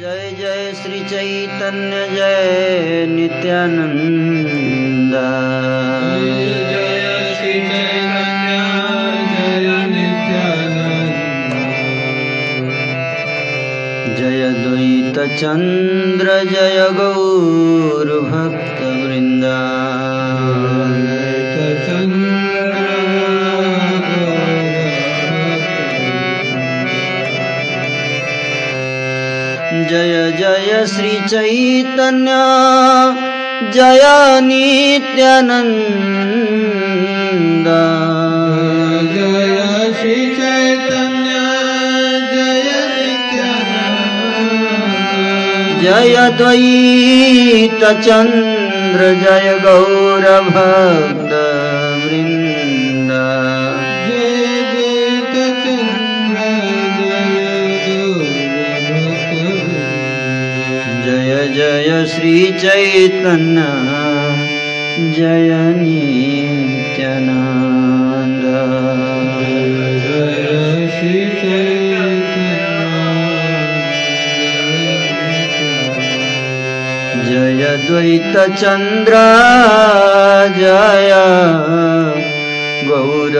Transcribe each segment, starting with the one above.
जय जय श्री चैतन्य जय नित्यानंद। जय द्वैत चंद्र जय गौर भक्त। श्री चैतन्य जय नित्यानंद जय श्री चैतन्य जय नित्यानंद जय द्वैत चंद्र जय गौर श्री चैतन्य जय नित्यानंद जय श्री जय द्वैत चंद्र जय गौर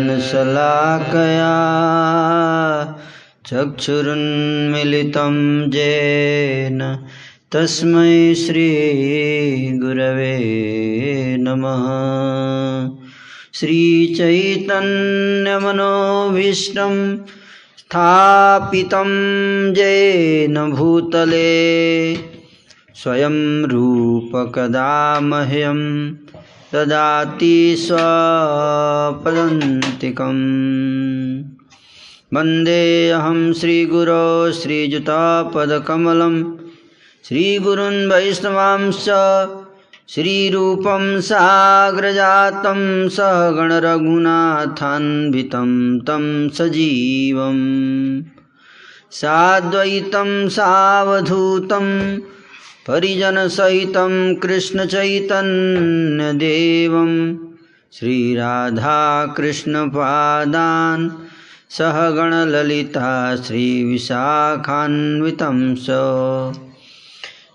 ज्ञानाञ्जनशलाकया चक्षुरुन्मिलितं येन तस्मै श्रीगुरवे नमः। श्रीचैतन्यमनोभीष्टं स्थापितं येन भूतले। स्वयं रूपकदा मह्यं ददाति स्वपदन्तिकम्। वन्देऽहं श्रीगुरो श्रीयुतापदकमलं श्रीगुरुन् वैष्णवांश्च श्रीरूपं साग्रजातं सहगणरघुनाथान्वितं तं सजीवम्। साद्वैतं सावधूतं परिजनसहितं कृष्णचैतन्यदेवं श्रीराधाकृष्णपादान् सहगणललिता श्रीविशाखान्वितं स।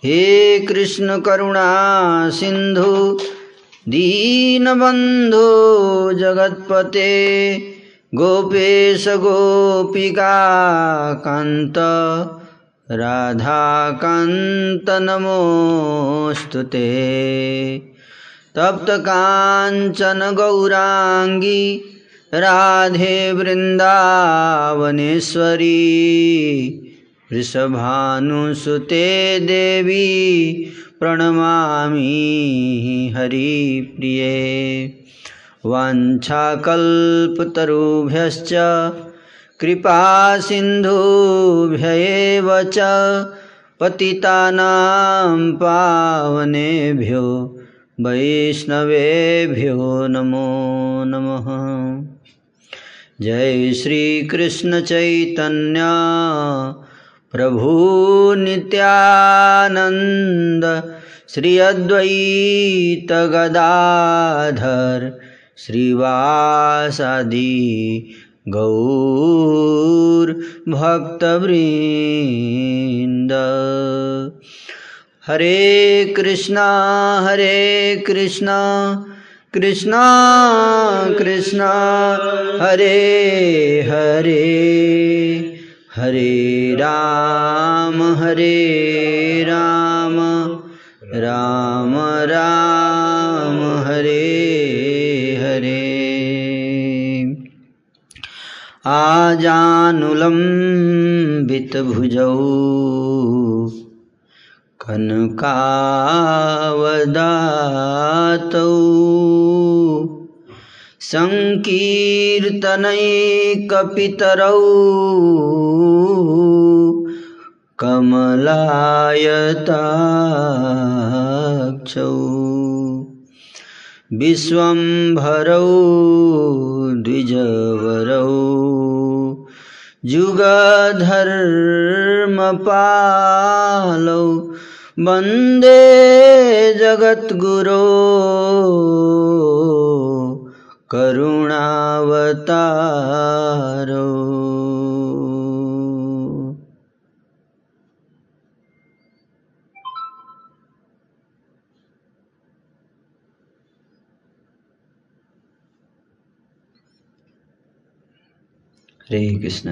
हे कृष्णकरुणा सिन्धु दीनबन्धो जगत्पते गोपेश गोपिकान्त राधाकान्त नमोऽस्तु ते। तप्तकाञ्चन गौराङ्गी राधे वृन्दावनेश्वरी। वृषभानुसुते देवी प्रणमामि हरिप्रिये। वाञ्छाकल्पतरुभ्यश्च कृपासिन्धुभ्य एव च पतितानां पावनेभ्यो वैष्णवेभ्यो नमो नमः। जय श्रीकृष्णचैतन्य प्रभु नित्यानन्द, श्री अद्वैत गदाधर, श्रीवासादि गौर भक्तवृन्द। हरे कृष्णा हरे कृष्णा कृष्णा कृष्णा, हरे हरे हरे राम हरे राम राम राम, हरे हरे आजानुलम्बितभुजौ। कनकावदातौ। सङ्कीर्तनैकपितरौ कमलायताक्षौ। विश्वम्भरौ द्विजवरौ। जुगधर्मपालौ वंदे जगद्गुरो। करुणावतारो। हरे कृष्ण।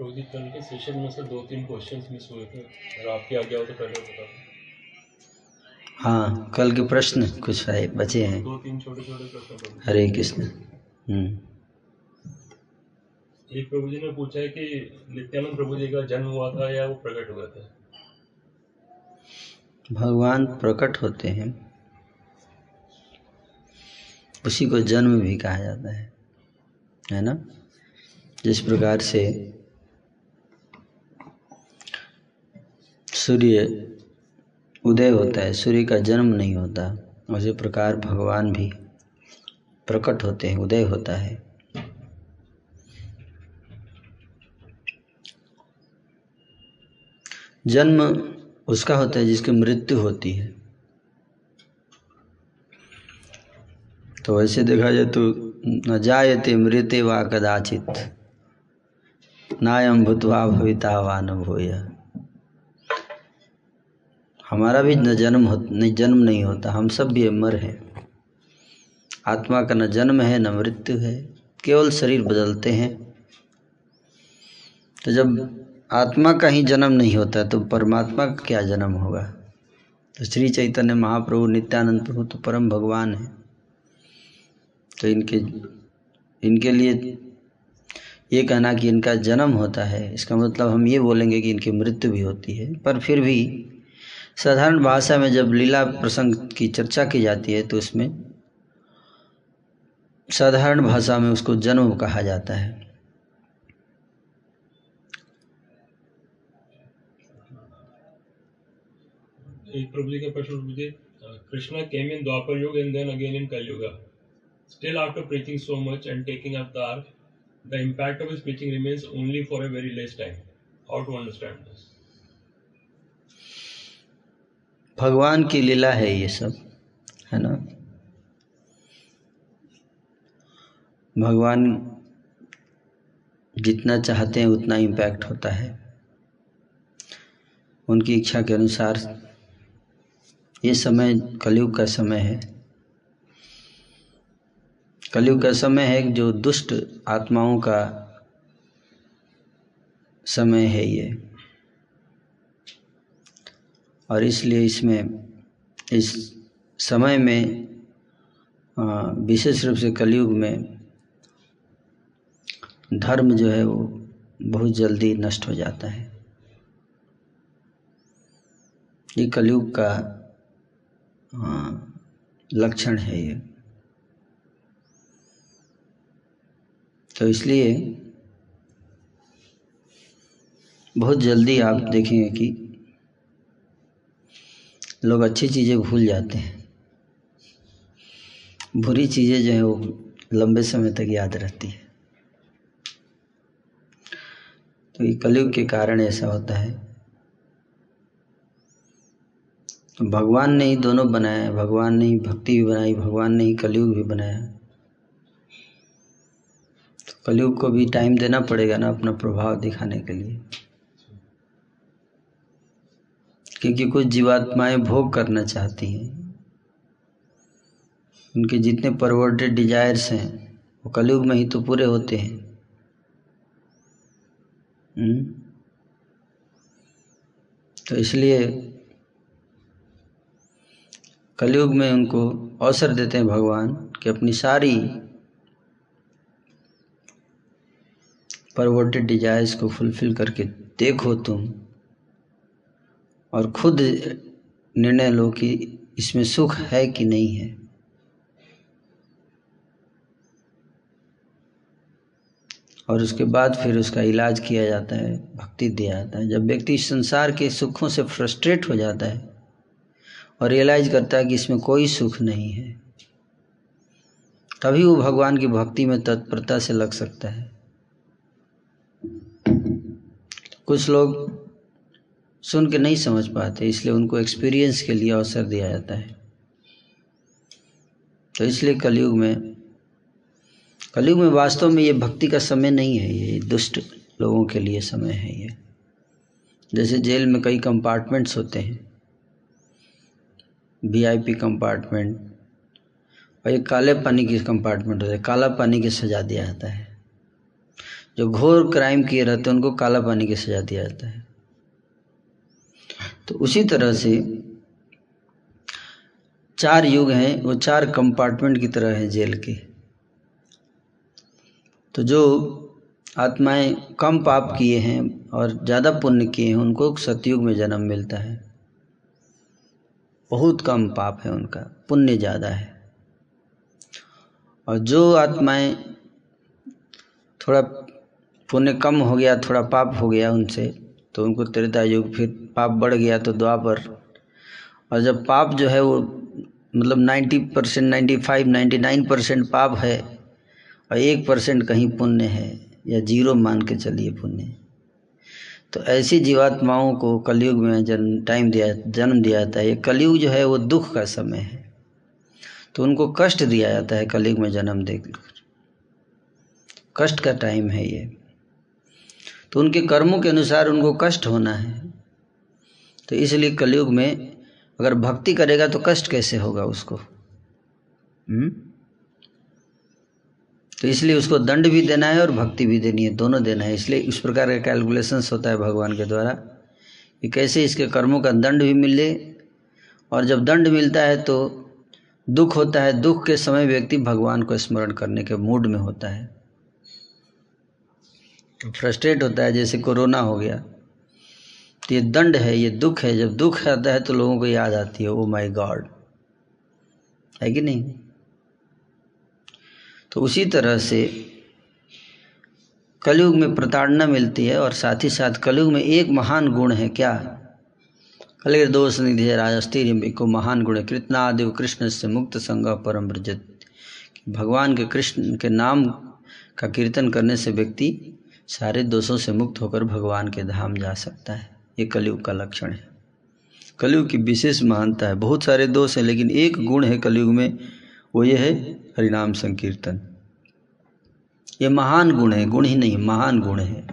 रोहित के सेशन में से दो तीन क्वेश्चंस मिस हुए थे। आपकी आज्ञा हो तो पहले बता हाँ कल के प्रश्न कुछ है बचे हैं। दो तीन छोटे छोटे प्रश्न हरे कृष्ण। हम्म। एक प्रभु जी ने पूछा है कि नित्यानंद प्रभु जी का जन्म हुआ था या वो प्रकट हुआ था? भगवान प्रकट होते हैं। उसी को जन्म भी कहा जाता है है ना? जिस प्रकार से सूर्य उदय होता है, सूर्य का जन्म नहीं होता, उसी प्रकार भगवान भी प्रकट होते हैं, उदय होता है। जन्म उसका होता है जिसकी मृत्यु होती है। तो वैसे देखा जाए तो न जायते मृत्य वा कदाचित नायम भूतवा भविता व न हमारा भी न जन्म हो नहीं जन्म नहीं होता, हम सब भी अमर हैं। आत्मा का न जन्म है, न मृत्यु है, केवल शरीर बदलते हैं। तो जब आत्मा का ही जन्म नहीं होता तो परमात्मा का क्या जन्म होगा? तो श्री चैतन्य महाप्रभु नित्यानंद प्रभु तो परम भगवान है। तो इनके इनके लिए ये कहना कि इनका जन्म होता है, इसका मतलब हम ये बोलेंगे कि इनकी मृत्यु भी होती है। पर फिर भी साधारण भाषा में जब लीला प्रसंग की चर्चा की जाती है तो उसमें साधारण भाषा में उसको जन्म कहा जाता है। प्रभु जी का प्रश्न मुझे कृष्णा केम इन द्वापर युग एंड देन अगेन इन कल still after preaching so much and taking up the arc the impact of his preaching remains only for a very less time how to understand this भगवान की लीला है ये सब, है ना? भगवान जितना चाहते हैं उतना इम्पैक्ट होता है। उनकी इच्छा के अनुसार ये समय कलयुग का समय है। कलयुग का समय है जो दुष्ट आत्माओं का समय है ये। और इसलिए इसमें, इस समय में विशेष रूप से कलयुग में धर्म जो है वो बहुत जल्दी नष्ट हो जाता है। ये कलयुग का लक्षण है ये। तो इसलिए बहुत जल्दी आप देखेंगे कि लोग अच्छी चीज़ें भूल जाते हैं। बुरी चीज़ें जो है वो लंबे समय तक याद रहती है। तो ये कलयुग के कारण ऐसा होता है तो भगवान ने ही दोनों बनाया भगवान ने ही भक्ति भी बनाई, भगवान ने ही कलयुग भी बनाया। तो कलयुग को भी टाइम देना पड़ेगा ना अपना प्रभाव दिखाने के लिए। क्योंकि कुछ जीवात्माएँ भोग करना चाहती हैं। उनके जितने परवर्टेड डिजायर्स हैं, वो कलयुग में ही तो पूरे होते हैं। हुँ? तो इसलिए कलयुग में उनको अवसर देते हैं भगवान कि अपनी सारी परवर्टेड डिजायर्स को फुलफिल करके देखो तुम और खुद निर्णय लो कि इसमें सुख है कि नहीं है। और उसके बाद फिर उसका इलाज किया जाता है, भक्ति दिया जाता है। जब व्यक्ति संसार के सुखों से फ्रस्ट्रेट हो जाता है और रियलाइज़ करता है कि इसमें कोई सुख नहीं है। तभी वो भगवान की भक्ति में तत्परता से लग सकता है। कुछ लोग सुन के नहीं समझ पाते, इसलिए उनको एक्सपीरियंस के लिए अवसर दिया जाता है। तो इसलिए कलयुग में कलयुग में वास्तव में ये भक्ति का समय नहीं है, ये दुष्ट लोगों के लिए समय है ये। जैसे जेल में कई कंपार्टमेंट्स होते हैं। वीआईपी कंपार्टमेंट और ये काले पानी की कंपार्टमेंट होता है। काला पानी की सजा दिया जाता है। जो घोर क्राइम किए रहते हैं, उनको काला पानी की सजा दिया जाता है। तो उसी तरह से चार युग हैं, वो चार कंपार्टमेंट की तरह हैं जेल के। तो जो आत्माएँ कम पाप किए हैं और ज़्यादा पुण्य किए हैं, उनको सतयुग में जन्म मिलता है। बहुत कम पाप है उनका, पुण्य ज़्यादा है। और जो आत्माएँ थोड़ा पुण्य कम हो गया, थोड़ा पाप हो गया उनसे तो उनको त्रेता युग फिर पाप बढ़ गया तो द्वापर और जब पाप जो है वो मतलब ninety percent ninety five ninety nine percent पाप है, और एक परसेंट कहीं पुण्य है, या ज़ीरो मान के चलिए पुण्य। तो ऐसी जीवात्माओं को कलयुग में जन्म टाइम दिया, जन्म दिया जाता है। ये कलयुग जो है वो दुख का समय है। तो उनको कष्ट दिया जाता है कलयुग में जन्म देकर कष्ट का टाइम है ये। तो उनके कर्मों के अनुसार उनको कष्ट होना है। तो इसलिए कलयुग में अगर भक्ति करेगा तो कष्ट कैसे होगा उसको? हुँ? तो इसलिए उसको दंड भी देना है और भक्ति भी देनी है, दोनों देना है। इसलिए इस प्रकार का कैलकुलेशंस होता है भगवान के द्वारा कि कैसे इसके कर्मों का दंड भी मिले और जब दंड मिलता है तो दुख होता है। दुख के समय व्यक्ति भगवान को स्मरण करने के मूड में होता है। फ्रस्ट्रेट होता है, जैसे कोरोना हो गया तो ये दंड है, ये दुख है। जब दुख आता है तो लोगों को याद आती है ओ माय गॉड है कि नहीं? तो उसी तरह से कलयुग में प्रताड़ना मिलती है और साथ ही साथ कलयुग में एक महान गुण है क्या? कलिर दोष निधि राजस्थिर को महान गुण है। कृतनादेव कृष्ण से मुक्त संग परम ब्रजत भगवान के कृष्ण के नाम का कीर्तन करने से व्यक्ति सारे दोषों से मुक्त होकर भगवान के धाम जा सकता है। ये कलयुग का लक्षण है। कलयुग की विशेष महानता है। बहुत सारे दोष हैं, लेकिन एक गुण है कलयुग में, वो ये है हरिनाम संकीर्तन। ये महान गुण है, गुण ही नहीं, महान गुण है।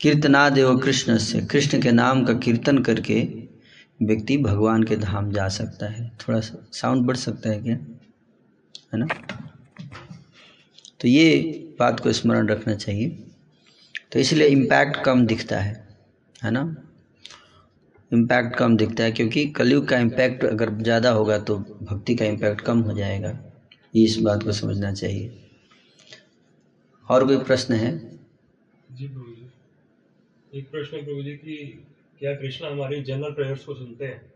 कीर्तनादेव कृष्ण से, कृष्ण के नाम का कीर्तन करके व्यक्ति भगवान के धाम जा सकता है। थोड़ा सा साउंड बढ़ सकता है क्या? है ना? तो ये बात को स्मरण रखना चाहिए। तो इसलिए इम्पैक्ट कम दिखता है है ना? इम्पैक्ट कम दिखता है क्योंकि कलयुग का इम्पैक्ट अगर ज़्यादा होगा तो भक्ति का इम्पैक्ट कम हो जाएगा। इस बात को समझना चाहिए। और कोई प्रश्न है? जी प्रभु जी एक प्रश्न प्रभु जी कि क्या कृष्णा हमारी जनरल प्रेयर्स को सुनते हैं?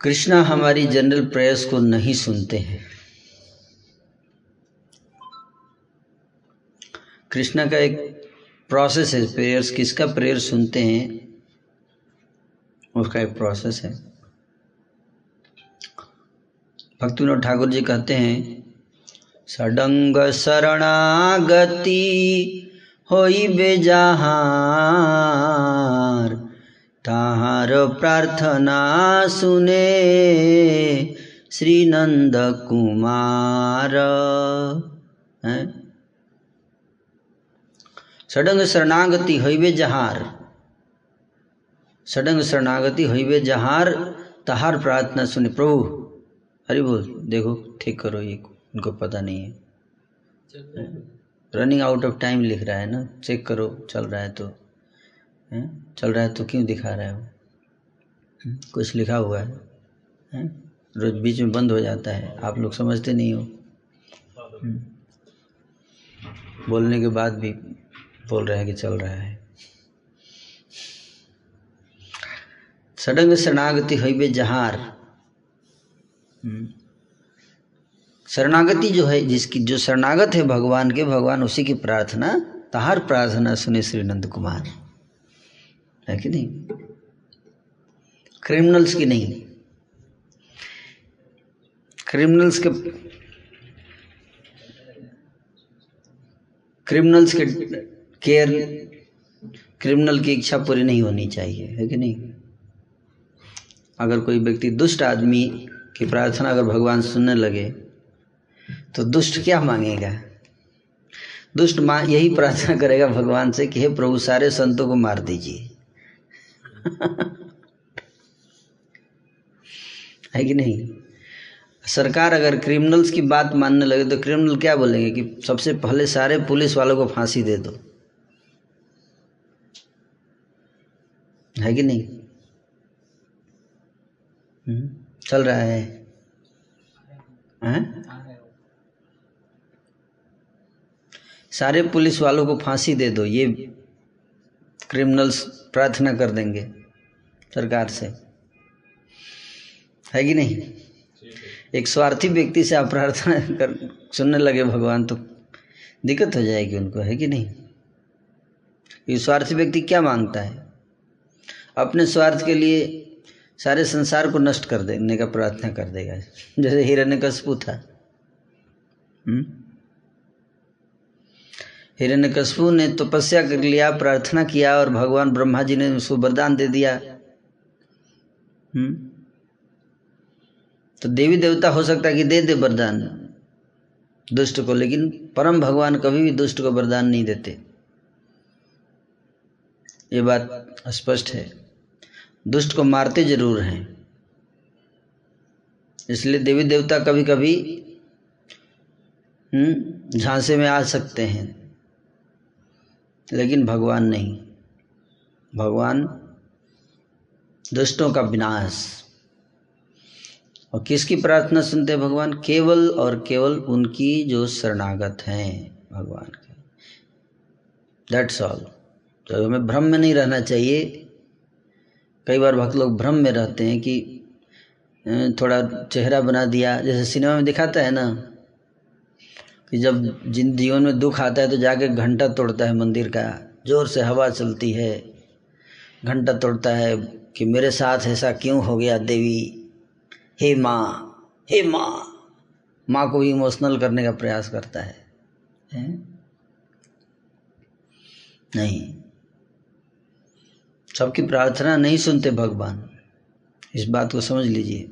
कृष्णा हमारी जनरल प्रेयर्स को नहीं सुनते हैं। कृष्णा का एक प्रोसेस है प्रेयर्स किसका प्रेयर सुनते हैं? उसका एक प्रोसेस है। भक्ति विनोद ठाकुर जी कहते हैं, सडंग शरणागति होई बेजहार, ताहार प्रार्थना सुने श्री नंद कुमार। हैं? सडंग शरणागति होइबे जहार सडंग शरणागति होइबे जहार तहार प्रार्थना सुने प्रभु। हरि बोल देखो ठीक करो ये इनको पता नहीं है। रनिंग आउट ऑफ़ टाइम लिख रहा है ना चेक करो चल रहा है तो है? चल रहा है तो क्यों दिखा रहा है वो? कुछ लिखा हुआ है, है? रोज बीच में बंद हो जाता है आप लोग समझते नहीं हो। बोलने के बाद भी बोल रहे हैं कि चल रहा है। सडंग शरणागति हईबे जहार। शरणागति जो है, जिसकी, जो शरणागत है भगवान के, भगवान उसी की प्रार्थना तहार प्रार्थना सुने श्री नंद कुमार। है कि नहीं? क्रिमिनल्स की नहीं। क्रिमिनल्स के क्रिमिनल्स के केयर क्रिमिनल की इच्छा पूरी नहीं होनी चाहिए, है कि नहीं? अगर कोई व्यक्ति दुष्ट आदमी की प्रार्थना अगर भगवान सुनने लगे तो दुष्ट क्या मांगेगा? दुष्ट माँ यही प्रार्थना करेगा भगवान से कि हे प्रभु सारे संतों को मार दीजिए। है कि नहीं? सरकार अगर क्रिमिनल्स की बात मानने लगे तो क्रिमिनल क्या बोलेंगे कि सबसे पहले सारे पुलिस वालों को फांसी दे दो। है कि नहीं? हम्म, चल रहा है। हैं? सारे पुलिस वालों को फांसी दे दो, ये क्रिमिनल्स प्रार्थना कर देंगे सरकार से। है कि नहीं? एक स्वार्थी व्यक्ति से आप प्रार्थना कर, सुनने लगे भगवान तो दिक्कत हो जाएगी उनको, है कि नहीं? ये स्वार्थी व्यक्ति क्या माँगता है? अपने स्वार्थ के लिए सारे संसार को नष्ट कर देने का प्रार्थना कर देगा। जैसे हिरण्यकश्यपु था। हिरण्य हिरण्यकश्यपु ने तपस्या कर लिया, प्रार्थना किया और भगवान ब्रह्मा जी ने उसको वरदान दे दिया। हम्म? तो देवी देवता हो सकता है कि दे दे वरदान दुष्ट को, लेकिन परम भगवान कभी भी दुष्ट को वरदान नहीं देते। ये बात स्पष्ट है। दुष्ट को मारते ज़रूर हैं। इसलिए देवी देवता कभी कभी झांसे में आ सकते हैं। लेकिन भगवान नहीं। भगवान दुष्टों का विनाश। और किसकी प्रार्थना सुनते हैं भगवान? केवल और केवल उनकी जो शरणागत हैं भगवान के। दैट्स ऑल तो हमें भ्रम में नहीं रहना चाहिए। कई बार भक्त लोग भ्रम में रहते हैं कि थोड़ा चेहरा बना दिया। जैसे सिनेमा में दिखाता है ना कि जब जिन जीवन में दुख आता है तो जाके घंटा तोड़ता है मंदिर का। ज़ोर से हवा चलती है घंटा तोड़ता है कि मेरे साथ ऐसा क्यों हो गया देवी? हे माँ हे माँ। माँ को भी इमोशनल करने का प्रयास करता है, है? नहीं। सबकी प्रार्थना नहीं सुनते भगवान। इस बात को समझ लीजिए।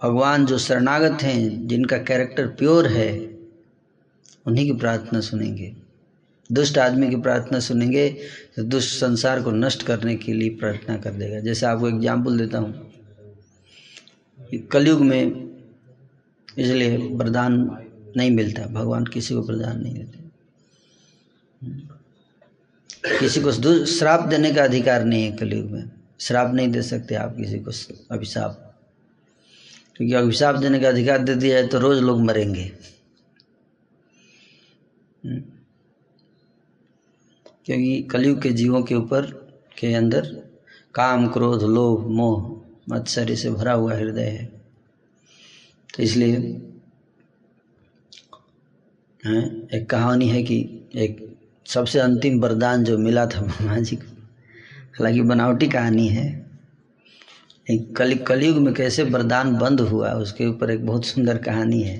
भगवान जो शरणागत हैं, जिनका कैरेक्टर प्योर है, उन्हीं की प्रार्थना सुनेंगे। दुष्ट आदमी की प्रार्थना सुनेंगे तो दुष्ट संसार को नष्ट करने के लिए प्रार्थना कर देगा। जैसे आपको एग्ज़ाम्पल देता हूँ। कलयुग में इसलिए वरदान नहीं मिलता। भगवान किसी को वरदान नहीं देते। किसी को श्राप देने का अधिकार नहीं है कलयुग में। श्राप नहीं दे सकते आप किसी को अभिशाप। क्योंकि अभिशाप देने का अधिकार दे दिया जाए तो रोज लोग मरेंगे। क्योंकि कलयुग के जीवों के ऊपर, के अंदर काम, क्रोध, लोभ, मोह, मत्सर्य से भरा हुआ हृदय है। तो इसलिए, हैं, एक कहानी है कि एक सबसे अंतिम वरदान जो मिला था ब्रह्मा जी को, हालाँकि बनावटी कहानी है कलि, कलयुग में कैसे वरदान बंद हुआ, उसके ऊपर एक बहुत सुंदर कहानी है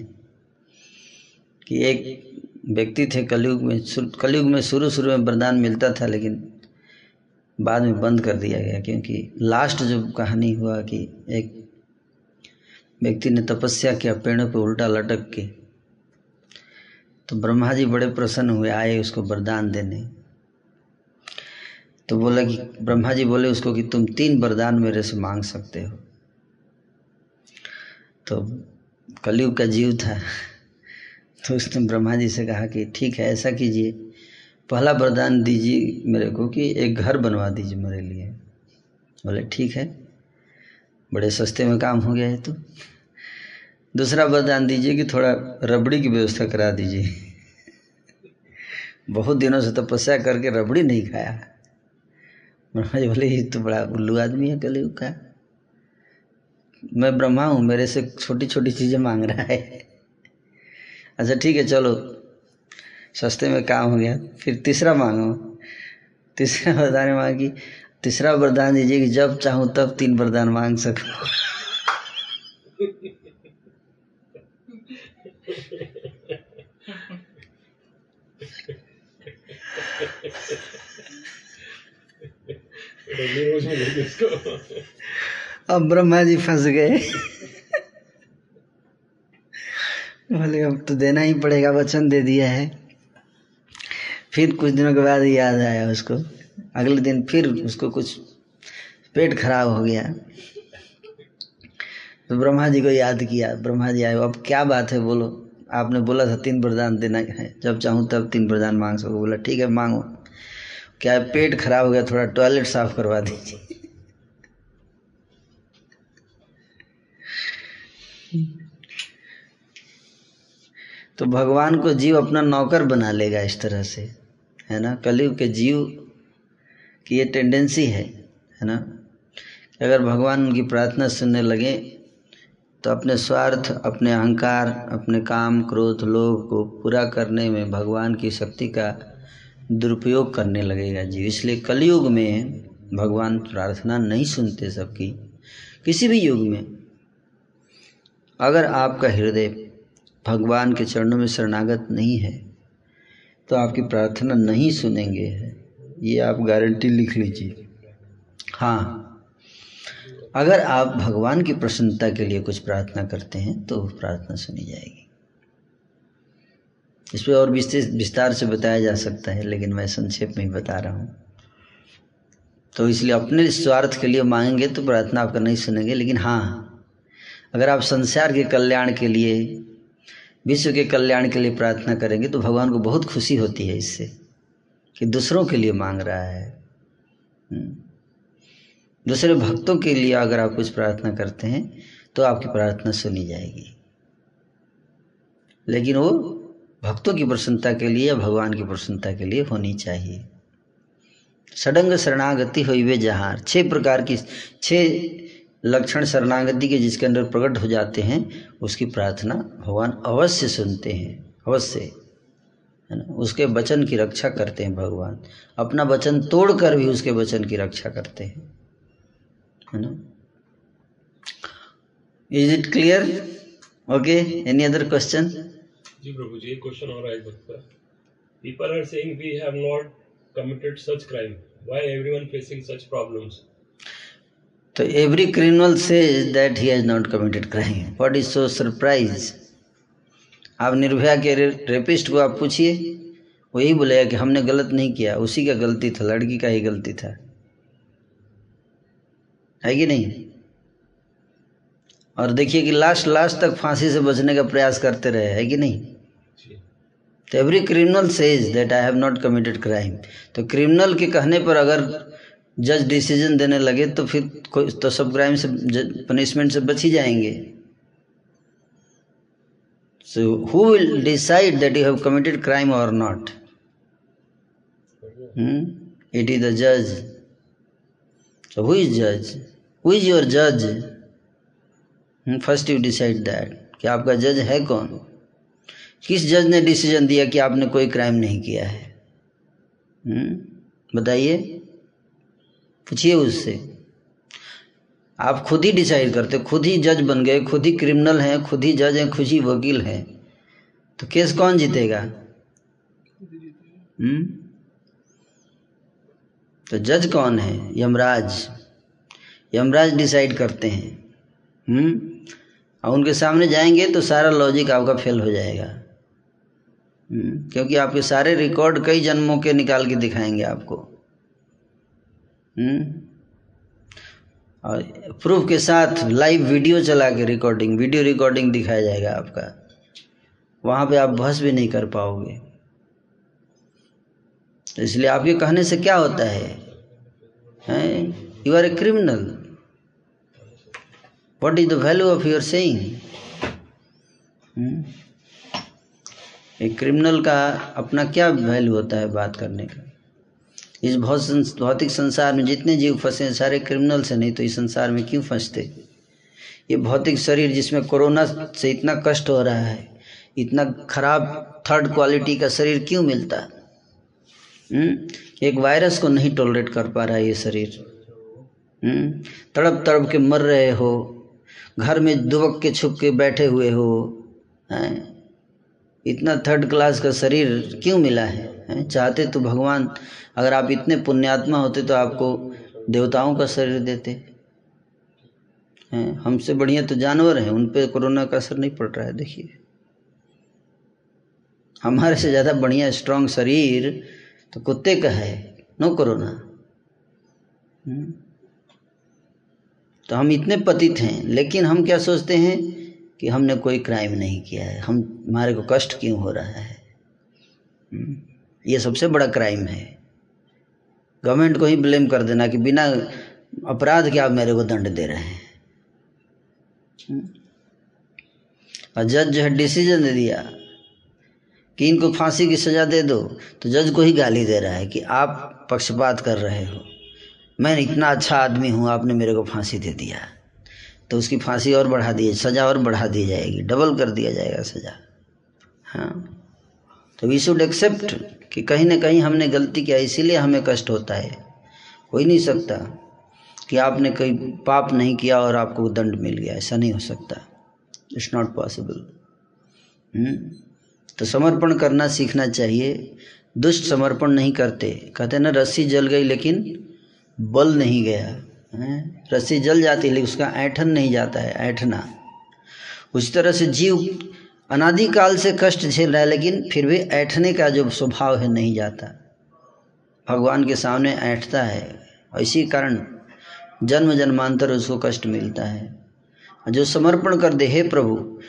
कि एक व्यक्ति थे कलयुग में कलयुग में शुरू शुरू में वरदान मिलता था, लेकिन बाद में बंद कर दिया गया, क्योंकि लास्ट जो कहानी हुआ कि एक व्यक्ति ने तपस्या किया, पेड़ों पे उल्टा लटक के तो ब्रह्मा जी बड़े प्रसन्न हुए, आए उसको वरदान देने। तो बोला कि, ब्रह्मा जी बोले उसको कि तुम तीन वरदान मेरे से मांग सकते हो। तो कलयुग का जीव था। तो उसने ब्रह्मा जी से कहा कि ठीक है, ऐसा कीजिए, पहला वरदान दीजिए मेरे को कि एक घर बनवा दीजिए मेरे लिए। बोले, ठीक है, बड़े सस्ते में काम हो गया है तो। दूसरा वरदान दीजिए कि थोड़ा रबड़ी की व्यवस्था करा दीजिए। बहुत दिनों से तपस्या करके रबड़ी नहीं खाया। ब्रह्मा जी बोले, ये तो बड़ा उल्लू आदमी है, कलयुग का। मैं ब्रह्मा हूँ, मेरे से छोटी छोटी चीज़ें मांग रहा है। अच्छा ठीक है, चलो। सस्ते में काम हो गया। फिर तीसरा मांगो। तीसरा वरदान मांगी, तीसरा वरदान दीजिए कि जब चाहूँ तब तीन वरदान मांग सकूँ अगले रोज मिलेगी उसको अब ब्रह्मा जी फंस गए। बोले, अब तो देना ही पड़ेगा, वचन दे दिया है। फिर कुछ दिनों के बाद याद आया उसको। अगले दिन फिर उसको कुछ पेट खराब हो गया। तो ब्रह्मा जी को याद किया। ब्रह्मा जी आए, अब क्या बात है, बोलो। आपने बोला था तीन वरदान देना है। जब चाहूँ तब तीन वरदान मांग सको। बोला, ठीक है, मांगो। क्या है पेट खराब हो गया? थोड़ा टॉयलेट साफ़ करवा दीजिए। तो भगवान को जीव अपना नौकर बना लेगा इस तरह से, है ना? कलयुग के जीव की ये टेंडेंसी है है ना? अगर भगवान उनकी प्रार्थना सुनने लगे तो अपने स्वार्थ, अपने अहंकार, अपने काम, क्रोध, लोभ को पूरा करने में भगवान की शक्ति का दुरुपयोग करने लगेगा जीव इसलिए कलयुग में भगवान प्रार्थना नहीं सुनते सबकी। किसी भी युग में अगर आपका हृदय भगवान के चरणों में शरणागत नहीं है तो आपकी प्रार्थना नहीं सुनेंगे, ये आप गारंटी लिख लीजिए। हाँ अगर आप भगवान की प्रसन्नता के लिए कुछ प्रार्थना करते हैं तो प्रार्थना सुनी जाएगी। इस पर और विस्तार विस्तार से बताया जा सकता है, लेकिन मैं संक्षेप में ही बता रहा हूँ। तो इसलिए अपने स्वार्थ के लिए मांगेंगे तो प्रार्थना आपका नहीं सुनेंगे, लेकिन हाँ अगर आप संसार के कल्याण के लिए, विश्व के कल्याण के लिए प्रार्थना करेंगे तो भगवान को बहुत खुशी होती है इससे कि दूसरों के लिए मांग रहा है। हम्म। दूसरे भक्तों के लिए अगर आप कुछ प्रार्थना करते हैं तो आपकी प्रार्थना सुनी जाएगी। लेकिन वो भक्तों की प्रसन्नता के लिए या भगवान की प्रसन्नता के लिए होनी चाहिए। सडंग शरणागति हुई वे जहाँ छह प्रकार की, छह लक्षण शरणागति के जिसके अंदर प्रकट हो जाते हैं, उसकी प्रार्थना भगवान अवश्य सुनते हैं, अवश्य। है ना? उसके वचन की रक्षा करते हैं भगवान। अपना वचन तोड़कर भी उसके वचन की रक्षा करते हैं। है ना? Is it clear okay any other question जी प्रभु जी एक क्वेश्चन और है भक्त का people are saying we have not committed such crime why everyone facing such problems तो एवरी क्रिमिनल से that he has not committed crime what is so surprise आप निर्भया के रेपिस्ट को आप पूछिए। वो यही बोलेगा कि हमने गलत नहीं किया। उसी का गलती था लड़की का ही गलती था। है कि नहीं? और देखिए कि लास्ट लास्ट तक फांसी से बचने का प्रयास करते रहे है कि नहीं? तो every criminal says that I have not committed crime तो क्रिमिनल के कहने पर अगर जज डिसीज़न देने लगे तो फिर कोई तो सब क्राइम से पनिशमेंट से बच ही जाएँगे। So who will decide that you have committed crime और नॉट इट इज़ द जज so who is judge? Who is your जज फ़र्स्ट यू डिसाइड दैट कि आपका जज है कौन? किस जज ने डिसीज़न दिया कि आपने कोई क्राइम नहीं किया है? Hmm? बताइए। पूछिए उससे। आप खुद ही डिसाइड करते, खुद ही जज बन गए, खुद ही क्रिमिनल हैं, खुद ही जज हैं, खुद ही वकील हैं। तो केस कौन जीतेगा? हम्म तो जज कौन है? यमराज। यमराज डिसाइड करते हैं। हम्म? और उनके सामने जाएँगे तो सारा लॉजिक आपका फेल हो जाएगा। हम्म? क्योंकि आपके सारे रिकॉर्ड कई जन्मों के निकाल के दिखाएँगे आपको। हम्म? और प्रूफ के साथ लाइव वीडियो चला के रिकॉर्डिंग वीडियो रिकॉर्डिंग दिखाया जाएगा आपका। वहाँ पे आप बहस भी नहीं कर पाओगे। तो इसलिए आपके कहने से क्या होता है? You are a criminal what is the value of your saying एक क्रिमिनल का अपना क्या वैल्यू होता है बात करने का? इस भौतिक संसार में जितने जीव फंसे हैं, सारे क्रिमिनल से नहीं तो इस संसार में क्यों फंसते? ये भौतिक शरीर जिसमें कोरोना से इतना कष्ट हो रहा है, इतना खराब थर्ड क्वालिटी का शरीर क्यों मिलता? हम्म? एक वायरस को नहीं टॉलरेट कर पा रहा है ये शरीर। हम्म? तड़प तड़प के मर रहे हो घर में दुबक के छुप के बैठे हुए हो, हैं इतना थर्ड क्लास का शरीर क्यों मिला है, हैं? चाहते तो भगवान, अगर आप इतने पुण्यात्मा होते तो आपको देवताओं का शरीर देते, हैं हमसे बढ़िया तो जानवर हैं, उन पर कोरोना का असर नहीं पड़ रहा है, देखिए हमारे से ज़्यादा बढ़िया स्ट्रांग शरीर तो कुत्ते का है नो कोरोना? तो हम इतने पतित हैं, लेकिन हम क्या सोचते हैं कि हमने कोई क्राइम नहीं किया है, हम, हमारे को कष्ट क्यों हो रहा है हम्म? ये सबसे बड़ा क्राइम है गवर्नमेंट को ही ब्लेम कर देना कि बिना अपराध के आप मेरे को दंड दे रहे हैं हम्म? और जज जो है डिसीज़न दे दिया कि इनको फांसी की सज़ा दे दो तो जज को ही गाली दे रहा है कि आप पक्षपात कर रहे हो मैं इतना अच्छा आदमी हूँ, आपने मेरे को फांसी दे दिया तो उसकी फांसी और बढ़ा दी, सज़ा और बढ़ा दी जाएगी, डबल कर दिया जाएगा सज़ा। हाँ। तो वी शुड एक्सेप्ट कि कहीं ना कहीं हमने गलती किया, इसीलिए हमें कष्ट होता है। हो ही नहीं सकता कि आपने कोई पाप नहीं किया और आपको दंड मिल गया, ऐसा नहीं हो सकता। इट्स नॉट पॉसिबल तो समर्पण करना सीखना चाहिए। दुष्ट समर्पण नहीं करते। कहते ना, रस्सी जल गई लेकिन बल नहीं गया, है? रस्सी जल जाती है, लेकिन उसका ऐठन नहीं जाता है, ऐठना। उस तरह से जीव अनादिकाल से कष्ट झेल रहा है, लेकिन फिर भी ऐठने का जो स्वभाव है, नहीं जाता। भगवान के सामने ऐठता है, और इसी कारण जन्म जन्मांतर उसको कष्ट मिलता है। जो समर्पण कर दे, हे प्रभु,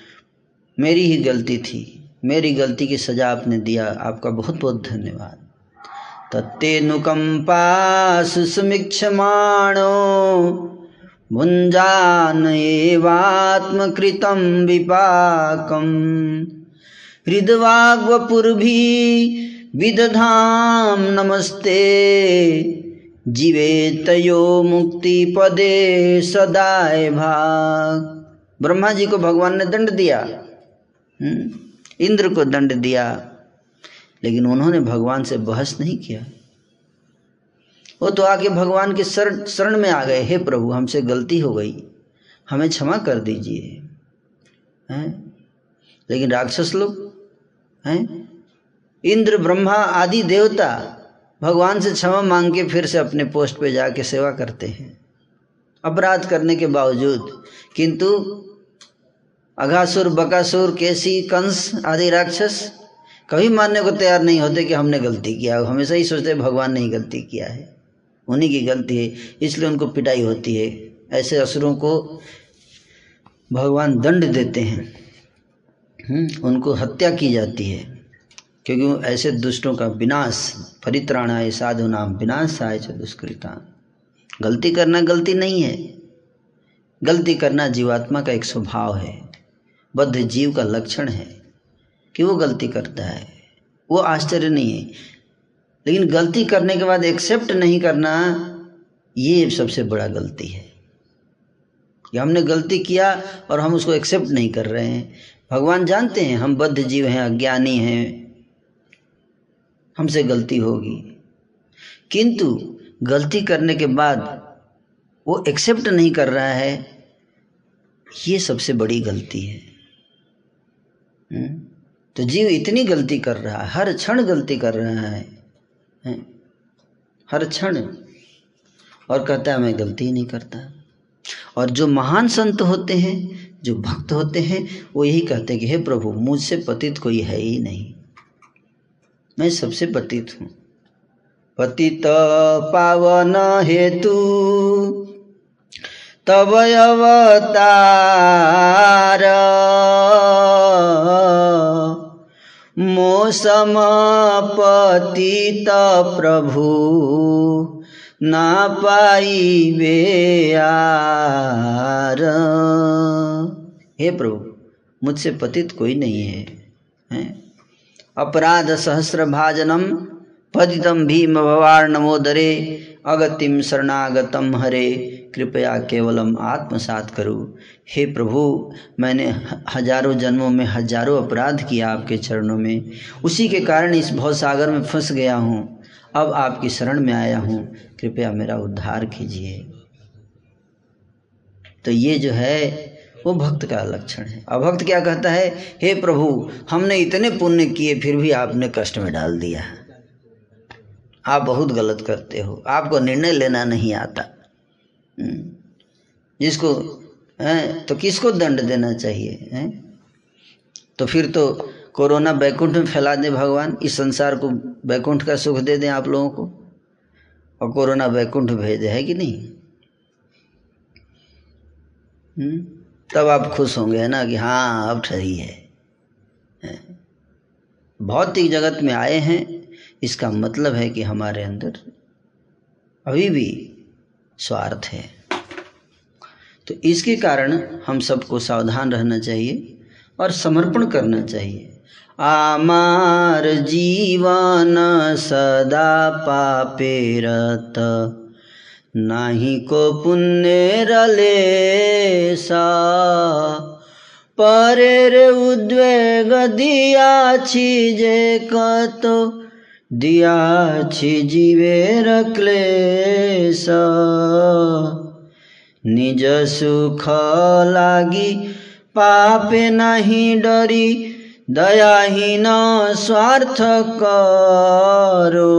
मेरी ही गलती थी, मेरी गलती की सज़ा आपने दिया, आपका बहुत बहुत धन्यवाद। तत्तेऽनुकम्पा सुसमीक्षमाणो भुञ्जान एवात्मकृतं विपाकम्। हृद्वाग्वपुर्भि विदधाम नमस्ते। जीवेतयो मुक्तिपदे सदाय भाग ब्रह्मा जी को भगवान ने दंड दिया। इंद्र को दंड दिया। लेकिन उन्होंने भगवान से बहस नहीं किया। वो तो आके भगवान के शरण शरण में आ गए। हे प्रभु, हमसे गलती हो गई। हमें क्षमा कर दीजिए। हैं? लेकिन राक्षस लोग? हैं? इंद्र, ब्रह्मा आदि देवता भगवान से क्षमा मांग के फिर से अपने पोस्ट पे जाके सेवा करते हैं। अपराध करने के बावजूद। किंतु अघासुर, बकासुर, केसी, कंस आदि राक्षस कभी मानने को तैयार नहीं होते कि हमने गलती किया हमेशा ही सोचते भगवान ने ही गलती किया है। उन्हीं की गलती है, इसलिए उनको पिटाई होती है। ऐसे असुरों को भगवान दंड देते हैं। उनको हत्या की जाती है, क्योंकि ऐसे दुष्टों का विनाश, परित्राणाय साधु नाम विनाश आय च दुष्कृता। गलती करना गलती नहीं है। गलती करना जीवात्मा का एक स्वभाव है। बद्ध जीव का लक्षण है। कि वो गलती करता है। वो आश्चर्य नहीं है। लेकिन गलती करने के बाद एक्सेप्ट नहीं करना, ये सबसे बड़ा गलती है। कि हमने गलती किया और हम उसको एक्सेप्ट नहीं कर रहे हैं। भगवान जानते हैं, हम बद्ध जीव हैं, अज्ञानी हैं। हमसे गलती होगी। किंतु गलती करने के बाद वो एक्सेप्ट नहीं कर रहा है, ये सबसे बड़ी गलती है। तो जीव इतनी गलती कर रहा है हर क्षण गलती कर रहा है, है? हर क्षण। और कहता है मैं गलती नहीं करता। और जो महान संत होते हैं जो भक्त होते हैं वो यही कहते हैं कि हे प्रभु मुझसे पतित कोई है ही नहीं। मैं सबसे पतित हूँ। पतित पावन हेतु तब अवतार। मोसम पतित प्रभु ना पाइबे आर हे प्रभु मुझसे पतित कोई नहीं है, है? अपराध सहस्र भाजनम पतितम भीम भवार नमोदरे अगतिम शरणागतम हरे कृपया केवलम आत्मसात करूँ। हे प्रभु, मैंने हज़ारों जन्मों में हज़ारों अपराध किया आपके चरणों में। उसी के कारण इस भवसागर में फंस गया हूँ। अब आपकी शरण में आया हूँ। कृपया मेरा उद्धार कीजिए। तो ये जो है, वो भक्त का लक्षण है। अभक्त क्या कहता है? हे प्रभु, हमने इतने पुण्य किए, फिर भी आपने कष्ट में डाल दिया। आप बहुत गलत करते हो। आपको निर्णय लेना नहीं आता। जिसको, हैं तो किसको दंड देना चाहिए, हैं तो फिर तो कोरोना बैकुंठ में फैला दे भगवान, इस संसार को बैकुंठ का सुख दे दें आप लोगों को, और कोरोना बैकुंठ भेज है कि नहीं हम्म? तब आप खुश होंगे, है ना, कि हाँ अब है हैं? भौतिक जगत में आए हैं, इसका मतलब है कि हमारे अंदर अभी भी स्वार्थ है। तो इसके कारण हम सबको सावधान रहना चाहिए और समर्पण करना चाहिए। आमार जीवन सदा पापे रत, नाही को पुण्य रले सा। परेर उद्वेग दिया छी जे कतो दिया जीवे जीवेर निज सुख लागी पापे नहीं डरी दयाहीन स्वार्थ करो।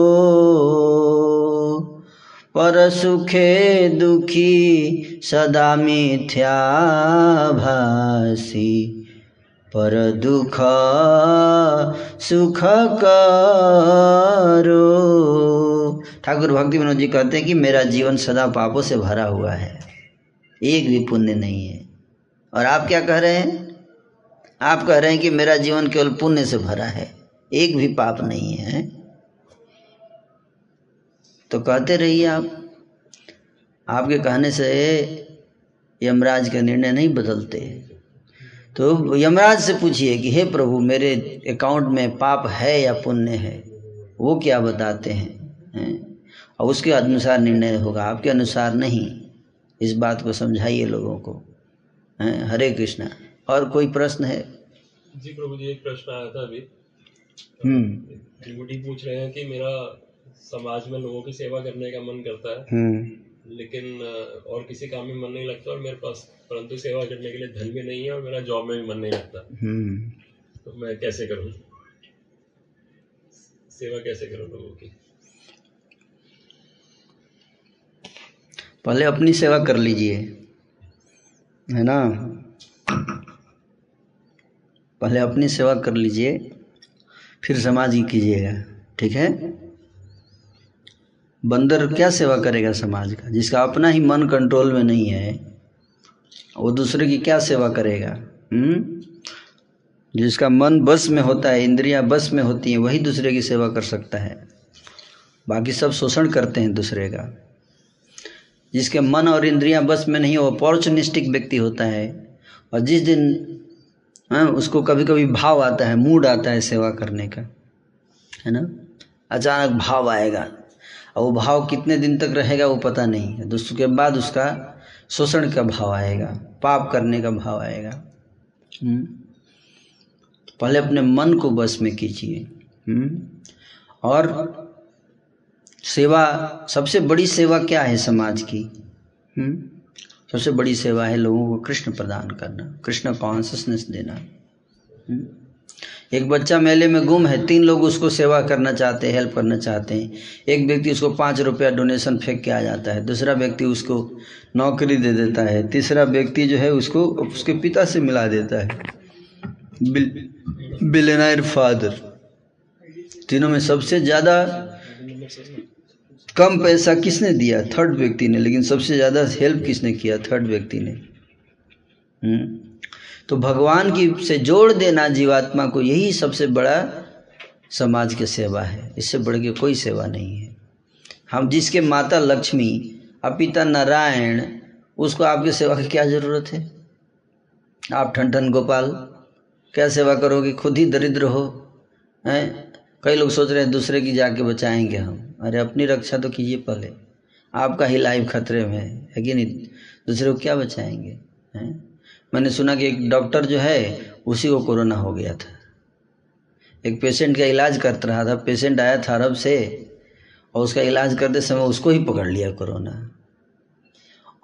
पर सुखे दुखी सदा मिथ्या भासी। पर दुख सुख करो ठाकुर भक्ति विनोद जी कहते हैं कि मेरा जीवन सदा पापों से भरा हुआ है। एक भी पुण्य नहीं है। और आप क्या कह रहे हैं? आप कह रहे हैं कि मेरा जीवन केवल पुण्य से भरा है। एक भी पाप नहीं है। तो कहते रहिए आप। आपके कहने से यमराज का निर्णय नहीं बदलते। तो यमराज से पूछिए कि हे प्रभु मेरे अकाउंट में पाप है या पुण्य है? वो क्या बताते हैं? हैं? और उसके अनुसार निर्णय होगा आपके अनुसार नहीं। इस बात को समझाइए लोगों को। हैं? हरे कृष्णा। और कोई प्रश्न है? जी प्रभु जी एक प्रश्न आया था अभी। हम्म। पूछ रहे हैं कि मेरा समाज में लोगों की सेवा करने का मन करता है हम्म। लेकिन और किसी काम में मन नहीं लगता और मेरे पास परंतु सेवा करने के लिए धन भी नहीं है और मेरा जॉब में भी मन नहीं लगता। हम्म। तो मैं कैसे करूँ? सेवा कैसे करूँ लोगों की? पहले अपनी सेवा कर लीजिए है ना? पहले अपनी सेवा कर लीजिए फिर समाज की कीजिएगा ठीक है? बंदर क्या सेवा करेगा समाज का जिसका अपना ही मन कंट्रोल में नहीं है? वो दूसरे की क्या सेवा करेगा? हम्म? जिसका मन बस में होता है, इंद्रियाँ बस में होती हैं, वही दूसरे की सेवा कर सकता है। बाकी सब शोषण करते हैं दूसरे का। जिसके मन और इंद्रियाँ बस में नहीं हो अपॉर्चुनिस्टिक व्यक्ति होता है। और जिस दिन हाँ उसको कभी कभी भाव आता है मूड आता है सेवा करने का, है ना? अचानक भाव आएगा। और वो भाव कितने दिन तक रहेगा, वो पता नहीं। है तो उसके बाद उसका शोषण का भाव आएगा पाप करने का भाव आएगा हम्म? पहले अपने मन को बस में कीजिए हम्म? और सेवा सबसे बड़ी सेवा क्या है समाज की हम्म? सबसे बड़ी सेवा है लोगों को कृष्ण प्रदान करना कृष्ण कॉन्सियसनेस देना? एक बच्चा मेले में गुम है, तीन लोग उसको सेवा करना चाहते हैं हेल्प करना चाहते हैं। एक व्यक्ति उसको पाँच रुपया डोनेशन फेंक के आ जाता है, दूसरा व्यक्ति उसको नौकरी दे देता है, तीसरा व्यक्ति जो है उसको उसके पिता से मिला देता है। बिल बिलेनायर फादर तीनों में सबसे ज़्यादा कम पैसा किसने दिया? थर्ड व्यक्ति ने, लेकिन सबसे ज़्यादा हेल्प किसने किया? थर्ड व्यक्ति ने। हम्म? तो भगवान की से जोड़ देना जीवात्मा को यही सबसे बड़ा समाज की सेवा है। इससे बढ़ के कोई सेवा नहीं है। हम जिसके माता लक्ष्मी और पिता नारायण, उसको आपकी सेवा की क्या ज़रूरत है? आप ठन ठन गोपाल, क्या सेवा करोगे? खुद ही दरिद्र हो, हैं? कई लोग सोच रहे हैं दूसरे की जाके बचाएँगे हम। अरे अपनी रक्षा तो कीजिए पहले। आपका ही लाइफ खतरे में है है कि नहीं? दूसरे को क्या बचाएँगे, हैं? मैंने सुना कि एक डॉक्टर जो है, उसी को कोरोना हो गया था। एक पेशेंट का इलाज करता रहा था, पेशेंट आया था अरब से, और उसका इलाज करते समय उसको ही पकड़ लिया कोरोना।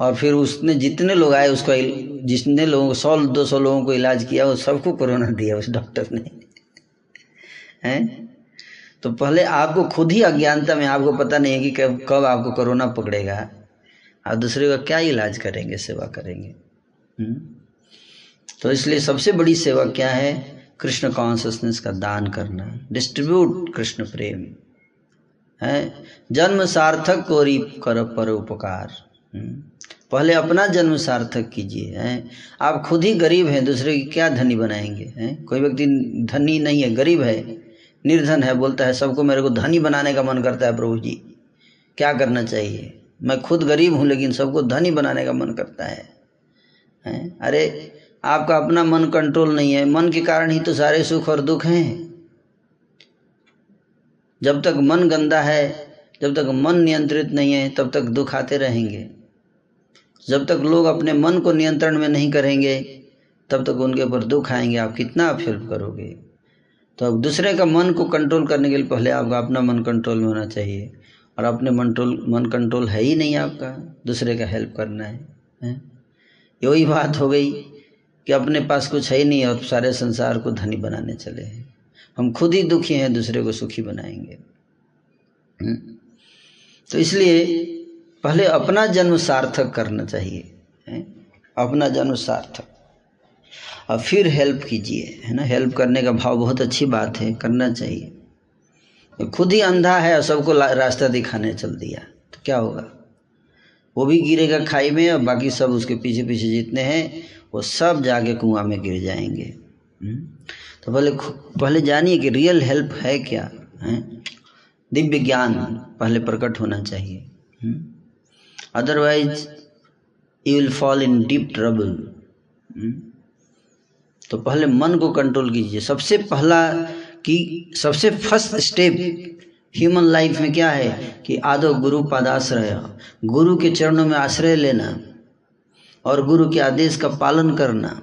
और फिर उसने जितने लोग आए, उसका जितने लोगों को, सौ, दो सौ लोगों को इलाज किया, वो सबको कोरोना दिया उस डॉक्टर ने। हैं? तो पहले आपको खुद ही अज्ञानता में आपको पता नहीं है कि कब कब आपको कोरोना पकड़ेगा। आप दूसरे का क्या इलाज करेंगे, सेवा करेंगे? हुँ? तो इसलिए सबसे बड़ी सेवा क्या है? कृष्ण कॉन्सियसनेस का दान करना। डिस्ट्रीब्यूट कृष्ण प्रेम। है? जन्म सार्थक को कर पर उपकार। पहले अपना जन्म सार्थक कीजिए। हैं? आप खुद ही गरीब हैं, दूसरे की क्या धनी बनाएँगे? हैं? कोई व्यक्ति धनी नहीं है, गरीब है, निर्धन है, बोलता है, सबको मेरे को धनी बनाने का मन करता है, प्रभु जी। क्या करना चाहिए? मैं खुद गरीब हूँ, लेकिन सबको धनी बनाने का मन करता है। हैं? अरे आपका अपना मन कंट्रोल नहीं है। मन के कारण ही तो सारे सुख और दुख हैं। जब तक मन गंदा है जब तक मन नियंत्रित नहीं है तब तक दुख आते रहेंगे। जब तक लोग अपने मन को नियंत्रण में नहीं करेंगे तब तक उनके ऊपर दुख आएँगे। आप कितना आप हेल्प करोगे? तो अब दूसरे का मन को कंट्रोल करने के लिए पहले आपका अपना मन कंट्रोल में होना चाहिए। और अपने मंट्रोल मन कंट्रोल है ही नहीं आपका। दूसरे का हेल्प करना है, है? यही बात हो गई। कि अपने पास कुछ है ही नहीं और सारे संसार को धनी बनाने चले हैं। हम खुद ही दुखी हैं, दूसरे को सुखी बनाएँगे। हम्म? तो इसलिए पहले अपना जन्म सार्थक करना चाहिए, है? अपना जन्म सार्थक। और फिर हेल्प कीजिए, है ना? हेल्प करने का भाव बहुत अच्छी बात है, करना चाहिए। तो खुद ही अंधा है और सबको रास्ता दिखाने चल दिया तो क्या होगा? वो भी गिरेगा खाई में और बाकी सब उसके पीछे पीछे जितने हैं वो सब जाके कुआँ में गिर जाएँगे। हम्म? तो पहले पहले जानिए कि रियल हेल्प है क्या, है? दिव्य ज्ञान पहले प्रकट होना चाहिए। Otherwise you will fall in deep trouble तो पहले मन को कंट्रोल कीजिए। सबसे पहला कि, सबसे फ़र्स्ट स्टेप ह्यूमन लाइफ में क्या है? कि आदो गुरु पादाश्रय। गुरु के चरणों में आश्रय लेना। और गुरु के आदेश का पालन करना।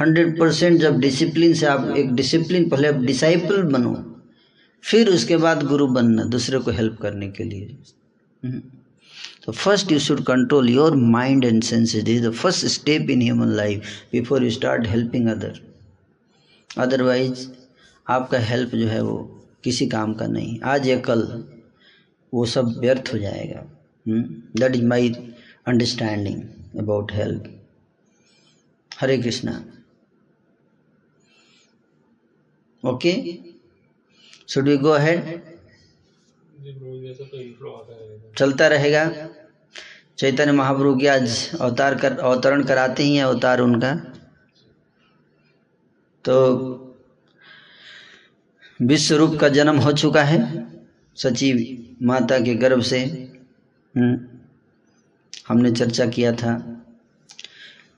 हंड्रेड परसेंट जब डिसिप्लिन से आप एक डिसिप्लिन पहले आप डिसाइपल बनो, फिर उसके बाद गुरु बनना, दूसरे को हेल्प करने के लिए। हम्म। तो first you should control your mind and senses is the first step in human life before you start helping other otherwise आपका हेल्प जो है वो किसी काम का नहीं। आज या कल वो सब व्यर्थ हो जाएगा। That is my understanding about help Hare Krishna okay should we go ahead चलता रहेगा। चैतन्य महाप्रभु की आज अवतार कर अवतरण कराते ही हैं अवतार उनका। तो विश्व रूप का जन्म हो चुका है सचिव माता के गर्भ से। हम्म, हमने चर्चा किया था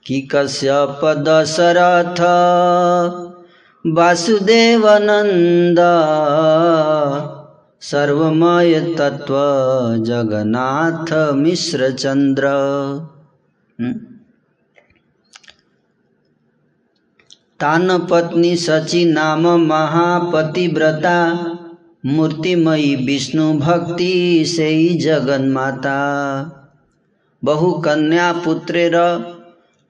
कि कश्यप दशरथ वासुदेवनंद सर्वमय तत्व जगन्नाथ मिश्र चंद्र हम्म, तान पत्नी सची नाम महापतिव्रता मूर्तिमयी विष्णु भक्ति से जगन माता बहु कन्या पुत्रेर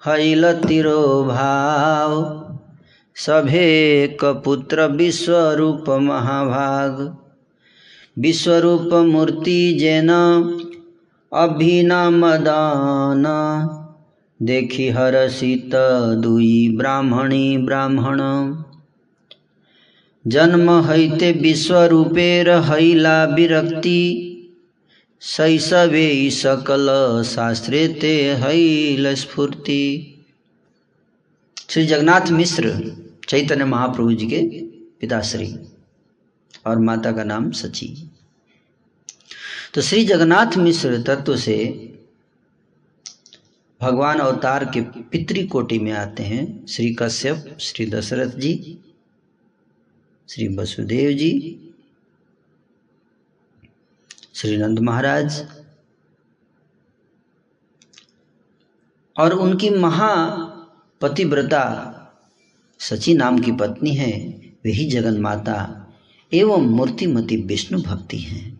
हैल तिरो भाव सभे कपुत्र विश्वरूप महाभाग। विश्वरूप मूर्ति जैन अभिनमदान। देखी हरसित दुई ब्राह्मणी ब्राह्मण। जन्म हैते विश्वरूपेर हैला विरक्ति। शैशवे सकल शास्त्रे ते हैल स्फूर्ति श्री जगन्नाथ मिश्र चैतन्य महाप्रभु जी के पिताश्री और माता का नाम सची। तो श्री जगन्नाथ मिश्र तत्व से भगवान अवतार के पितृ कोटि में आते हैं। श्री कश्यप, श्री दशरथ जी, श्री वसुदेव जी श्री नंद महाराज और उनकी महा महापतिव्रता सची नाम की पत्नी है वही जगन माता एवं मूर्तिमती विष्णु भक्ति हैं।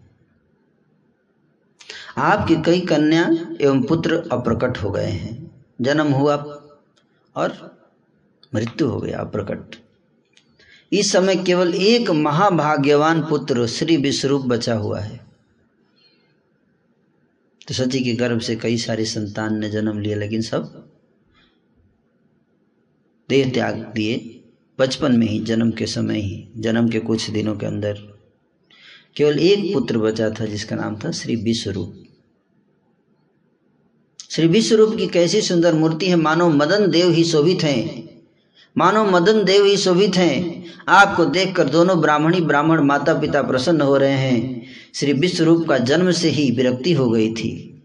आपकी कई कन्या एवं पुत्र अप्रकट हो गए हैं। जन्म हुआ और मृत्यु हो गया अप्रकट। इस समय केवल एक महाभाग्यवान पुत्र श्री विश्वरूप बचा हुआ है। तो सती के गर्भ से कई सारे संतान ने जन्म लिया, लेकिन सब देह त्याग दिए। बचपन में ही, जन्म के समय ही, जन्म के कुछ दिनों के अंदर। केवल एक पुत्र बचा था, जिसका नाम था श्री विश्वरूप। श्री विश्वरूप की कैसी सुंदर मूर्ति है, मानो मदन देव ही शोभित हैं। मानो मदन देव ही शोभित हैं। आपको देखकर दोनों ब्राह्मणी, ब्राह्मण माता पिता प्रसन्न हो रहे हैं। श्री विश्वरूप का जन्म से ही विरक्ति हो गई थी।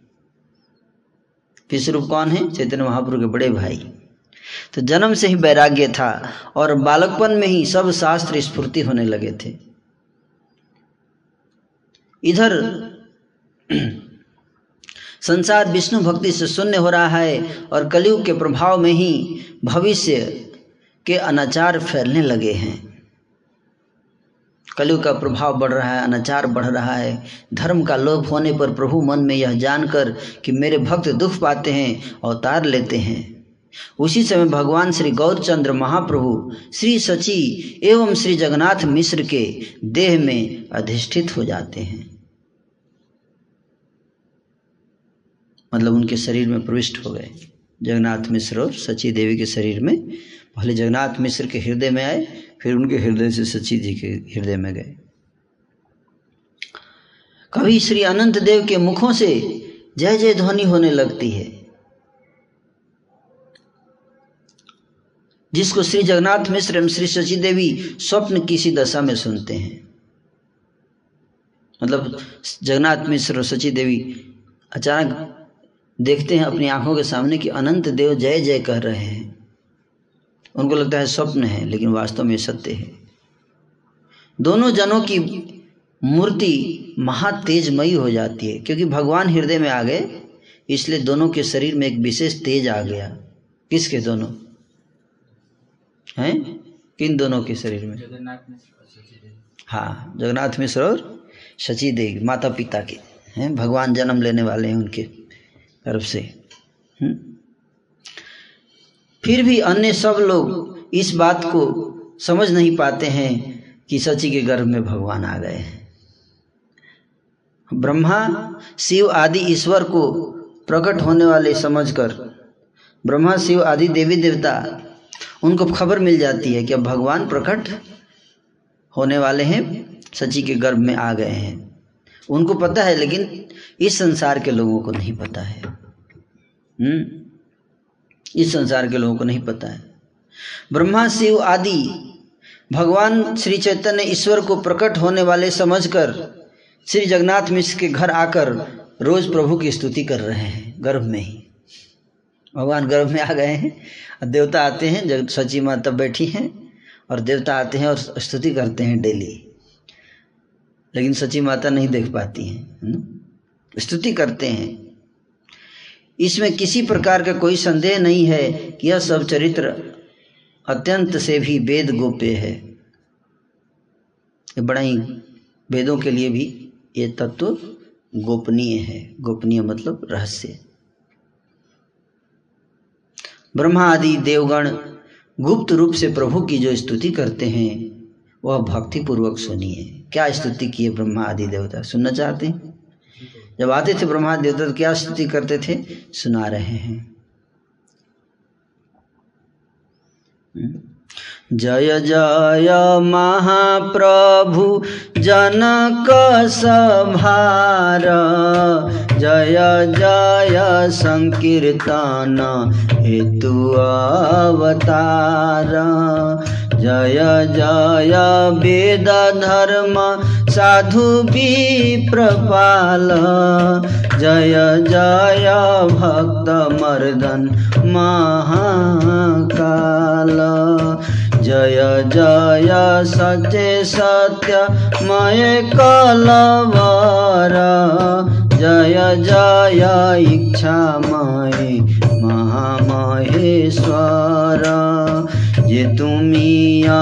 विश्वरूप कौन है? चैतन्य महाप्रभु के बड़े भाई। तो जन्म से ही वैराग्य था और बालकपन में ही सब शास्त्र स्फूर्ति होने लगे थे। इधर संसार विष्णु भक्ति से शून्य हो रहा है और कलयुग के प्रभाव में ही भविष्य के अनाचार फैलने लगे हैं। कलयुग का प्रभाव बढ़ रहा है, अनाचार बढ़ रहा है। धर्म का लोभ होने पर प्रभु मन में यह जानकर कि मेरे भक्त दुख पाते हैं अवतार लेते हैं। उसी समय भगवान श्री गौरचंद्र महाप्रभु श्री सची एवं श्री जगन्नाथ मिश्र के देह में अधिष्ठित हो जाते हैं। मतलब उनके शरीर में प्रविष्ट हो गए। जगन्नाथ मिश्र और सची देवी के शरीर में पहले जगन्नाथ मिश्र के हृदय में आए, फिर उनके हृदय से सची जी के हृदय में गए। कभी श्री अनंत देव के मुखों से जय जय ध्वनि होने लगती है। जिसको श्री जगन्नाथ मिश्र एवं श्री शची देवी स्वप्न किसी दशा में सुनते हैं। मतलब जगन्नाथ मिश्र और सची देवी अचानक देखते हैं अपनी आँखों के सामने कि अनंत देव जय जय कह रहे हैं। उनको लगता है स्वप्न है लेकिन वास्तव में सत्य है। दोनों जनों की मूर्ति महातेजमयी हो जाती है क्योंकि भगवान हृदय में आ गए इसलिए दोनों के शरीर में एक विशेष तेज आ गया। किसके दोनों? हैं? किन दोनों के शरीर में? हाँ जगन्नाथ मिश्र और शची देवी माता पिता के। हैं? भगवान जन्म लेने वाले हैं उनके तरफ़ से। हुँ? फिर भी अन्य सब लोग इस बात को समझ नहीं पाते हैं कि सची के गर्भ में भगवान आ गए हैं। ब्रह्मा, शिव आदि ईश्वर को प्रकट होने वाले समझकर ब्रह्मा, शिव आदि देवी देवता, उनको खबर मिल जाती है कि अब भगवान प्रकट होने वाले हैं सची के गर्भ में आ गए हैं। उनको पता है, लेकिन इस संसार के लोगों को नहीं पता है। हम्म? इस संसार के लोगों को नहीं पता है। ब्रह्मा शिव आदि भगवान श्री चैतन्य ईश्वर को प्रकट होने वाले समझकर श्री जगन्नाथ मिश्र के घर आकर रोज प्रभु की स्तुति कर रहे हैं, गर्भ में ही। भगवान गर्भ में आ गए हैं देवता आते हैं जब सची माँ तब बैठी हैं और देवता आते हैं और स्तुति करते हैं डेली। लेकिन सची माता नहीं देख पाती हैं स्तुति करते हैं। इसमें किसी प्रकार का कोई संदेह नहीं है कि यह सब चरित्र अत्यंत से भी वेद गोप्य है। बड़ा ही वेदों के लिए भी ये तत्व गोपनीय है। गोपनीय मतलब रहस्य। ब्रह्मा आदि देवगण गुप्त रूप से प्रभु की जो स्तुति करते हैं, वह भक्ति पूर्वक सुनिए। क्या स्तुति किए ब्रह्मा आदि देवता? सुनना चाहते हैं? जब आते थे ब्रह्मा देवता क्या स्तुति करते थे, सुना रहे हैं। जय जय महाप्रभु जनक सभार। जय जय संकीर्तन हेतु अवतार। जय जय वेद धर्म, साधु विप्रपाल जय जय भक्त मर्दन महाकाल। जय जय सत्य सत्य मय कलवर। जय जय इच्छामय महा महेश्वर जे তুমি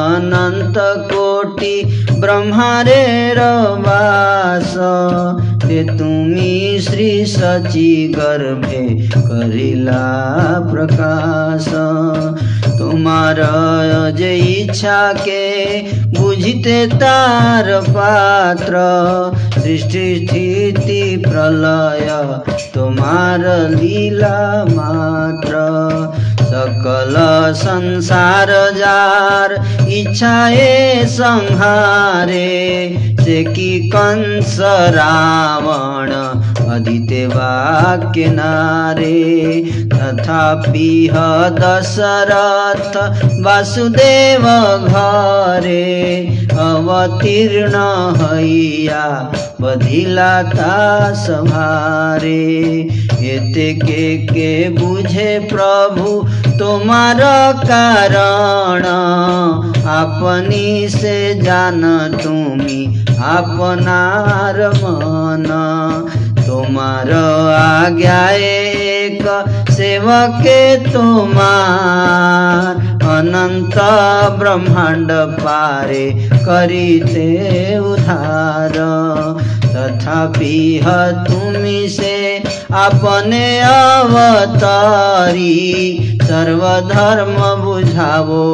অনন্ত কোটি ব্রহ্মারের বাস তে তুমি শ্রী সচি গর্ভে করিলা প্রকাশ তোমার যে ইচ্ছাকে বুঝিতে তার পাত্র সৃষ্টি স্থিতি প্রলয় তোমার লীলা মাত্র सकल संसार जार, इच्छाए संहारे, से कि कंस रावण अदिते वाक्य नारे। तथापि दशरथ वासुदेव घरे, अवतीर्ण हैया बधिला तास भारे एते के के बुझे प्रभु তোমার কারণ আপনি সে জান তুমি আপনার মন তোমার আজ্ঞায় এক সেবকে তোমার অনন্ত ব্রহ্মাণ্ড পারে করিতে উদ্ধার তথাপি হ তুমি সে अपने अवतारी सर्वधर्म बुझावो,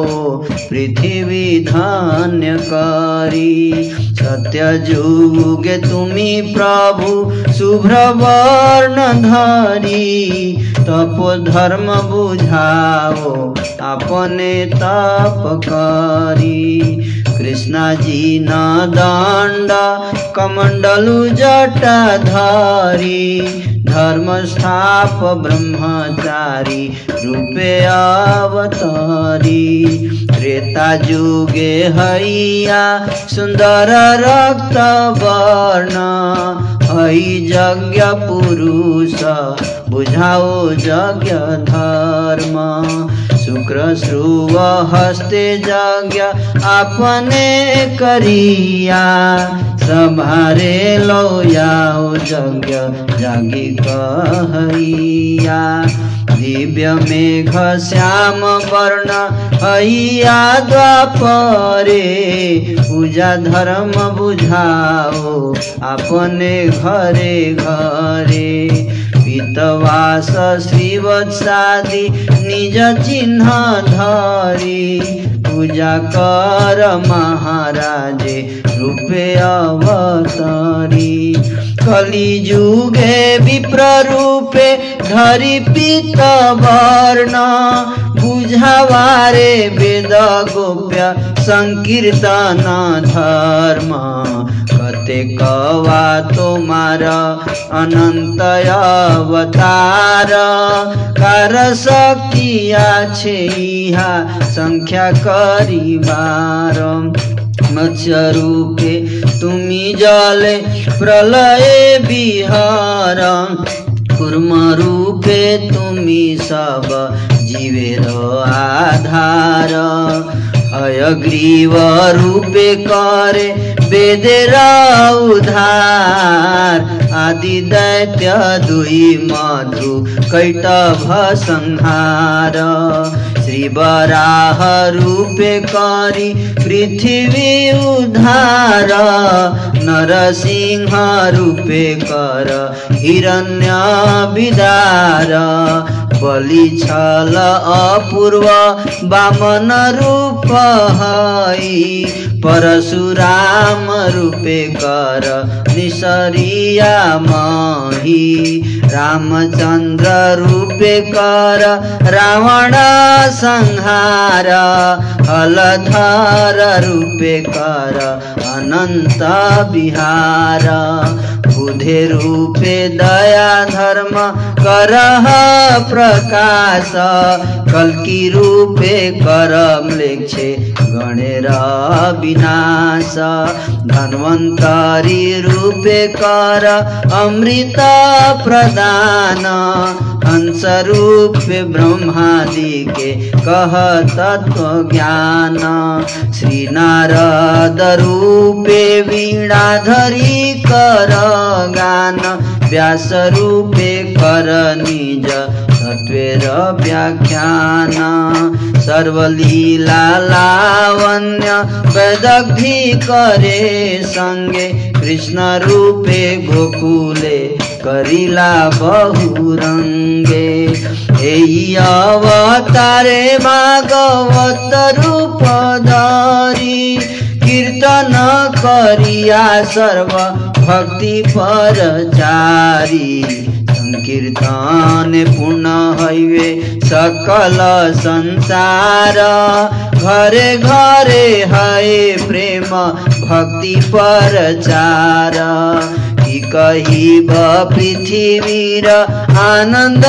पृथ्वी धन्य करी सत्य जुगे तुम्ही प्रभु, शुभ्र वर्ण धरी तप धर्म बुझाओ अपने तप करी कृष्णाजी न दण्ड कमण्डलु जटाधारी धर्म स्थाप ब्रह्मचारी रूपे अवतरी। त्रेता जुगे हैया सुंदर रक्त वर्ण। है यज्ञ पुरुष, बुझाओ यज्ञ धर्म। शुक्र श्रुव हस्ते यज्ञ अपने करिया, सभारे याओ यज्ञ जागी कहैया। दिव्य मेघ श्याम वर्ण हैया द्वापरे, पूजा धर्म बुझाओ अपने घरे घरे। पितवास श्रीवत्सादि निज चिन्ह धरी पूजा कर महाराजे रूपे अवतरी। कली जुगे विप्र रूपे धरि पीत वर्ण बुझावारे वेद गोप्य संकीर्तन धर्म। कते कवा तोमार अनंत अवतार। कर सकिया छेहा संख्या करीबार। मत्स्य रूपे तुमी जल प्रलय विहार कूर्म रूपे तुमी सब জীবের আধার হয়গ্রীব রূপে করে বেদের উধার আদি दैत्य दुई मधु कैटभ संहार श्री बराह रूपे करी पृथ्वी उद्धार नरसिंह रूपे कर हिरण्य विदार बलि छल अपूर्व वामन रूप हई परशुराम रूपे कर निसरिया मही। रामचंद्र रूपे कर रावण संहार, हलधर रूपे कर, अनंत बिहार। बुधे रूपे दया धर्म करह प्रकाश कल्की रूपे करम लेक्षे गणेर विनाश। धन्वन्तरी रूपे कर अमृत प्रदान, हंस रूप ब्रह्मादि के कह तत्व ज्ञान श्री नारद रूपे वीणाधरी कर गान व्यास रूपे कर निज तत्त्वेर व्याख्यान। सर्वलीला लावण्य वेदग्धि करे सङ्गे कृष्ण रूपे गोकुले करिला बहुरङ्गे। हे अवतारे भागवत रूप धरी कीर्तन करिया सर्व भक्ति पर चारी संकीर्तन पूर्ण हईवे सकल संसार। घरे घरे है प्रेम भक्ति पर परचार। कही पृथ्वी आनन्द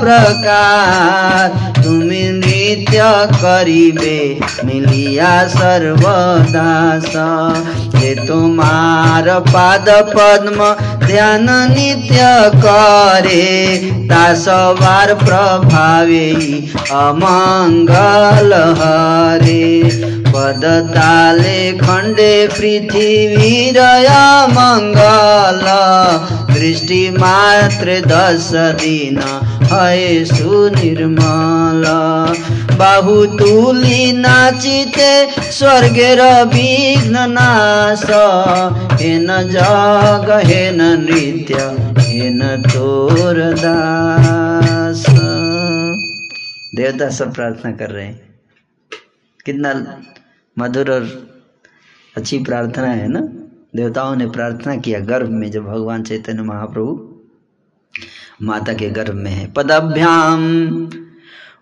प्रकार तुमी नृत्य करिबे मिलिया सर्वदास। हे तुमार पाद पद्म ध्यान नित्य करे तासवार प्रभावे अमङ्गल हरे। पदताले खण्डे पृथ्वी रया मङ्गल। दृष्टि मात्र दश दिन है सुनिर्मल। बाहु तुली नाचिते र विघ्न नाश। हेन जग हेन नृत्य हेन तोर दास। देवता सब प्रार्थना कर रहे हैं। कितना मधुर और अच्छी प्रार्थना है ना? देवताओं ने प्रार्थना किया, गर्भ में जब भगवान चैतन्य महाप्रभु माता के गर्भ में है। पदभ्याम,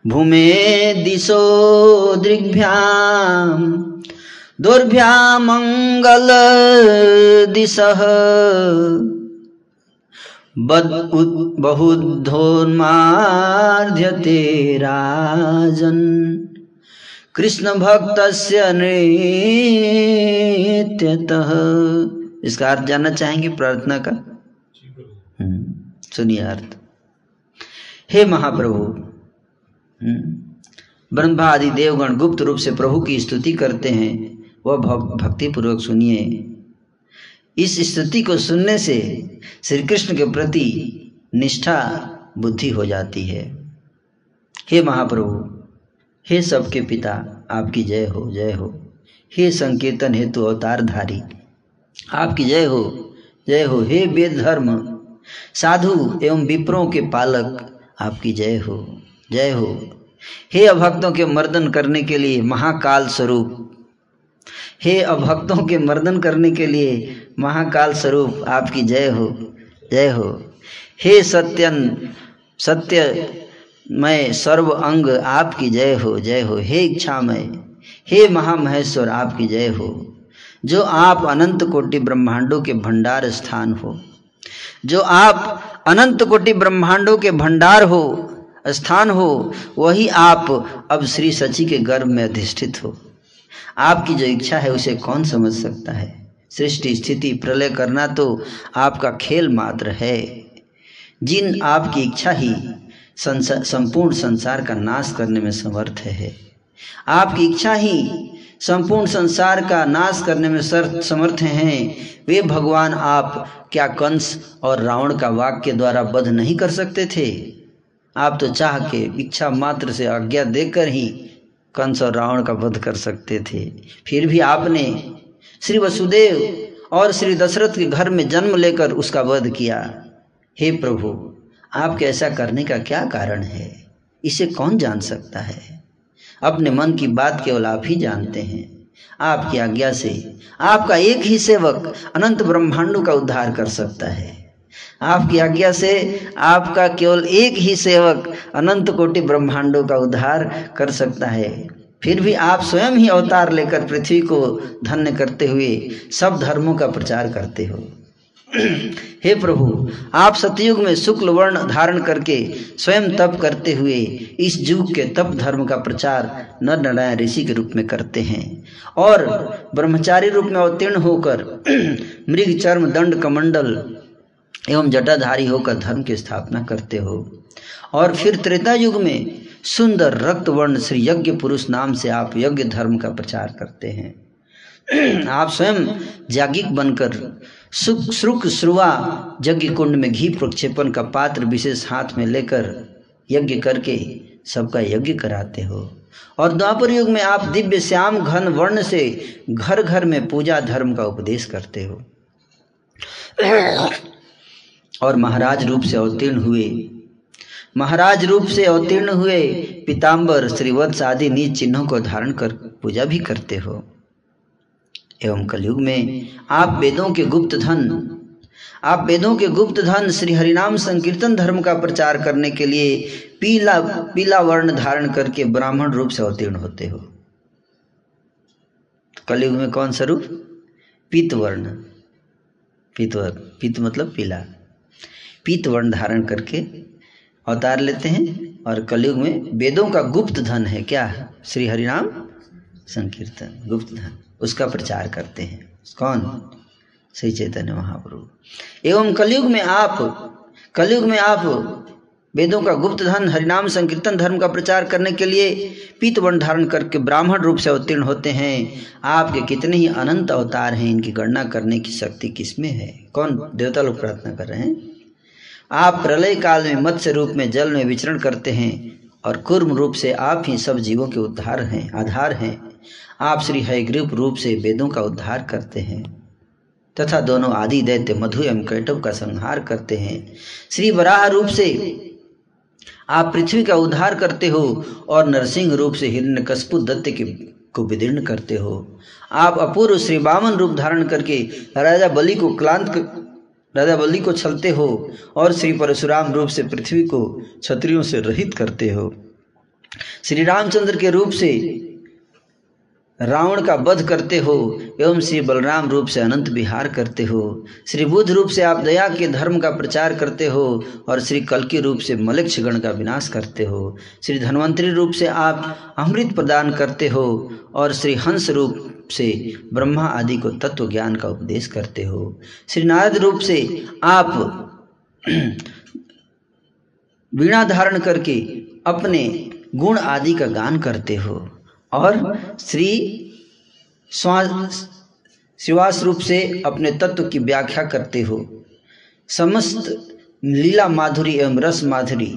भूमे दिशो दृग्भ्याम दुर्भ्या मंगल दिशः बहुद्धोन्मार्ध्यते राजन् कृष्ण भक्त इसका अर्थ जानना चाहेंगे प्रार्थना का? हम्म, सुनिए अर्थ। हे महाप्रभु हम्म, ब्रह्मा आदि देवगण गुप्त रूप से प्रभु की स्तुति करते हैं वह भक्ति पूर्वक सुनिए। इस स्तुति को सुनने से श्री कृष्ण के प्रति निष्ठा बुद्धि हो जाती है। हे महाप्रभु हे सबके पिता, आपकी जय हो जय हो। हे संकीर्तन हेतु अवतारधारी आपकी जय हो जय हो। हे वेद धर्म, साधु एवं विप्रों के पालक, आपकी जय हो जय हो। हे अभक्तों के मर्दन करने के लिए महाकाल स्वरूप, हे अभक्तों के मर्दन करने के लिए महाकाल स्वरूप, आपकी जय हो जय हो। हे सत्यन, सत्य मैं सर्व अंग आपकी जय हो जय हो। हे इच्छा इच्छामय, हे महामहेश्वर आपकी जय हो। जो आप अनंत कोटि ब्रह्मांडों के भंडार स्थान हो, जो आप अनंत कोटि ब्रह्मांडों के भंडार हो, स्थान हो, वही आप अब श्री सची के गर्भ में अधिष्ठित हो। आपकी जो इच्छा है उसे कौन समझ सकता है? सृष्टि स्थिति प्रलय करना तो आपका खेल मात्र है। जिन आपकी इच्छा ही संपूर्ण संसार का नाश करने में समर्थ है। आपकी इच्छा ही संपूर्ण संसार का नाश करने में समर्थ हैं। वे भगवान आप क्या कंस और रावण का वाक्य द्वारा वध नहीं कर सकते थे? आप तो चाह के इच्छा मात्र से आज्ञा देकर ही कंस और रावण का वध कर सकते थे। फिर भी आपने श्री वसुदेव और श्री दशरथ के घर में जन्म लेकर उसका वध किया। हे प्रभु आपके ऐसा करने का क्या कारण है? इसे कौन जान सकता है? अपने मन की बात केवल आप ही जानते हैं। आपकी आज्ञा से आपका एक ही सेवक अनंत ब्रह्मांडों का उद्धार कर सकता है। आपकी आज्ञा से आपका केवल एक ही सेवक अनंत कोटि ब्रह्मांडों का उद्धार कर सकता है। फिर भी आप स्वयं ही अवतार लेकर पृथ्वी को धन्य करते हुए सब धर्मों का प्रचार करते हो। हे प्रभु, आप सतयुग में शुक्ल वर्ण धारण करके स्वयं तप करते हुए इस युग के तप धर्म का प्रचार नर नारायण ऋषि के रूप में करते हैं। और ब्रह्मचारी रूप में अवतीर्ण होकर मृग, चर्म, दंड, कमंडल एवं जटाधारी होकर धर्म की स्थापना करते हो। और फिर त्रेता युग में सुंदर रक्त वर्ण श्री यज्ञ पुरुष नाम से आप यज्ञ धर्म का प्रचार करते हैं। आप स्वयं जागिक बनकर सुख श्रुक श्रुआ यज्ञ कुंड में घी प्रक्षेपण का पात्र विशेष हाथ में लेकर यज्ञ करके सबका यज्ञ कराते हो। और द्वापर युग में आप दिव्य श्याम घन वर्ण से घर घर में पूजा धर्म का उपदेश करते हो। और महाराज रूप से अवतीर्ण हुए। महाराज रूप से अवतीर्ण हुए पीताम्बर श्रीवत्स आदि नीच चिन्हों को धारण कर पूजा भी करते हो। एवं कलयुग में आप वेदों के गुप्त धन, आप वेदों के गुप्त धन श्री हरिनाम संकीर्तन धर्म का प्रचार करने के लिए पीला पीला वर्ण धारण करके ब्राह्मण रूप से अवतीर्ण होते हो। कलयुग में कौन सा रूप? पीत वर्ण। पीत वर्ण पीत मतलब पीला। पीत वर्ण धारण करके अवतार लेते हैं और कलयुग में वेदों का गुप्त धन है क्या? श्री हरिनाम संकीर्तन, गुप्त धन। उसका प्रचार करते हैं। कौन? श्री चैतन्य महाप्रभु। एवं कलयुग में आप, कलयुग में आप वेदों का गुप्त धन, हरिनाम संकीर्तन धर्म का प्रचार करने के लिए पीत वर्ण धारण करके ब्राह्मण रूप से अवतीर्ण होते हैं। आपके कितने ही अनंत अवतार हैं, इनकी गणना करने की शक्ति किसमें है? कौन देवता लोग प्रार्थना कर रहे हैं? आप प्रलय काल में मत्स्य रूप में जल में विचरण करते हैं और कुर्म रूप से आप ही सब जीवों के उद्धार हैं, आधार हैं। आप श्री हयग्रीव रूप से वेदों का उद्धार करते हैं, तथा दोनों आदि दैत्य मधु एवं कैटव का संहार करते हैं। श्री वराह रूप से आप पृथ्वी का उद्धार करते हो और नरसिंह रूप से हिरण्यकशपु दत्त के को विदीर्ण करते हो। आप अपूर्व श्री वामन रूप धारण करके राजा बलि को क्लांत राजा बलि को छलते हो और श्री परशुराम रूप से पृथ्वी को क्षत्रियों से रहित करते हो। श्री रामचंद्र के रूप से रावण का वध करते हो एवं श्री बलराम रूप से अनंत विहार करते हो। श्री बुद्ध रूप से आप दया के धर्म का प्रचार करते हो और श्री कल्कि रूप से मलक्ष गण का विनाश करते हो। श्री धन्वंतरी रूप से आप अमृत प्रदान करते हो और श्री हंस रूप से ब्रह्मा आदि को तत्व ज्ञान का उपदेश करते हो। श्री नारद रूप से आप वीणा धारण करके अपने गुण आदि का गान करते हो। और श्री श्रीवास रूप से अपने तत्व की व्याख्या करते हो। समस्त लीला माधुरी एवं रस माधुरी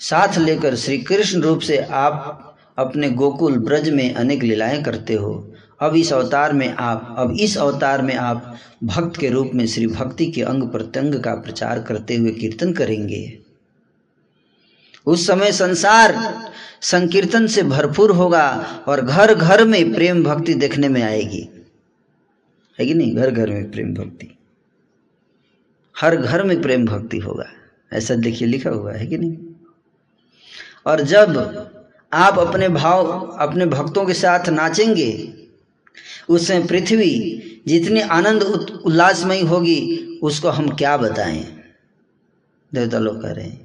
साथ लेकर श्री कृष्ण रूप से आप अपने गोकुल ब्रज में अनेक लीलाएँ करते हो। अब इस अवतार में आप अब इस अवतार में आप भक्त के रूप में श्री भक्ति के अंग प्रत्यंग का प्रचार करते हुए कीर्तन करेंगे। उस समय संसार संकीर्तन से भरपूर होगा और घर घर में प्रेम भक्ति देखने में आएगी। है कि नहीं? घर घर में प्रेम भक्ति। हर घर में प्रेम भक्ति होगा। ऐसा देखिए लिखा हुआ है कि नहीं? और जब आप अपने भाव, अपने भक्तों के साथ नाचेंगे, उस समय पृथ्वी जितनी आनंद उल्लासमयी होगी, उसको हम क्या बताएँ? देवता लोग कह रहे हैं।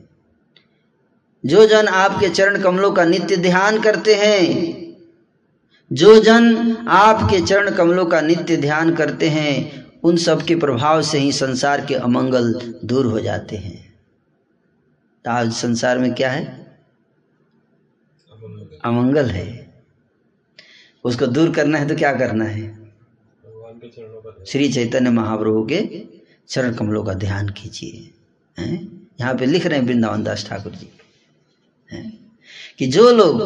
जो जन आपके चरण कमलों का नित्य ध्यान करते हैं, जो जन आपके चरण कमलों का नित्य ध्यान करते हैं, उन सब के प्रभाव से ही संसार के अमंगल दूर हो जाते हैं। आज संसार में क्या है? अमंगल है। उसको दूर करना है तो क्या करना है? श्री चैतन्य महाप्रभु के चरण कमलों का ध्यान कीजिए। यहाँ पे लिख रहे हैं वृंदावन दास ठाकुर जी। कि जो लोग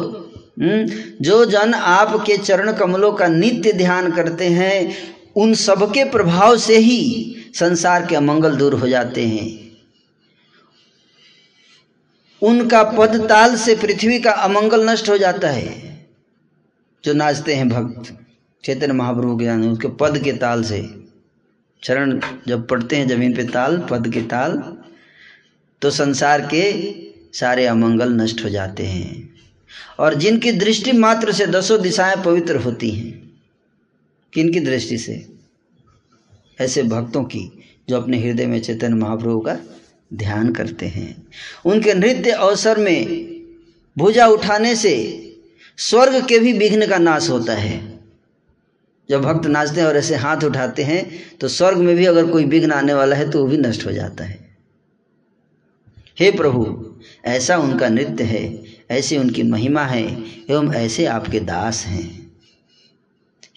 हम्म, जो जन आपके चरण कमलों का नित्य ध्यान करते हैं उन सबके प्रभाव से ही संसार के अमंगल दूर हो जाते हैं। उनका पद ताल से पृथ्वी का अमंगल नष्ट हो जाता है जो नाचते हैं भक्त चैतन्य महाप्रभु के जाने उसके पद के ताल से। चरण जब पड़ते हैं ज़मीन पे ताल पद के ताल तो संसार के सारे अमंगल नष्ट हो जाते हैं। और जिनकी दृष्टि मात्र से दसों दिशाएँ पवित्र होती हैं, किनकी दृष्टि से? ऐसे भक्तों की जो अपने हृदय में चैतन्य महाप्रभु का ध्यान करते हैं। उनके नृत्य अवसर में भुजा उठाने से स्वर्ग के भी विघ्न का नाश होता है। जब भक्त नाचते हैं और ऐसे हाथ उठाते हैं तो स्वर्ग में भी अगर कोई विघ्न आने वाला है तो वो भी नष्ट हो जाता है। हे प्रभु ऐसा उनका नृत्य है, ऐसी उनकी महिमा है एवं ऐसे आपके दास हैं।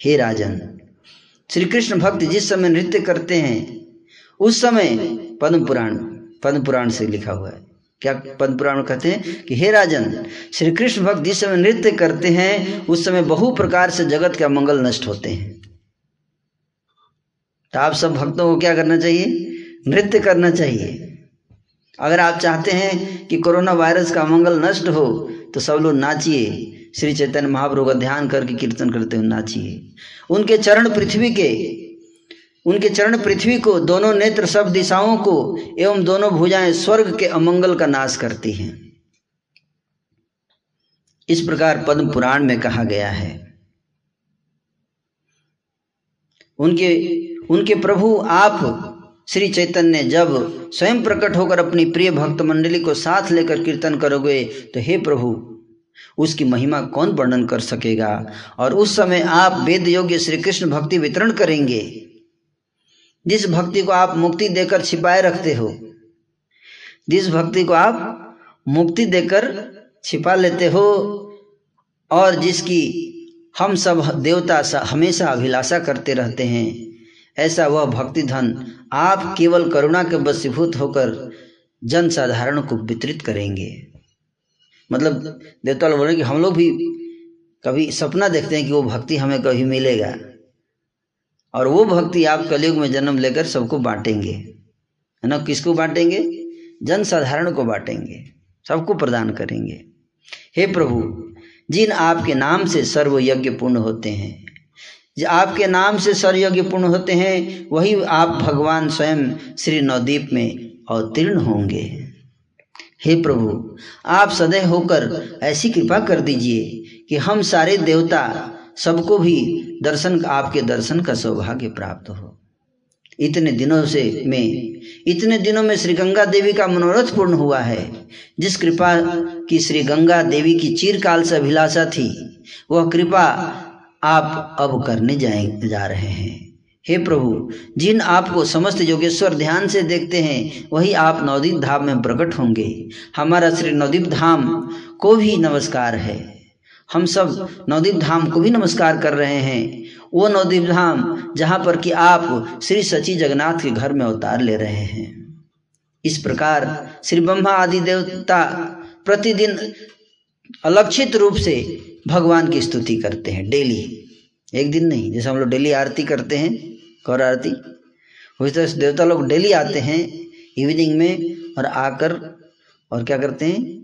हे राजन श्री कृष्ण भक्त जिस समय नृत्य करते हैं, उस समय पद्म पुराण पद्म पुराण से लिखा हुआ है। क्या पद्म पुराण कहते हैं? कि हे राजन श्री कृष्ण भक्त जिस समय नृत्य करते हैं, उस समय बहु प्रकार से जगत का मंगल नष्ट होते हैं। तो आप सब भक्तों को क्या करना चाहिए? नृत्य करना चाहिए। अगर आप चाहते हैं कि कोरोना वायरस का मंगल नष्ट हो तो सब लोग नाचिए। श्री चैतन्य महाप्रभु का ध्यान करके कीर्तन करते हुए नाचिए। उनके चरण पृथ्वी के, उनके चरण पृथ्वी को, दोनों नेत्र सब दिशाओं को, एवं दोनों भुजाएँ स्वर्ग के अमंगल का नाश करती हैं। इस प्रकार पद्म पुराण में कहा गया है। उनके उनके प्रभु आप श्री चैतन्य, जब स्वयं प्रकट होकर अपनी प्रिय भक्त मंडली को साथ लेकर कीर्तन करोगे तो हे प्रभु, उसकी महिमा कौन वर्णन कर सकेगा? और उस समय आप वेद योग्य श्री कृष्ण भक्ति वितरण करेंगे। जिस भक्ति को आप मुक्ति देकर छिपाए रखते हो, जिस भक्ति को आप मुक्ति देकर छिपा लेते हो, और जिसकी हम सब देवता हमेशा अभिलाषा करते रहते हैं, ऐसा वह भक्ति धन आप केवल करुणा के वशीभूत होकर जन साधारण को वितरित करेंगे। मतलब देवता लोग बोले कि हम लोग भी कभी सपना देखते हैं कि वो भक्ति हमें कभी मिलेगा और वो भक्ति आप कलयुग में जन्म लेकर सबको बांटेंगे। है ना? किसको बांटेंगे? जन साधारण को बांटेंगे। सबको प्रदान करेंगे। हे प्रभु, जिन आपके नाम से सर्व यज्ञ पूर्ण होते हैं जो आपके नाम से सर्व पूर्ण होते हैं, वही आप भगवान स्वयं श्री नवदीप में अवतीर्ण होंगे। हे प्रभु, आप सदैव होकर ऐसी कृपा कर दीजिए कि हम सारे देवता सबको भी दर्शन, आपके दर्शन का सौभाग्य प्राप्त हो। इतने दिनों से में, इतने दिनों में श्री गंगा देवी का मनोरथ पूर्ण हुआ है। जिस कृपा की श्री गंगा देवी की चीरकाल से अभिलाषा थी, वह कृपा आप अब करने जाए, जा रहे हैं। हे प्रभु, जिन आपको समस्त योगेश्वर ध्यान से देखते हैं, वही आप नवदीप धाम में प्रकट होंगे। हमारा श्री नवदीप धाम को भी नमस्कार है। हम सब नवदीप धाम को भी नमस्कार कर रहे हैं। वो नवदीप धाम जहाँ पर कि आप श्री सची जगन्नाथ के घर में अवतार ले रहे हैं। इस प्रकार श्री ब्रह्मा आदि देवता प्रतिदिन अलक्षित रूप से भगवान की स्तुति करते हैं डेली। एक दिन नहीं, जैसे हम लोग डेली आरती करते हैं कौर आरती, उसी तरह से देवता लोग डेली आते हैं इवनिंग में और आकर और क्या करते हैं?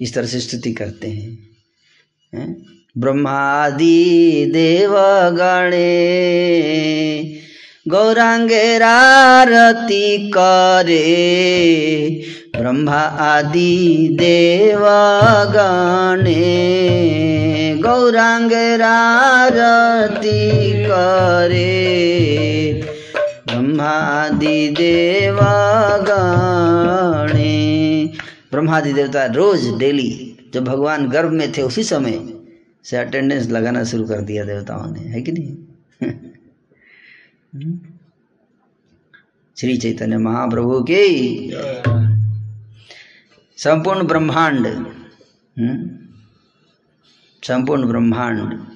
इस तरह से स्तुति करते हैं। ब्रह्मादि देवगणे गौरांगेरारती करे। ब्रह्मा आदि देवगणे गौरांगेरारती करे। ब्रह्मादि देवगणे ब्रह्मादि देवता रोज डेली जब भगवान गर्भ में थे उसी समय से अटेंडेंस लगाना शुरू कर दिया देवताओं ने। है कि नहीं? श्री चैतन्य महाप्रभु के संपूर्ण ब्रह्मांड संपूर्ण ब्रह्मांड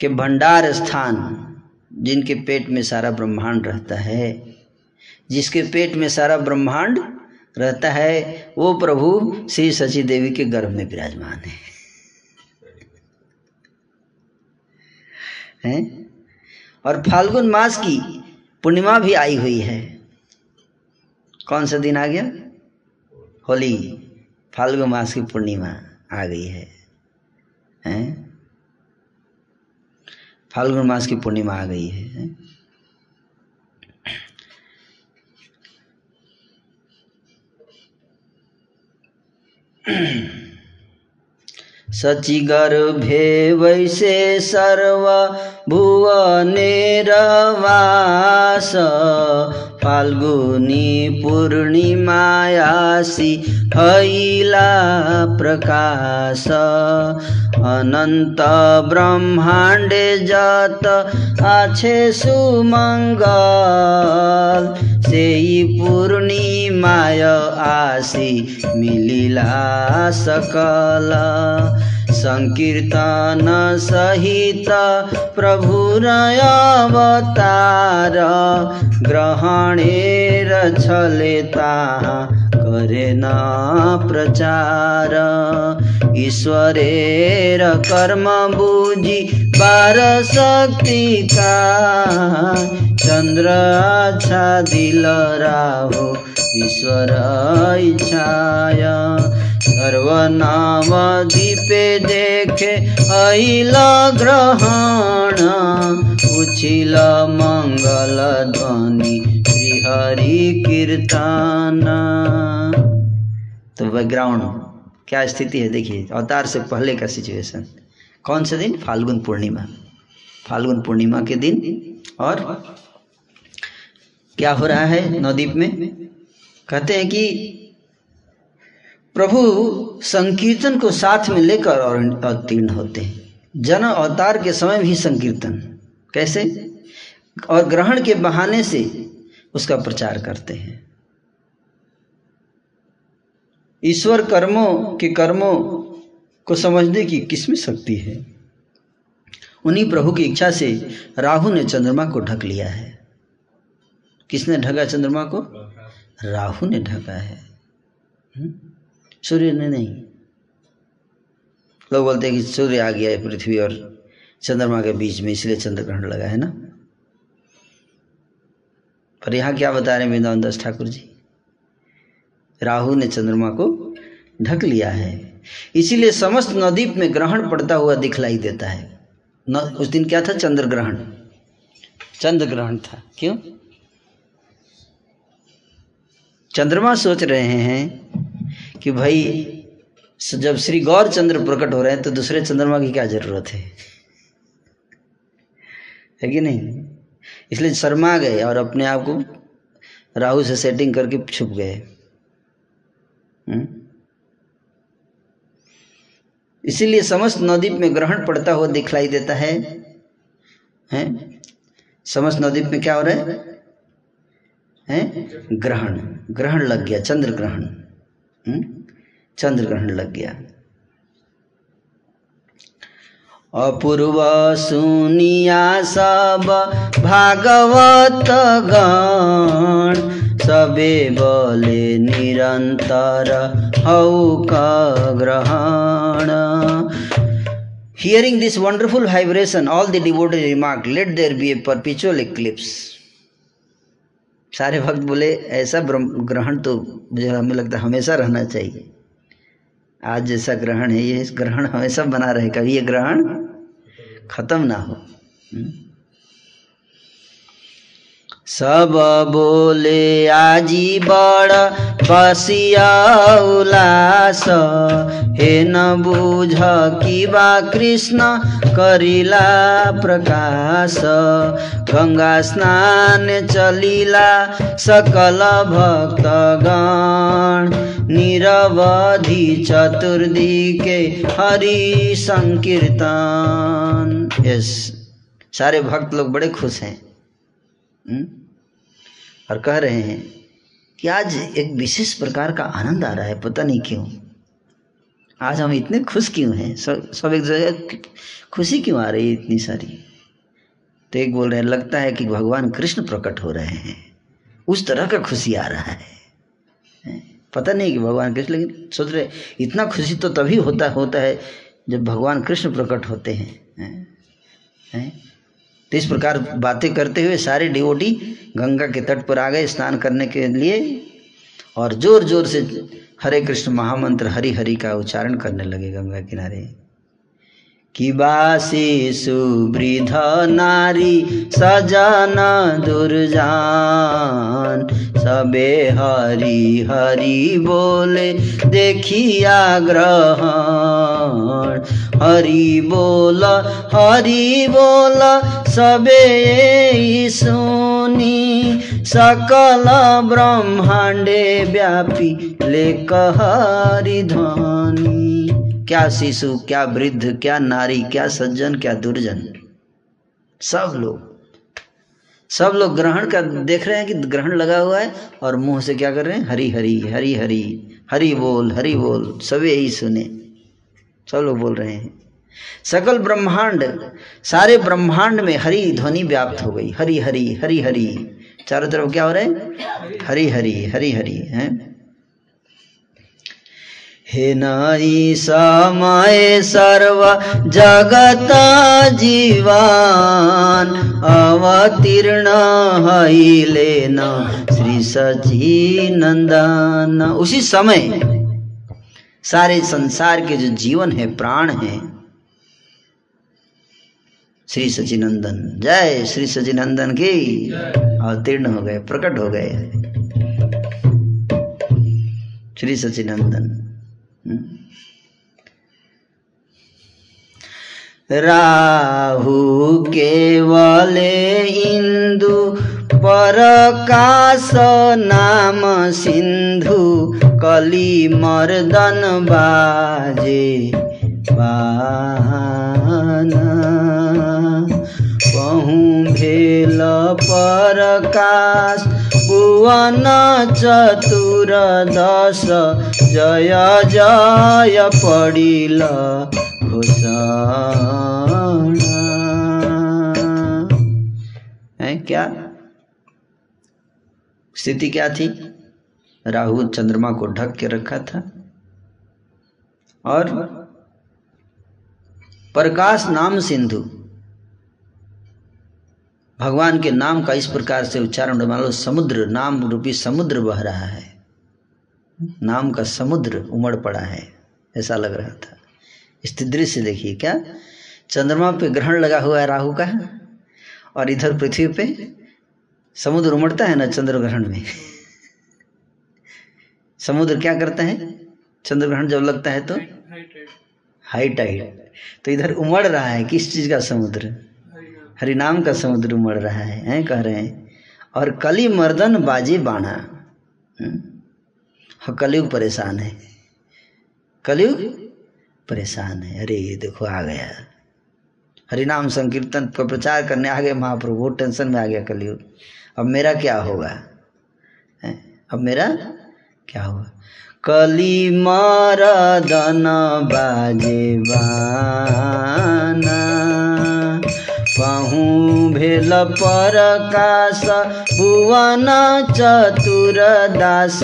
के भंडार स्थान जिनके पेट में सारा ब्रह्मांड रहता है, जिसके पेट में सारा ब्रह्मांड रहता है, वो प्रभु श्री शशि देवी के गर्भ में विराजमान है। हैं? और फाल्गुन मास की पूर्णिमा भी आई हुई है। कौन सा दिन आ गया? होली। फाल्गुन मास की पूर्णिमा आ गई है। हैं फाल्गुन मास की पूर्णिमा आ गई है, है? सचिगर्भे वैसे सर्व भुवनेरवास फाल्गुनी पूर्णिमायासी हैला प्रकाश। अनंत ब्रह्मांडे जत आछे सुमंगल सेई पूर्णिमाय आसी मिलिला सकल। संकीर्तन सहित प्रभुर अवतार ग्रहणेर छले ताहा करेन प्रचार। ईश्वरेर कर्म बुझी बार शक्ति का। चंद्र अच्छा दिल राहो ईश्वर इच्छाय। दीपे देखे अल ग्रहण, उछिल मंगल ध्वनि, श्रीहरि कीर्तन। तो बैकग्राउंड, क्या स्थिति है? देखिए, अवतार से पहले का सिचुएशन कौन सा दिन? फाल्गुन पूर्णिमा। फाल्गुन पूर्णिमा के दिन और क्या हो रहा है नवदीप में? कहते हैं कि प्रभु संकीर्तन को साथ में लेकर और अवतीर्ण होते हैं। जन अवतार के समय भी संकीर्तन। कैसे? और ग्रहण के बहाने से उसका प्रचार करते हैं। ईश्वर कर्मों के कर्मों को समझने की किसमें शक्ति है? उन्हीं प्रभु की इच्छा से राहु ने चंद्रमा को ढक लिया है। किसने ढका चंद्रमा को? राहु ने ढका है। हुँ? सूर्य ने नहीं। लोग बोलते हैं कि सूर्य आ गया है पृथ्वी और चंद्रमा के बीच में इसलिए चंद्र ग्रहण लगा है ना? पर यहाँ क्या बता रहे हैं वृंदावन दास ठाकुर जी? राहु ने चंद्रमा को ढक लिया है। इसीलिए समस्त नदीप में ग्रहण पड़ता हुआ दिखलाई देता है। न, उस दिन क्या था? चंद्र ग्रहण चंद्र ग्रहण था। क्यों? चंद्रमा सोच रहे हैं कि भाई जब श्री गौर चंद्र प्रकट हो रहे हैं तो दूसरे चंद्रमा की क्या ज़रूरत है? है कि नहीं? इसलिए शर्मा गए और अपने आप को राहु से सेटिंग करके छुप गए। इसीलिए समस्त नवद्वीप में ग्रहण पड़ता हुआ दिखलाई देता है। हैं? समस्त नवद्वीप में क्या हो रहा है? हैं? ग्रहण। ग्रहण लग गया, चंद्र ग्रहण। हम्म? चंद्र ग्रहण लग गया। अपूर्व सुनिया सब भागवत गण, सबे बोले निरंतर हौ का ग्रहण। Hearing this wonderful vibration all the devoted remark let there be a perpetual eclipse सारे भक्त बोले, ऐसा ग्रहण तो मुझे, हमें लगता है हमेशा रहना चाहिए। आज जैसा ग्रहण है, ये ग्रहण हमेशा बना रहे, कभी ये ग्रहण खत्म ना हो। सब बोले, आजी बड़ बसिया उलास हे न बुझ कि बा कृष्ण करिला प्रकाश। गंगा स्नान चलिला सकल भक्तगण। निरवधि चतुर्दी के हरि संकीर्तन। यस, सारे भक्त लोग बड़े खुश हैं। और कह रहे हैं कि आज एक विशेष प्रकार का आनंद आ रहा है पता नहीं क्यों। आज हम इतने खुश क्यों हैं? सब सब एक जगह खुशी क्यों आ रही है इतनी सारी? तो एक बोल रहे हैं लगता है कि भगवान कृष्ण प्रकट हो रहे हैं। उस तरह का खुशी आ रहा है। पता नहीं कि भगवान कृष्ण लेकिन सोच रहे इतना खुशी तो तभी होता होता है जब भगवान कृष्ण प्रकट होते हैं। हैं, हैं? तो इस प्रकार बातें करते हुए सारे डिवोटी गंगा के तट पर आ गए, स्नान करने के लिए। और ज़ोर ज़ोर से हरे कृष्ण महामंत्र हरि हरि का उच्चारण करने लगे गंगा किनारे। कि बासी सुवृध नारी, सजन दुर्जान, सबे हरि हरि बोले, देखिया ग्रहण। हरि बोला हरि बोला, सबे सुनी। सकल ब्रह्मांडे व्यापी ले कहरि ध्वनि। क्या शिशु, क्या वृद्ध, क्या नारी, क्या सज्जन, क्या दुर्जन? सब लोग। सब लोग ग्रहण का देख रहे हैं कि ग्रहण लगा हुआ है और मुँह से क्या कर रहे हैं? हरी हरी हरी हरी हरी बोल हरी बोल सभी यही सुने। सब लोग बोल रहे हैं। सकल ब्रह्मांड, सारे ब्रह्मांड में हरी ध्वनि व्याप्त हो गई। हरी हरी हरी हरी। चारों तरफ़ क्या हो रहा है? हरी हरी हरी हरी, हैं। हे नाई समय सर्व जगत जीवान अवतीर्ण हईले न श्री सची नंदन उसी समय सारे संसार के जो जीवन है, प्राण है। श्री सचिनंदन, जय श्री सचिनंदन की। अवतीर्ण हो गए, प्रकट हो गए। श्री सचिनंदन। राहु केवले इंदु, परकाश नाम सिंधु कली मर्दन बाजे बाना। पहुँ भेल परकाश, भुवन चतुर दश, जय जय पडिल घोषणा। है, क्या? स्थिति क्या थी? राहु चंद्रमा को ढक के रखा था। और प्रकाश नाम सिंधु, भगवान के नाम का इस प्रकार से उच्चारण मान लो समुद्र नाम रूपी समुद्र बह रहा है। नाम का समुद्र उमड़ पड़ा है, ऐसा लग रहा था। इस दृश्य देखिए क्या? चंद्रमा पे ग्रहण लगा हुआ है राहु का, और इधर पृथ्वी पे समुद्र उमड़ता है ना चंद्र ग्रहण में? समुद्र क्या करता है? चंद्र ग्रहण जब लगता है तो? हाई टाइड तो इधर उमड़ रहा है, किस चीज़ का समुद्र? हरिनाम का समुद्र उमड़ रहा है, हैं, कह रहे हैं। और कली मर्दन बाजी बाणा। हाँ कलयुग परेशान है। कलयुग परेशान है। अरे, ये देखो, आ गया। हरिनाम संकीर्तन का प्रचार करने आ गए महाप्रभु। टेंशन में आ गया कलयुग। अब मेरा क्या होगा? अब मेरा क्या हुआ? कली मरदन बाजे बाना। भेल परकाश भुवन चतुर दास।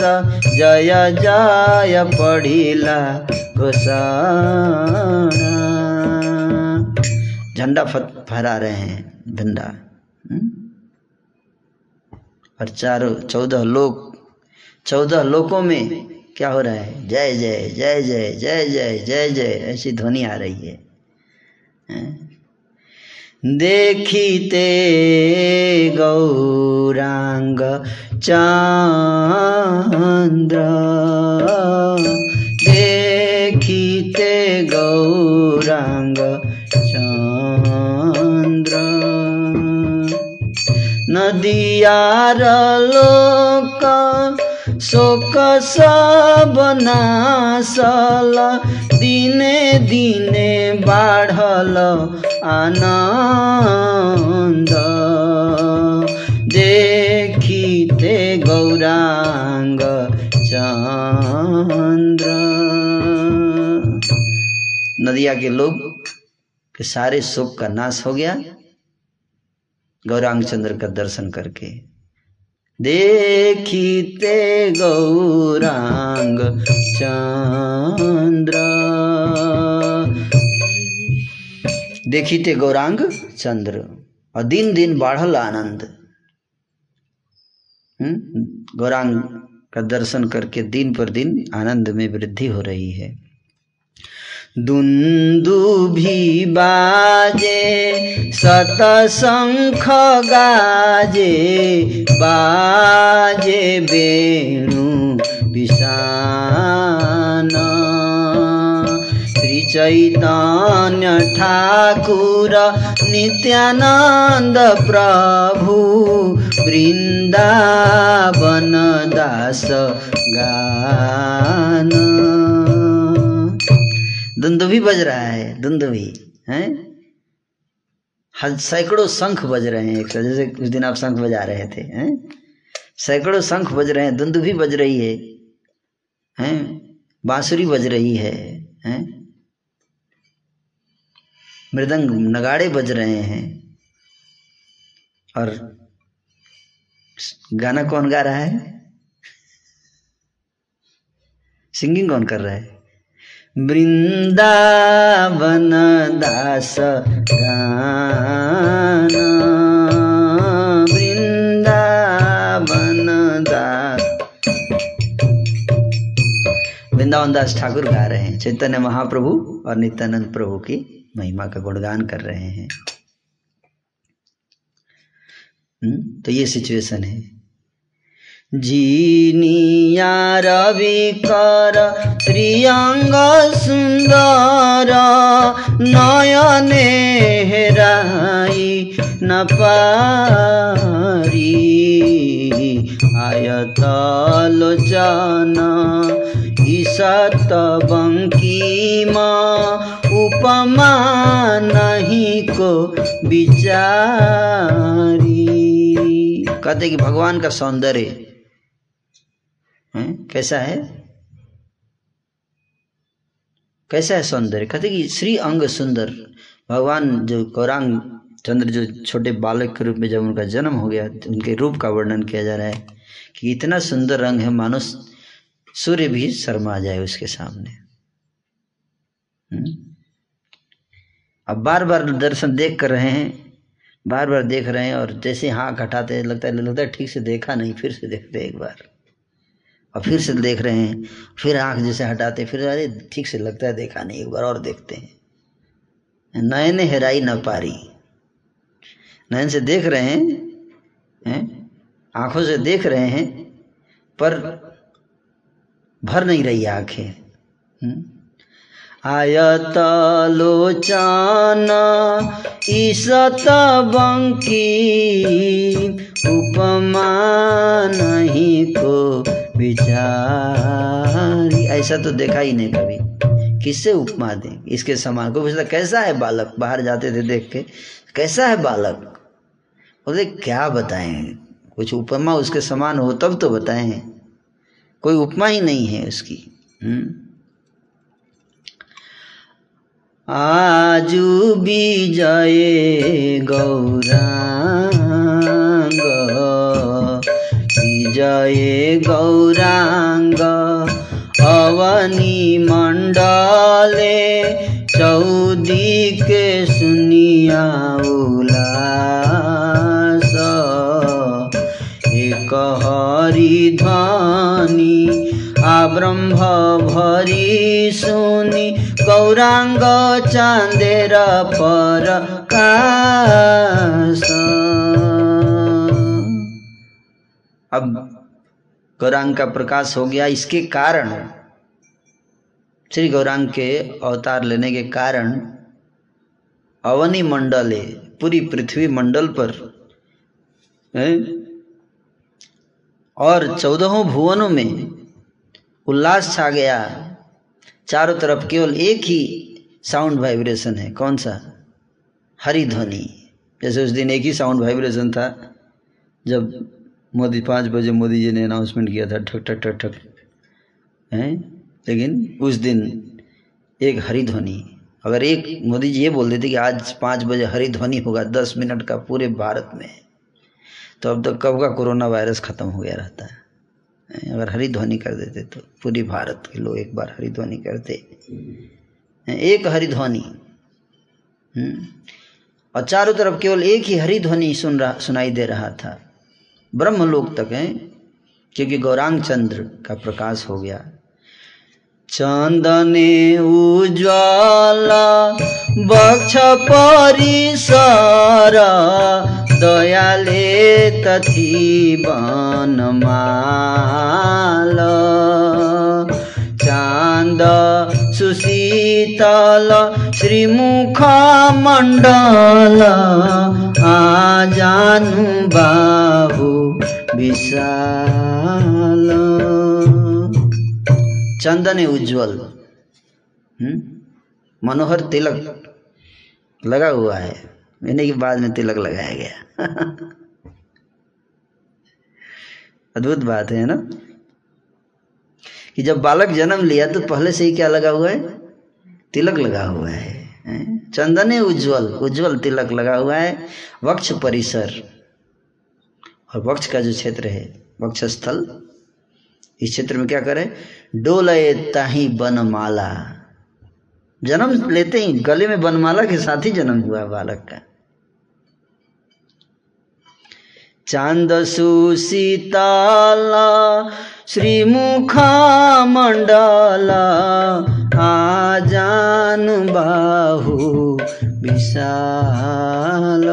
जय जय पढ़िला घोषणा। झंडा फहरा रहे हैं, झंडा। हम्म? और चारों, चौदह लोक चौदह लोकों में क्या हो रहा है? जय जय जय जय जय जय जय जय, ऐसी ध्वनि आ रही है। हैं? देखिते गौरांग चंद्र देखी ते गौरांग चंद्र। नदियार लोक शोक सब नासल दिने दिने बाढ़ल आनन्द। देखिते गौरांग चंद्र नदिया के लोग, के सारे शोक का नाश हो गया। गौरांग चंद्र का दर्शन करके। देखिते गौरांग चंद्र। देखिते गौरांग चंद्र। और दिन दिन बढ़ल आनंद। हम्म? गौरांग का दर्शन करके दिन पर दिन आनंद में वृद्धि हो रही है। दुन्दुभी बाजे शतशङ्ख गाजे बाजे वेणु विषान चैतन्य ठाकुर नित्यानन्द प्रभु वृन्दावन दास गान। दुंदुभी बज रहा है, दुंदुभी, हैं? सैकड़ों शंख बज रहे हैं एक जैसे उस दिन आप शंख बजा रहे थे, हैं? सैकड़ों शंख बज रहे हैं, दुंदुभी बज रही है, हैं? बांसुरी बज रही है, हैं? मृदंग नगाड़े बज रहे हैं, और गाना कौन गा रहा है? सिंगिंग कौन कर रहा है? वृंदावन दास गान। वृंदावन दास वृंदावन दास ठाकुर गा रहे हैं। चैतन्य महाप्रभु और नित्यानंद प्रभु की महिमा का गुणगान कर रहे हैं। हम्म, तो ये सिचुएशन है। जिनिया रवि कर श्रीअंग सुंदर, नयने हेराई न पारी आयत लोचन ईसत बंकीमा उपमा नहीं को विचारी कहते कि भगवान का सौंदर्य? कैसा है? कैसा है सौंदर्य? कहते कि श्री अंग सुंदर। भगवान जो गौरांग चंद्र, जो छोटे बालक के रूप में जब उनका जन्म हो गया तो उनके रूप का वर्णन किया जा रहा है कि इतना सुंदर रंग है, मानो सूर्य भी शर्मा जाए उसके सामने। हम्म? अब बार बार दर्शन देख कर रहे हैं बार बार देख रहे हैं और जैसे हाँ घटाते लगता है लगता है ठीक से देखा नहीं, फिर से देखते एक बार। और फिर से देख रहे हैं, फिर आँख जैसे हटाते फिर अरे ठीक से लगता है, देखा नहीं, एक बार और देखते हैं। नयन हेराई न पारी। नयन से देख रहे हैं हैं? आँखों से देख रहे हैं, पर भर नहीं रही आँखें। हम्म? आयत लोचन ईसत बंकी, उपमा नहीं को विचारी ऐसा तो देखा ही नहीं कभी। किससे उपमा दें? इसके समान को पूछता, कैसा है बालक? बाहर जाते थे देख के, कैसा है बालक? बोले, क्या बताएँ? कुछ उपमा उसके समान हो, तब तो बताएँ। कोई उपमा ही नहीं है उसकी हम्म? भी जाए गौरांग विजय गौरांग। अवनी मंडले चौदी के सुनिया उल्लास। एक हरि ध्वनि आब्रह्म भरी सुनि। गौरांग चांदेर पर अब गौरांग का प्रकाश हो गया। इसके कारण, श्री गौरांग के अवतार लेने के कारण अवनी मंडले, पूरी पृथ्वी मंडल पर, है? और चौदहों भुवनों में उल्लास छा गया। चारों तरफ़ केवल एक ही साउंड वाइब्रेशन है। कौन सा? हरी ध्वनि। जैसे उस दिन एक ही साउंड वाइब्रेशन था, जब मोदी, पाँच बजे मोदी जी ने अनाउंसमेंट किया था, ठक ठक ठक ठक। हैं? लेकिन उस दिन एक हरी ध्वनि, अगर एक मोदी जी ये बोल देते कि आज पाँच बजे हरी ध्वनि होगा, दस मिनट का पूरे भारत में तो अब तक कब का कोरोना वायरस ख़त्म हो गया रहता है? अगर हरी ध्वनि कर देते तो पूरी भारत के लोग एक बार हरी ध्वनि करते। एक हरी ध्वनि। और चारों तरफ़ केवल एक ही हरी ध्वनि सुन रहा, सुनाई दे रहा था। ब्रह्मलोक तक है, क्योंकि गौरांग चंद्र का प्रकाश हो गया। चंदने उज्ज्वला, बक्ष परिसर, दयाले तथी बनमाल। चाँद, सुशीतल, श्रीमुख मण्डल आजानु बाहु विशाल। चंदन उज्जवल। मनोहर तिलक लगा हुआ है। मैंने के बाद में तिलक लगाया गया। अद्भुत बात है ना? कि जब बालक जन्म लिया तो पहले से ही क्या लगा हुआ है? तिलक लगा हुआ है चंदने उज्जवल उज्जवल तिलक लगा हुआ है, वक्ष परिसर। और वक्ष का जो क्षेत्र है वक्ष स्थल इस क्षेत्र में क्या करे? डोलय ताही बनमाला। जन्म लेते ही गले में बनमाला के साथ ही जन्म हुआ बालक का। चाँद सुशीतला श्रीमुखा मंडला आजान बाहु विशाल।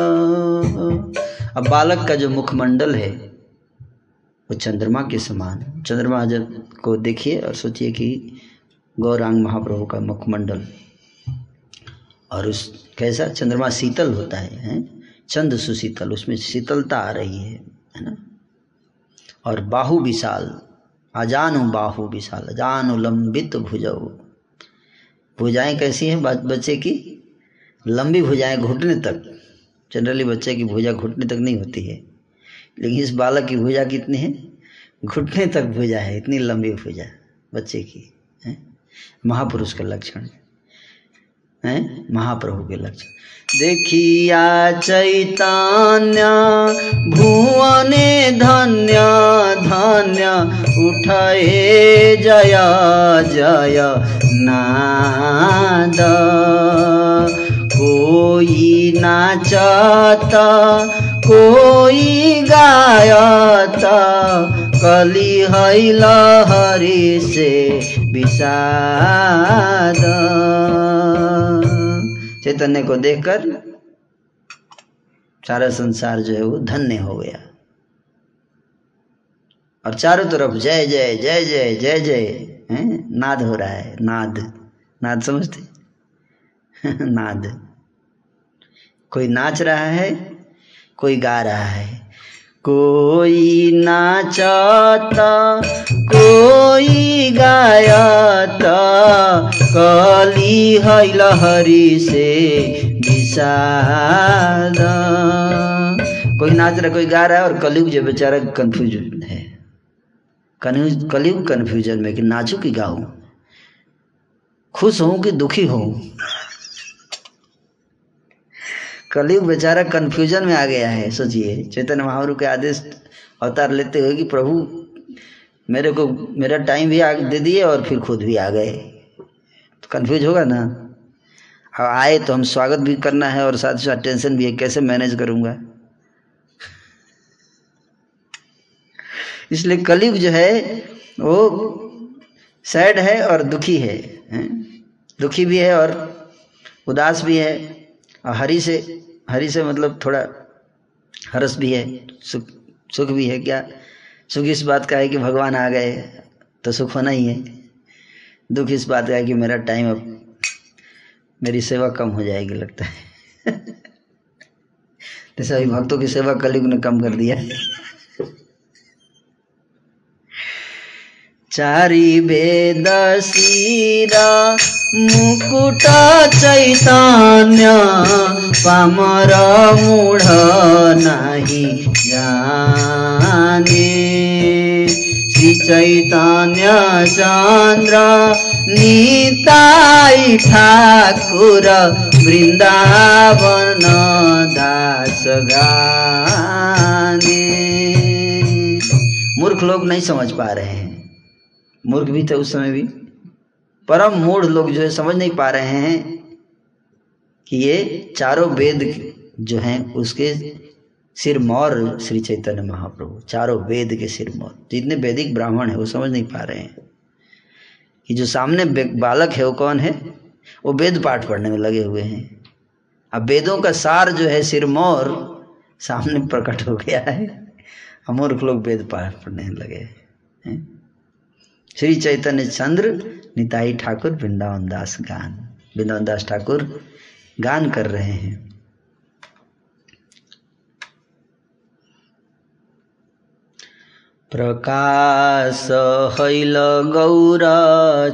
अब बालक का जो मुखमंडल है, वो चंद्रमा के समान। चंद्रमा जब को देखिए और सोचिए कि गौरांग महाप्रभु का मुखमंडल, और उस कैसा चंद्रमा शीतल होता है, हैं? चंद सुशीतल, उसमें शीतलता आ रही है है ना? और बाहु विशाल अजानु बाहु विशाल, अजानु लंबित भुजाओ भुजाएँ कैसी हैं बच्चे की? लंबी भुजाएँ घुटने तक। जनरली बच्चे की भुजा घुटने तक नहीं होती है। लेकिन इस बालक की भुजा कितनी है? घुटने तक भुजा है, इतनी लंबी भुजा बच्चे की महापुरुष का लक्षण है। महाप्रभु के लक्षण। देखिया चैतन्य, भुवने धन्य धन्य उठे जय जय नाद। कोई नाचत, कोई गायत कली है लहरी से विषाद। चैतन्य को देखकर सारा संसार जो है वो धन्य हो गया। और चारों तरफ़ जय जय जय जय जय जय नाद हो रहा है, नाद। नाद समझते? नाद। कोई नाच रहा है, कोई गा रहा है कोई नाचत, कोई गायत, कली है लहरी से विषाद कोई नाच रहा, कोई गा रहा है और कलयुग जो बेचारा कंफ्यूज है। कन्फ्यूज़ कलयुग कंफ्यूजन में कि नाचू कि गाऊं? खुश हूँ कि दुखी हूँ कलयुग बेचारा कन्फ्यूज़न में आ गया है, सोचिए। चैतन्य महाप्रभु के आदेश अवतार लेते हुए कि, प्रभु, मेरे को, मेरा टाइम भी आगे दे दिए और फिर खुद भी आ गए। तो कंफ्यूज होगा ना? अब आए तो हम स्वागत भी करना है और साथ ही साथ टेंशन भी है, कैसे मैनेज करूँगा? इसलिए कलयुग जो है, वो सैड है और दुखी है? दुखी भी है और उदास भी है, और हरी से हरी से मतलब थोड़ा हर्ष भी है, सुख सुख भी है, क्या? सुख इस बात का है कि भगवान आ गए तो सुख होना ही है। दुख इस बात का है कि मेरा टाइम अब मेरी सेवा कम हो जाएगी लगता है। जैसे अभी भक्तों की सेवा कलयुग ने कम कर दिया। चारी वेद शिरा मुकुट चैतन्य, पामर मूढ नाही जाने। श्री चैतन्य चन्द्र निताई ठाकुर वृन्दावन दास गाने। मूर्ख लोग नहीं समझ पा रहे हैं। मूर्ख भी थे उस समय भी। परम मूढ़ लोग जो है समझ नहीं पा रहे हैं कि ये चारों वेद जो हैं, उसके सिर मौर श्री चैतन्य महाप्रभु, चारों वेद के सिर मौर। जितने वैदिक ब्राह्मण है, वो समझ नहीं पा रहे हैं कि जो सामने बालक है वो कौन है? वो वेद पाठ पढ़ने में लगे हुए हैं। अब वेदों का सार जो है सिरमौर सामने प्रकट हो गया है। अमूर्ख लोग वेद पाठ पढ़ने लगे हैं। श्री चैतन्य चंद्र निताई ठाकुर वृंदावन दास गान वृंदावन दास ठाकुर गान कर रहे हैं प्रकाश हैल गौर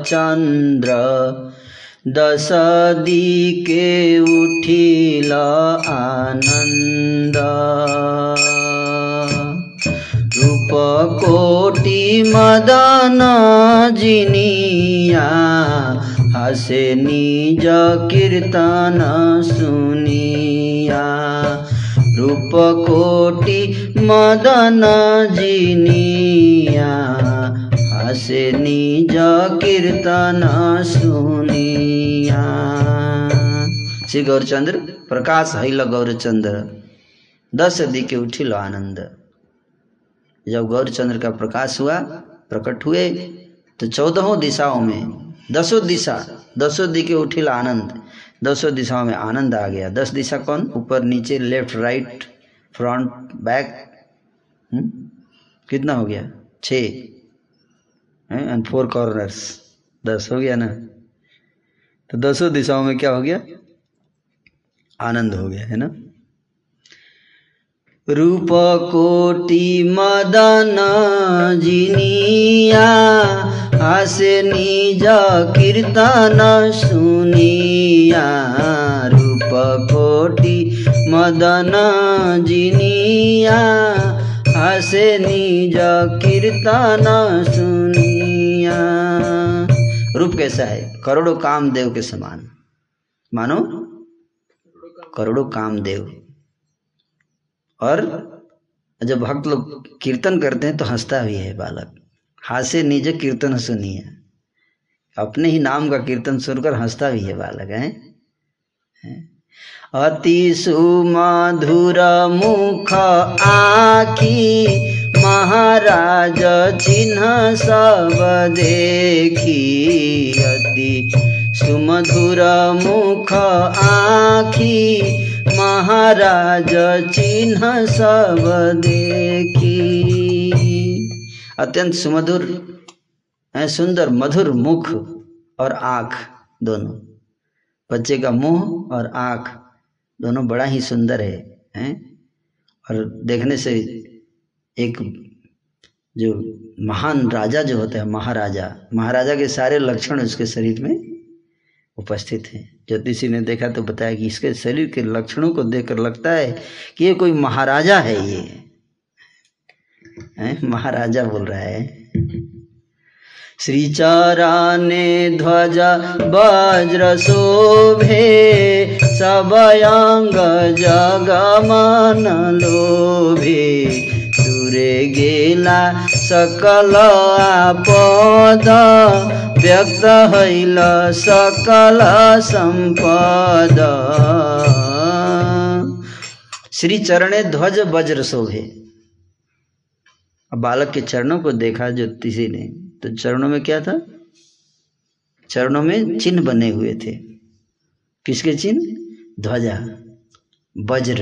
चंद्र दस दिके उठिल आनंद रूपकोटि मदन जिनिया हसे निज कीर्तन सुनिया। रूपकोटि मदन जिनिया हासे निज कीर्तन सुनिया। श्री गौरचंद्र, प्रकाश हैल गौरचंद्र दस दिखे उठिल आनंद जब गौरचंद्र का प्रकाश हुआ, प्रकट हुए तो चौदहों दिशाओं में, दसों दिशा, दसों दिखे उठिल आनंद, दसों दिशाओं में आनंद आ गया। दस दिशा कौन? ऊपर, नीचे लेफ़्ट राइट फ्रंट बैक कितना हो गया? छ एंड फोर कॉर्नर्स दस हो गया ना? तो दसों दिशाओं में क्या हो गया? आनंद हो गया, है ना? रूप कोटि मदन जिनिया हासे निज कीर्तन सुनिया। रूप कोटि मदन जिनिया हासे निज कीर्तन सुनिया। रूप कैसा है? करोड़ों कामदेव के समान। मानो? करोड़ों कामदेव। और जब भक्त लोग कीर्तन करते हैं तो हंसता भी है बालक। हासे निज कीर्तन सुनिए अपने ही नाम का कीर्तन सुनकर हंसता भी है बालक है? अति सुमधुर मुख आखी, महाराज चिन्ह सब देखी। अति सुमधुर मुख आखी महाराज चिन्ह सब देखी। अत्यंत सुमधुर सुंदर, मधुर मुख और आँख दोनों। बच्चे का मुँह और आँख दोनों बड़ा ही सुंदर है, हैं? और देखने से एक जो महान राजा जो होता है, महाराजा महाराजा के सारे लक्षण उसके शरीर में उपस्थित हैं। ज्योतिषी ने देखा तो बताया कि इसके शरीर के लक्षणों को देखकर लगता है कि ये कोई महाराजा है ये। है? महाराजा बोल रहा है। श्री चराने ध्वज, वज्र शोभे सब अंग जगमन लोभे दूरे गेला सकल आपद। व्यक्त हैल सकल संपद। श्री चरणे ध्वज वज्र शोभे। बालक के चरणों को देखा ज्योतिषी ने तो चरणों में क्या था? चरणों में चिन्ह बने हुए थे। किसके चिन्ह? ध्वजा वज्र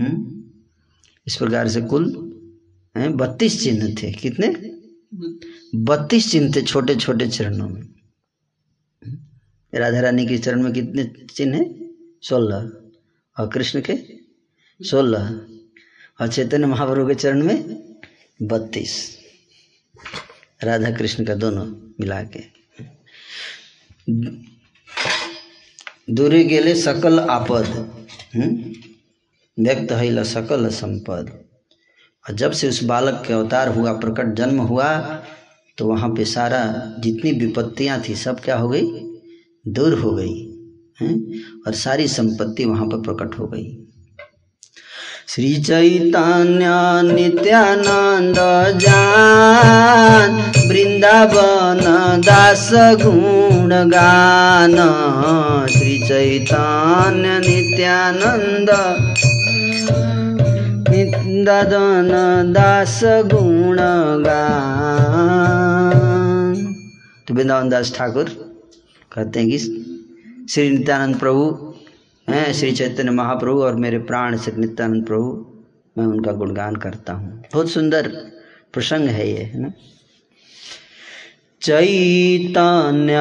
हम्म? इस प्रकार से कुल बत्तीस चिन्ह थे। कितने? बत्तीस चिन्ह थे छोटे छोटे चरणों में। राधा रानी के चरण में कितने चिन्ह है? सोलह। और कृष्ण के? सोलह। और चैतन्य महाप्रभु के चरण में? बत्तीस। राधा कृष्ण का दोनों मिला के। दूरी गेले सकल आपद। व्यक्त हैला सकल संपद। और जब से उस बालक के अवतार हुआ, प्रकट जन्म हुआ तो वहाँ पे सारा जितनी विपत्तियाँ थी, सब क्या हो गई? दूर हो गई, हैं? और सारी संपत्ति वहाँ पर प्रकट हो गई। श्री चैतन्य नित्यानंद जान, वृंदावन दास गुण गान। श्री चैतन्य नित्यानंद दादन दास गुण तो वृंदावन दास ठाकुर कहते हैं कि श्री नित्यानंद प्रभु, हैं, श्री चैतन्य महाप्रभु और मेरे प्राण श्री नित्यानंद प्रभु, मैं उनका गुणगान करता हूँ। बहुत सुंदर प्रसंग है ये, है ना? चैतन्य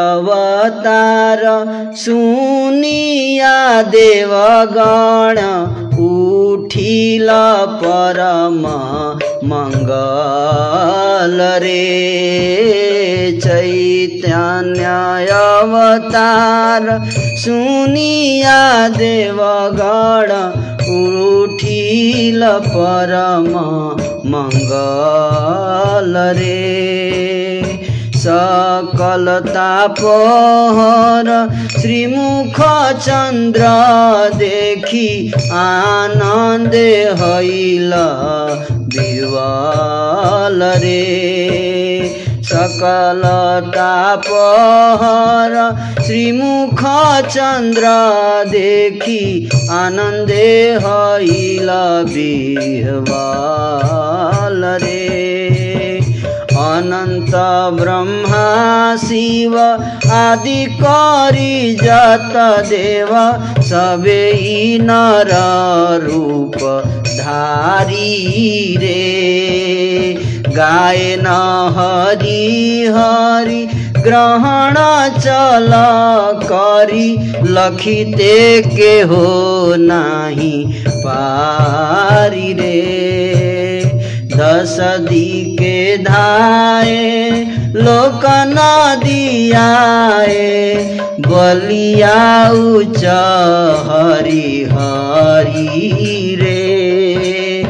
अवतार सुनिया देवगण उठिल परम मंगल रे। चैतन्य अवतार सुनिया देवगण उठिल परम मंगल रे। सकल तापहर श्रीमुख चन्द्र देखि आनन्द हैल बिरवाल रे। सकल तापहर श्रीमुख चन्द्र देखि आनन्दे हैल बिहवाल रे। अनन्त ब्रह्मा शिव आदि करी जत देव सबे नर रूप धारी रे। गाए न हरि हरि, ग्रहण चल करी, लखिते के हो नाही पारी रे। दस दी के धाए लोक नदियाए बलिया उच हरि हरि रे।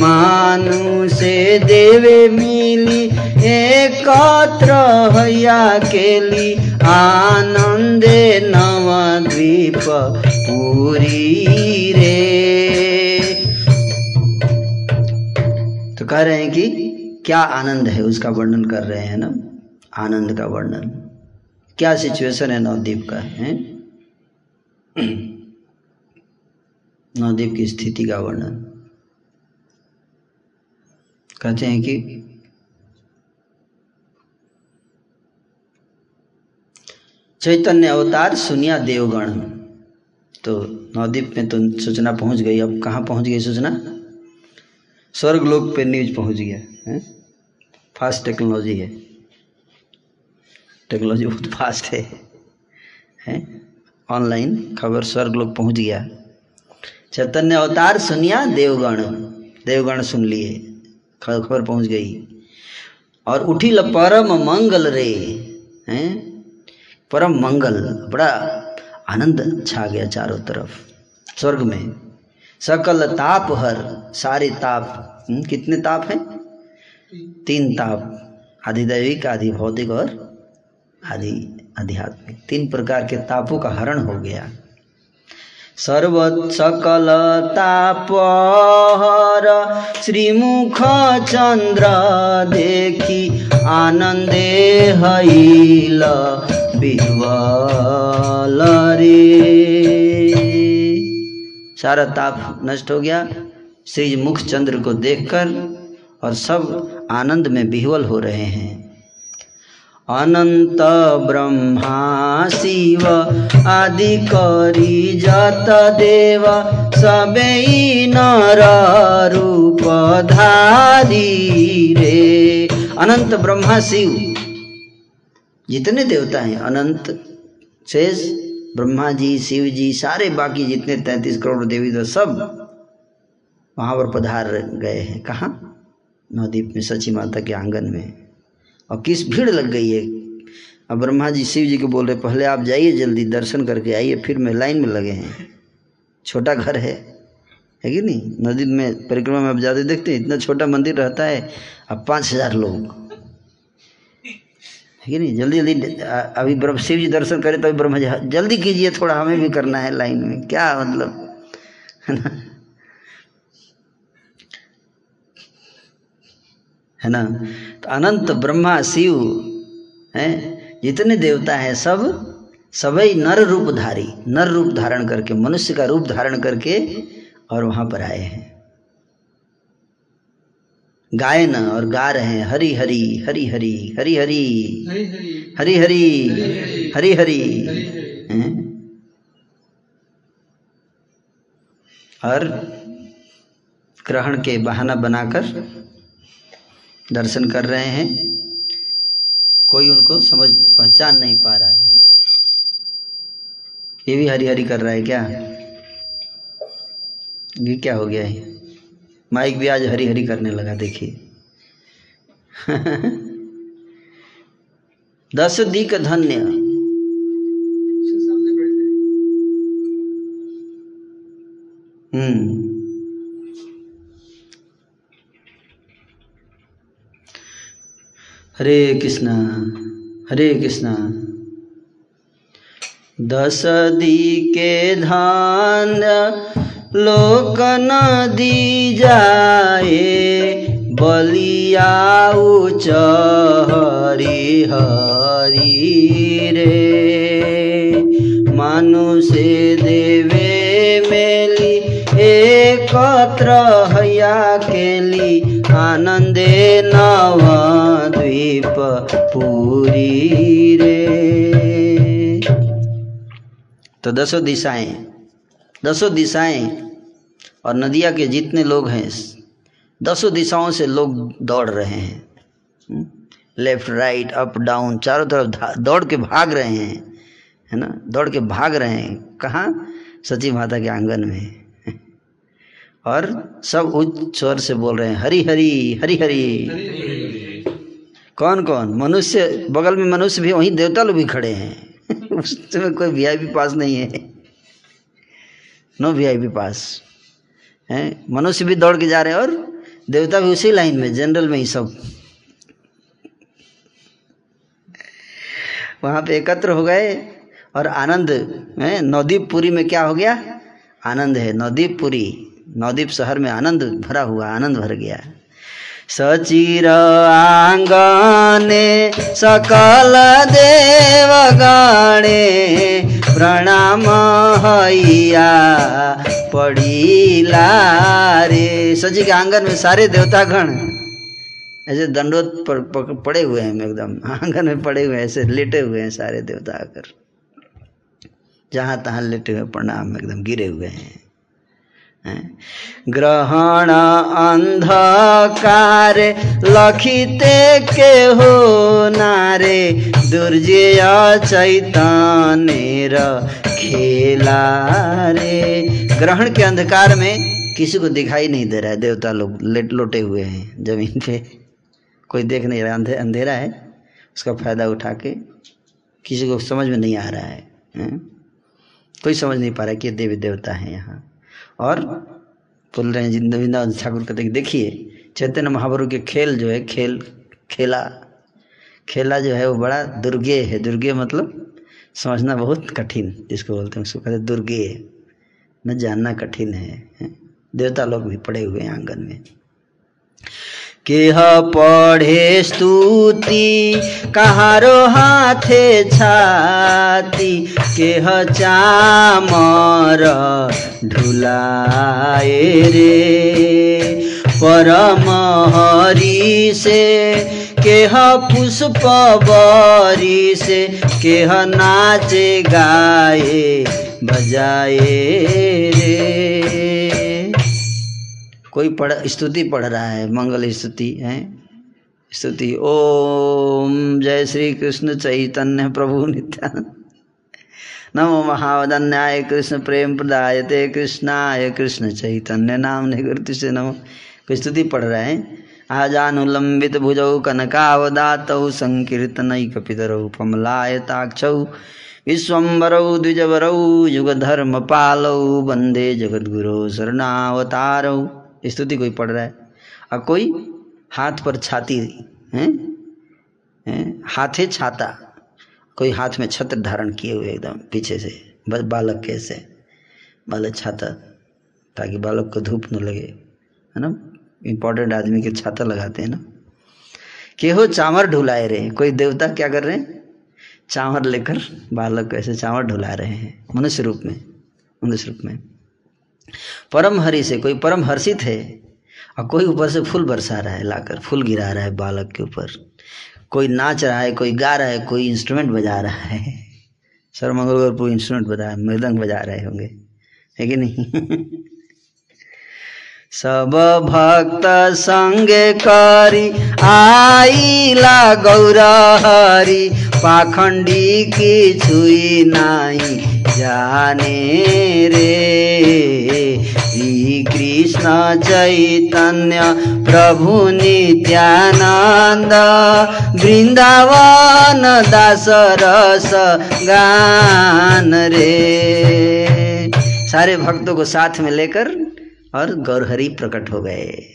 मानु से देवे मिली, एकत्र हैया केली आनंदे नवद्वीप पूरी रे। कह रहे हैं कि क्या आनंद है? उसका वर्णन कर रहे हैं ना? आनंद का वर्णन। क्या सिचुएशन है नवदीप का, है? नवदीप की स्थिति का वर्णन। कहते हैं कि चैतन्य अवतार सुनिया देवगण। तो नवदीप में तो सूचना पहुँच गई। अब कहाँ पहुँच गई सूचना? स्वर्ग लोक पे न्यूज़ पहुँच गया, है? फास्ट टेक्नोलॉजी है। टेक्नोलॉजी बहुत फास्ट है, हैं? ऑनलाइन खबर स्वर्ग लोक पहुँच गया। चैतन्य अवतार सुनिया, देवगण। देवगण सुन लिए खबर पहुँच गई। और उठी ल परम मंगल रे, हैं? परम मंगल, बड़ा आनंद छा गया चारों तरफ़। स्वर्ग में सकल ताप हर सारे ताप। हम्म, कितने ताप हैं? तीन ताप आधिदैविक आधि भौतिक और आदि आध्यात्मिक। तीन प्रकार के तापों का हरण हो गया। सर्व सकल ताप हर श्रीमुख चंद्र देखी आनंदे हैल बिहवल रे। सारा ताप नष्ट हो गया। श्री मुख चंद्र को देखकर और सब आनंद में बिहवल हो रहे हैं। अनंत ब्रह्मा शिव आदि करी जत देव, सबे नर रूप धारी रे। अनंत ब्रह्मा शिव, जितने देवता हैं, अनंत शेष ब्रह्मा जी, शिव जी, सारे बाकी जितने तैंतीस करोड़ देवी तो सब वहाँ पर पधार गए हैं। कहाँ? नवद्वीप में, सची माता के आँगन में। और किस भीड़ लग गई है? अब ब्रह्मा जी, शिव जी को बोल रहे, पहले आप जाइए जल्दी, दर्शन करके आइए, फिर मैं लाइन में लगे हैं। छोटा घर है है कि नहीं? नदी में परिक्रमा में आप जाते देखते हैं, इतना छोटा मंदिर रहता है, अब पाँच हज़ार लोग। है नहीं? जल्दी जल्दी अभी ब्रह्म शिव जी दर्शन करें अभी ब्रह्मा जी "हाँ, जल्दी कीजिए थोड़ा हमें भी करना है लाइन में। क्या मतलब? है ना? है ना? तो अनंत ब्रह्मा शिव हैं? जितने देवता हैं सब सभी नर रूप धारी नर रूप धारण करके मनुष्य का रूप धारण करके और वहाँ पर आए हैं। गायन और गा रहे हैं हरि हरि हरि हरि हरि हरि। हरी हरी। हरि हरि हरि हरि। और ग्रहण के बहाना बनाकर दर्शन कर रहे हैं। कोई उनको समझ पहचान नहीं पा रहा है ना? ये भी हरी हरी कर रहा है क्या? ये क्या हो गया है? माइक भी आज हरी हरी करने लगा, देखिए। दस दिक धन्य। हम्म। हरे कृष्णा हरे कृष्णा। दस दी के धान लोक न दी जाए, बलिया उच हरि हरि रे। मानुषे देवे मेली, एकत्र हया केली आनंदे नव द्वीप पूरी रे। तो दसों दिशाएँ। दसों दिशाएँ और नदिया के जितने लोग हैं, दसों दिशाओं से लोग दौड़ रहे हैं। लेफ़्ट राइट अप डाउन चारों तरफ़ दौड़ के भाग रहे हैं, है ना? दौड़ के भाग रहे हैं। कहाँ? सची माता के आँगन में। और सब उच्च स्वर से बोल रहे हैं, हरी हरी हरी हरी। कौन कौन मनुष्य, बगल में मनुष्य भी, वहीं देवता लोग भी खड़े हैं। उसमें कोई वीआईपी पास नहीं है। No VIP pass. है? मनुष्य भी दौड़ के जा रहे हैं और देवता भी उसी लाइन में जनरल में ही सब। वहाँ पे एकत्र हो गए और आनंद, है? नवदीपपुरी में क्या हो गया? आनंद है नवदीप पुरी नवदीप शहर में आनंद भरा हुआ, आनंद भर गया। सचिर आंगने सकल देवगणे प्रणाम हैया पड़ीला रे। सची के आँगन में सारे देवता गण ऐसे दंडोत पड़े हुए हैं एकदम। आँगन में पड़े हुए हैं, ऐसे लेटे हुए हैं सारे देवता आकर जहाँ तहाँ लेटे हुए प्रणाम एकदम गिरे हुए हैं। ग्रहण अंधकार लखिते के हो नारे दुर्जय चैतन्य खेला रे ग्रहण के अंधकार में किसी को दिखाई नहीं दे रहा है। देवता लोग लेट लोटे हुए हैं ज़मीन पे। कोई देख नहीं रहा अंधे अंधेरा है। उसका फ़ायदा उठा के किसी को समझ में नहीं आ रहा है, है? कोई समझ नहीं पा रहा कि देवी देवता है यहाँ। और बोल रहे हैं, ज़िंदा ठाकुर कहते देखिए, चैतन्य महाप्रभु के खेल जो है, खेल, खेला खेला जो है वो बड़ा दुर्गे है। दुर्गे मतलब समझना बहुत कठिन, जिसको बोलते हैं उसको कहते हैं दुर्गे न जानना कठिन है। देवता लोग भी पड़े हुए हैं आँगन में। केह पढ़े स्तुति, कहारो हाथे छाती, केह चामर ढुलाए रे। परम हरि से, केह पुष्प बरी से, केह नाचे गाए, बजाए रे। कोई पढ़, स्तुति पढ़ रहा है, मंगल स्तुति, है? स्तुति, ओम जय श्री कृष्ण चैतन्य प्रभु नित्यानंद। नमो महावदन्याय कृष्ण प्रेम प्रदायते कृष्णाय कृष्ण चैतन्य नाम निगृति से नमो। कोई स्तुति पढ़ रहे हैं? आजानुलंबित भुजौ कनकावदात कनकावदातौ संकीर्तनैकपितरौ कमलायताक्षौ विश्वम्बरौ द्विजवरौ युगधर्मपालौ वंदे जगद्गुरो शरणावतारौ। स्तुति कोई पढ़ रहा है? और कोई हाथ पर छाती है, है? हाथे छाता। कोई हाथ में छत्र धारण किए हुए एकदम पीछे से बस बालक कैसे बालक छाता ताकि बालक को धूप न लगे है ना? इम्पोर्टेंट आदमी के छाता लगाते हैं ना? के हो चामर ढुलाए रहे कोई देवता क्या कर रहे हैं? चावर लेकर बालक को ऐसे चावल ढुला रहे हैं मनुष्य रूप में मनुष्य रूप में। परम हरि से कोई परम हर्षित है और कोई ऊपर से फूल बरसा रहा है, लाकर फूल गिरा रहा है बालक के ऊपर। कोई नाच रहा है, कोई गा रहा है, कोई इंस्ट्रूमेंट बजा रहा है। सर मंगलपुर इंस्ट्रूमेंट बजा, मृदंग बजा रहे होंगे। है कि नहीं? सब भक्त संगे करी आईला गौर हरि पाखंडी की छुई नाही जाने रे। श्री कृष्ण चैतन्य प्रभु नित्यानंद वृंदावन दास रस गान रे। सारे भक्तों को साथ में लेकर और गौरहरी प्रकट हो गए।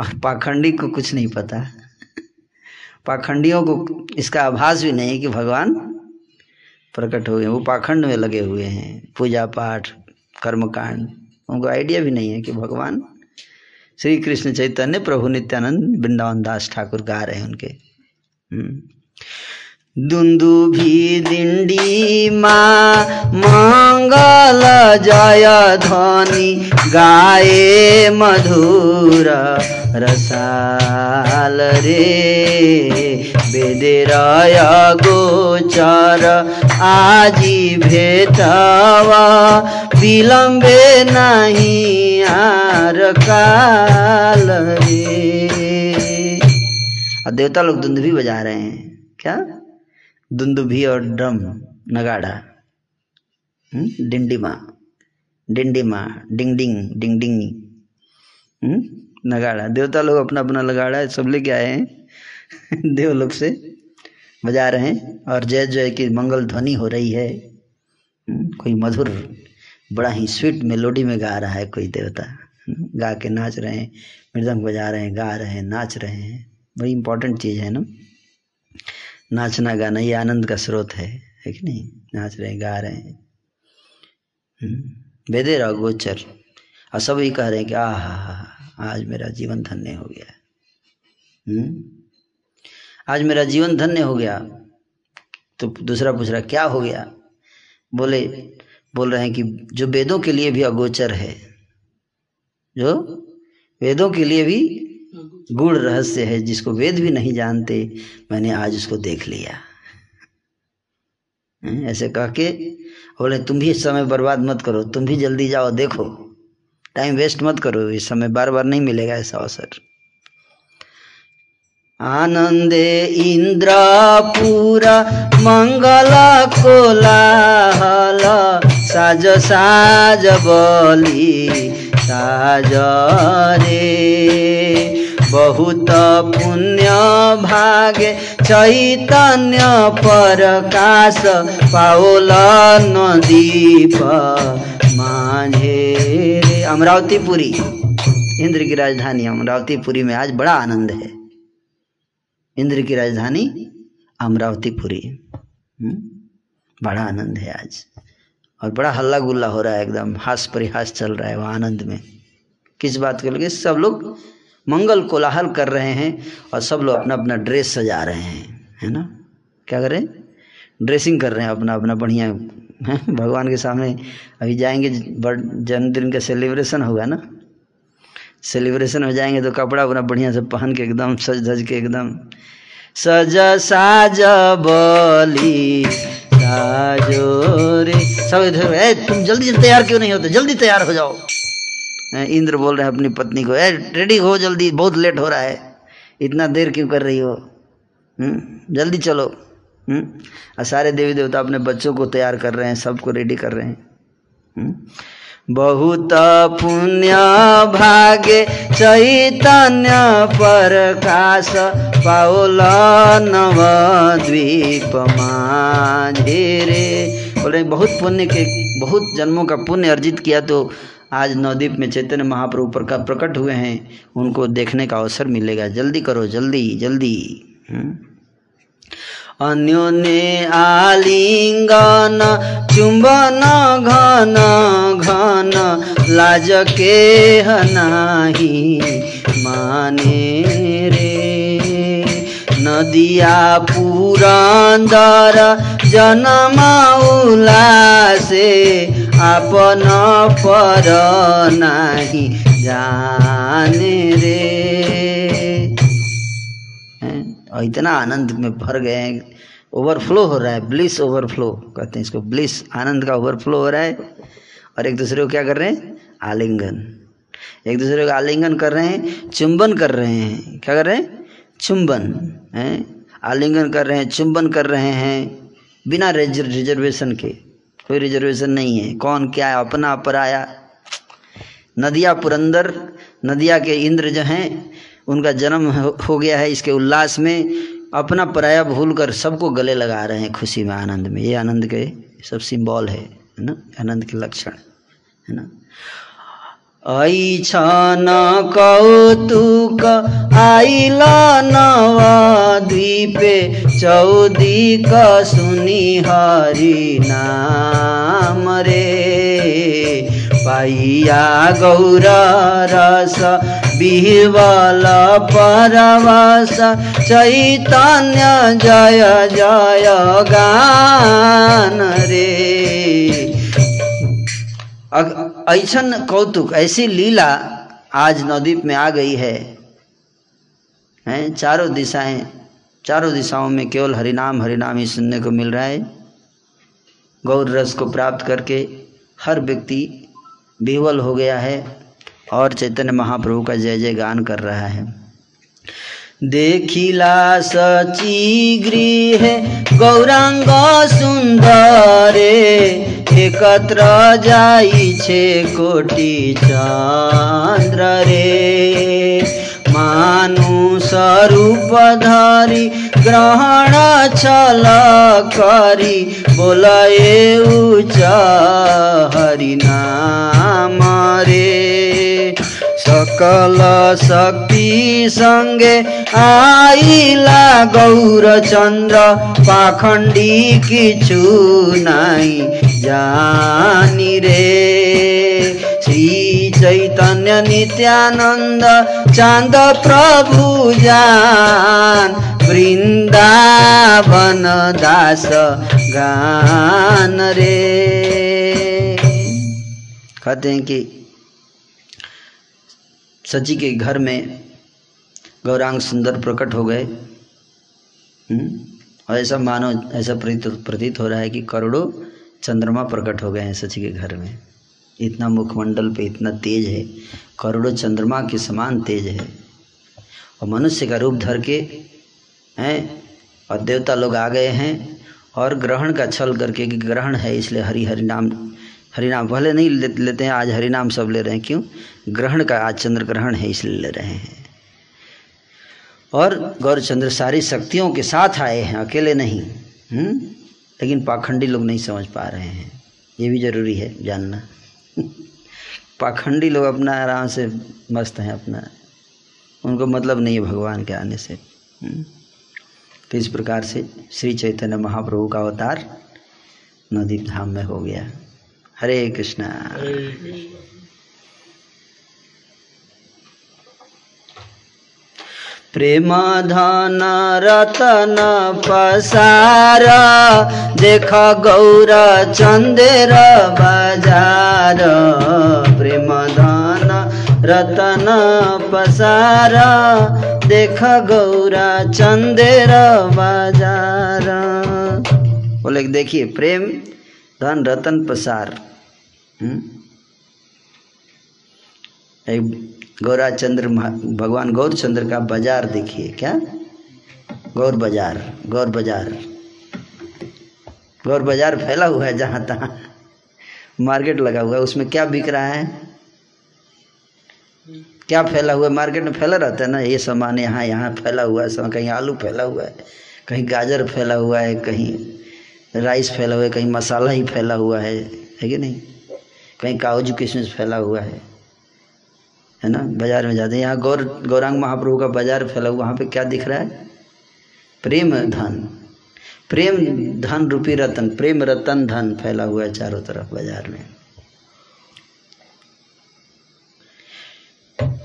और पाखंडी को कुछ नहीं पता। पाखंडियों को इसका आभास भी नहीं कि भगवान प्रकट हो। गए वो पाखंड में लगे हुए हैं। पूजा पाठ कर्मकांड उनको आइडिया भी नहीं है कि भगवान श्री कृष्ण चैतन्य प्रभु नित्यानंद वृंदावन दास ठाकुर गा रहे हैं उनके। हम्म। दुन्दुभी दिण्डीमा मङ्गल जय ध्वनि गाए मधुर रसाल रे। बेदेरय गोचर, आजी भेटवा, विलम्बे नहीं आर काल रे। देवता लोग दुंदुभी बजा रहे हैं, क्या? दुंदुभी और ड्रम नगाड़ा हम्म? डिंडिमा डिंडिमा डिंग डिंग डिंग डिंग हम्म? नगाड़ा देवता लोग अपना अपना लगाड़ा है, सब लेके आए हैं देव लोग से बजा रहे हैं और जय जय की मंगल ध्वनि हो रही है हम्म? कोई मधुर, बड़ा ही स्वीट मेलोडी में गा रहा है कोई देवता? गा के नाच रहे हैं मृदंग बजा रहे हैं, गा रहे हैं, नाच रहे हैं बड़ी इंपॉर्टेंट चीज़ है ना नाचना गाना, ये आनंद का स्रोत है है कि नहीं? नाच रहे हैं, गा रहे हैं। हम्म। वेदे गोचर और सब ही कह रहे हैं कि आ हा हा आज मेरा जीवन धन्य हो गया। हम्म। आज मेरा जीवन धन्य हो गया। तो दूसरा पूछ रहा, क्या हो गया? बोले, बोल रहे हैं कि जो वेदों के लिए भी अगोचर है, जो वेदों के लिए भी गुड़ रहस्य है, जिसको वेद भी नहीं जानते, मैंने आज उसको देख लिया। ऐसे कह के बोले, तुम भी समय बर्बाद मत करो, तुम भी जल्दी जाओ, देखो। टाइम वेस्ट मत करो, इस समय बार बार नहीं मिलेगा ऐसा अवसर। आनंदे इंद्र पूरा, मंगल कोलाहल, साज साज, बली, साज रे। बहुत पुण्य भागे, चैतन्य प्रकाश पाओल नदीप माझे। अमरावतीपुरी, इंद्र की राजधानी अमरावतीपुरी में आज बड़ा आनंद है। इंद्र की राजधानी अमरावतीपुरी। हम्म? बड़ा आनंद है आज। और बड़ा हल्ला गुल्ला हो रहा है, एकदम हास परिहास चल रहा है वह आनंद में। किस बात को लगे सब लोग मंगल कोलाहल कर रहे हैं और सब लोग अपना अपना ड्रेस सजा रहे हैं, है ना? क्या करें? ड्रेसिंग कर रहे हैं अपना अपना बढ़िया भगवान के सामने अभी जाएँगे जन्मदिन का सेलिब्रेशन होगा ना? सेलिब्रेशन हो जाएँगे तो कपड़ा अपना बढ़िया से पहन के एकदम, सज धज के एकदम। सज साज बली, साजो रे। सब इधर तुम जल्दी तैयार क्यों नहीं होते? जल्दी तैयार हो जाओ। इंद्र बोल रहे हैं अपनी पत्नी को ए रेडी हो जल्दी बहुत लेट हो रहा है। इतना देर क्यों कर रही हो? हम्म, जल्दी चलो। हम्म, और सारे देवी देवता अपने बच्चों को तैयार कर रहे हैं सबको रेडी कर रहे हैं। हम्म, बहुत पुण्य भागे चैतन्य प्रकाश पाओल नव द्वीप माझे रे बोले बहुत पुण्य के बहुत जन्मों का पुण्य अर्जित किया तो आज नवदीप में चैतन्य महाप्रभु प्रका प्रकट हुए हैं, उनको देखने का अवसर मिलेगा। जल्दी करो, जल्दी जल्दी। हम्म। अन्योन्य आलिंगन, चुंबन घन घन लाज के हनाही माने रे। नदिया पुरंदर जन्म उलासे आपन पर नहीं जाने रे। और इतना आनंद में भर गए हैं। ओवरफ्लो हो रहा है ब्लिस ओवरफ्लो कहते हैं इसको। ब्लिस आनंद का ओवरफ्लो हो रहा है। और एक दूसरे को क्या कर रहे हैं? आलिंगन। एक दूसरे को आलिंगन कर रहे हैं, चुंबन कर रहे हैं। क्या कर रहे हैं? चुंबन। हैं? आलिंगन कर रहे हैं, चुंबन कर रहे हैं। बिना रिजर्वेशन के। कोई रिजर्वेशन नहीं है। कौन क्या है? अपना पराया नदिया पुरंदर नदिया के इंद्र जो हैं, उनका जन्म हो गया है इसके उल्लास में। अपना पराया भूल कर सबको गले लगा रहे हैं खुशी में, आनंद में। ये आनंद के सब सिंबल है ना? आनंद के लक्षण, है ना? ऐछन कौतुक आइल नव द्वीपे चौदिक सुनि हरि नाम रे। पाइया गौर रस, बिहवल परवस, चैतन्य जय जय गान रे। ऐसन कौतुक, ऐसी लीला आज नवदीप में आ गई है। हैं? चारों दिशाएँ, चारों दिशाओं में केवल हरिनाम हरिनाम ही सुनने को मिल रहा है। गौर रस को प्राप्त करके हर व्यक्ति विह्वल हो गया है और चैतन्य महाप्रभु का जय जय गान कर रहा है। देखिला सची गृह गौरांग सुंदरे एकत्र जाइछे कोटि चंद्र रे मानु स्वरूप धरी ग्रहण छल करी बोलए उच्च हरिनाम रे सकल शक्ति संगे आइला गौरचन्द्र पाखण्डी किछु नाई जानी रे। श्री चैतन्य नित्यानन्द चान्द प्रभु जान वृन्दावन दास गान रे। कहते हैं कि सची के घर में गौरांग सुंदर प्रकट हो गए। हम्म? और ऐसा मानो, ऐसा प्रतीत प्रतीत हो रहा है कि करोड़ों चंद्रमा प्रकट हो गए हैं सची के घर में। इतना मुखमंडल पे इतना तेज है। करोड़ों चंद्रमा के समान तेज है। और मनुष्य का रूप धर के, हैं? और देवता लोग आ गए हैं। और ग्रहण का छल करके कि ग्रहण है, इसलिए हरि हरि नाम हरि नाम पहले नहीं ले, लेते हैं आज हरि नाम सब ले रहे हैं क्यों? ग्रहण का आज चंद्र ग्रहण है इसलिए ले रहे हैं। और गौरचंद्र सारी शक्तियों के साथ आए हैं अकेले नहीं हम्म? लेकिन पाखंडी लोग नहीं समझ पा रहे हैं। ये भी ज़रूरी है जानना। पाखंडी लोग अपना आराम से मस्त हैं अपना। उनको मतलब नहीं है भगवान के आने से। हम्म? तो इस प्रकार से श्री चैतन्य महाप्रभु का अवतार नवदीप धाम में हो गया। हरे कृष्णा। हरे कृष्ण। प्रेम धन रतन पसार देख गौर चंदेर बाज़ार। प्रेम धन रतन पसार देख गौर चंदेर बाज़ार। बोले देखिए प्रेम धन रतन हम्म? एक गौरा चंद्र भगवान गौर चंद्र का बाज़ार देखिए, क्या? गौर बाज़ार गौर बाज़ार गौर बाज़ार फैला हुआ है जहाँ तहाँ। मार्केट लगा हुआ है, उसमें क्या बिक रहा है? क्या फैला हुआ है? मार्केट में फैला रहता है ना, ये सामान यहाँ यहाँ फैला हुआ है कहीं आलू फैला हुआ है, कहीं गाजर फैला हुआ है, कहीं राइस फैला हुआ है, कहीं मसाला ही फैला हुआ है है कि नहीं? कहीं काजू किशमिश फैला हुआ है है ना? बाज़ार में जाते हैं, यहाँ गौर, गौरांग महाप्रभु का बाज़ार फैला हुआ, वहाँ पे क्या दिख रहा है? प्रेम धन प्रेम धन रूपी रतन, प्रेम रतन धन फैला हुआ है चारों तरफ़ बाज़ार में।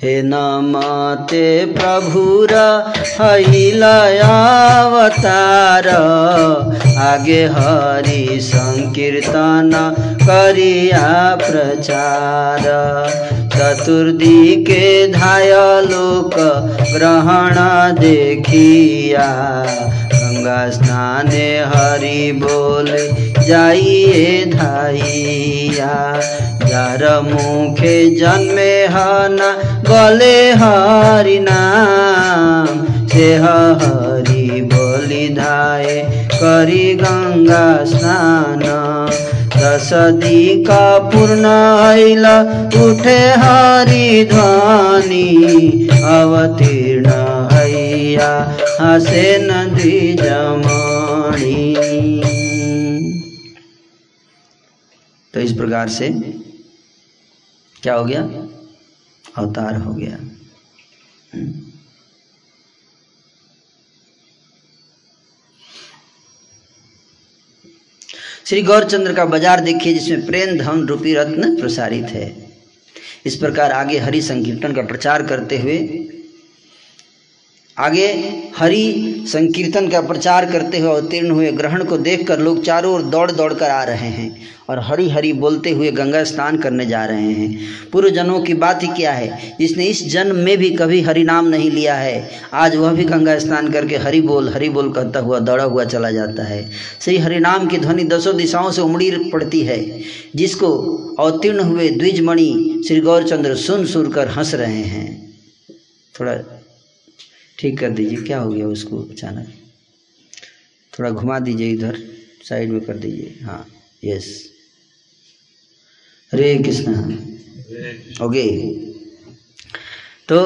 हे नमते प्रभुर अवतार आगे हरि संकीर्तन करिया प्रचार। चतुर्दी के धाय लोक ग्रहण देखिया। गंगा स्नाने हरि बोले जाइए धाइया। जार मुखे जन्मे हना गले हरि नाम से हरि बोली धाए करी गंगा स्नान। दशदी का पूर्ण ऐल उठे हरि ध्वनि, अवतीर्ण हैया हसे नदी जमणी। तो इस प्रकार से क्या हो गया? अवतार हो गया। श्री गौरचंद्र का बाज़ार देखिए, जिसमें प्रेम, धन, रूपी रत्न प्रसारित है इस प्रकार आगे हरि संकीर्तन का प्रचार करते हुए आगे हरि संकीर्तन का प्रचार करते हुए अवतीर्ण हुए ग्रहण को देखकर लोग चारों ओर दौड़ दौड़ कर आ रहे हैं और हरि हरि बोलते हुए गंगा स्नान करने जा रहे हैं। पूर्व जनों की बात ही क्या है? जिसने इस जन्म में भी कभी हरि नाम नहीं लिया है। आज वह भी गंगा स्नान करके हरि बोल हरि बोल कहता हुआ, दौड़ा हुआ चला जाता है। श्री हरि नाम की ध्वनि दसों दिशाओं से उमड़ी पड़ती है, जिसको अवतीर्ण हुए द्विजमणि श्री गौरचंद्र सुन सुन कर हंस रहे हैं। थोड़ा ठीक कर दीजिए। क्या हो गया उसको अचानक? थोड़ा घुमा दीजिए इधर, साइड में कर दीजिए। हाँ यस हरे कृष्ण। ओके। तो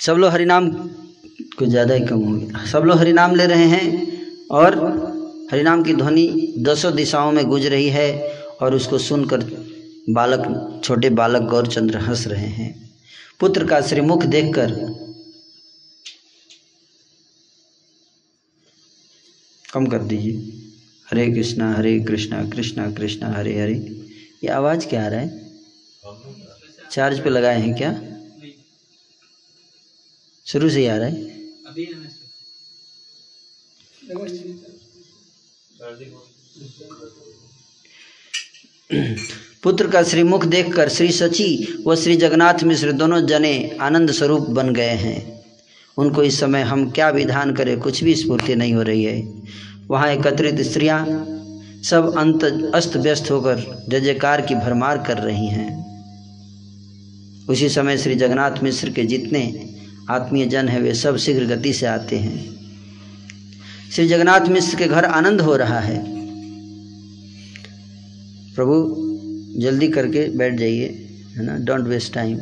सब लोग हरिनाम कुछ ज़्यादा ही कम हो गया। सब लोग हरिनाम ले रहे हैं और हरिनाम की ध्वनि दसों दिशाओं में गुज रही है और उसको सुनकर बालक, छोटे बालक गौरचंद्र हंस रहे हैं। पुत्र का श्रीमुख देखकर कम कर दीजिए। हरे कृष्णा हरे कृष्णा कृष्णा कृष्णा, हरे हरे। ये आवाज़ क्या आ रहा है? चार्ज पे लगाए हैं क्या? शुरू से ही आ रहा है। पुत्र का श्रीमुख देखकर श्री सची व श्री जगन्नाथ मिश्र दोनों जने आनंद स्वरूप बन गए हैं। उनको इस समय हम क्या विधान करें, कुछ भी स्फूर्ति नहीं हो रही है। वहाँ एकत्रित स्त्रियाँ सब अंत अस्त व्यस्त होकर जय जयकार की भरमार कर रही हैं। उसी समय श्री जगन्नाथ मिश्र के जितने आत्मीय जन हैं, वे सब शीघ्र गति से आते हैं। श्री जगन्नाथ मिश्र के घर आनंद हो रहा है। प्रभु जल्दी करके बैठ जाइए, है ना? डोंट वेस्ट टाइम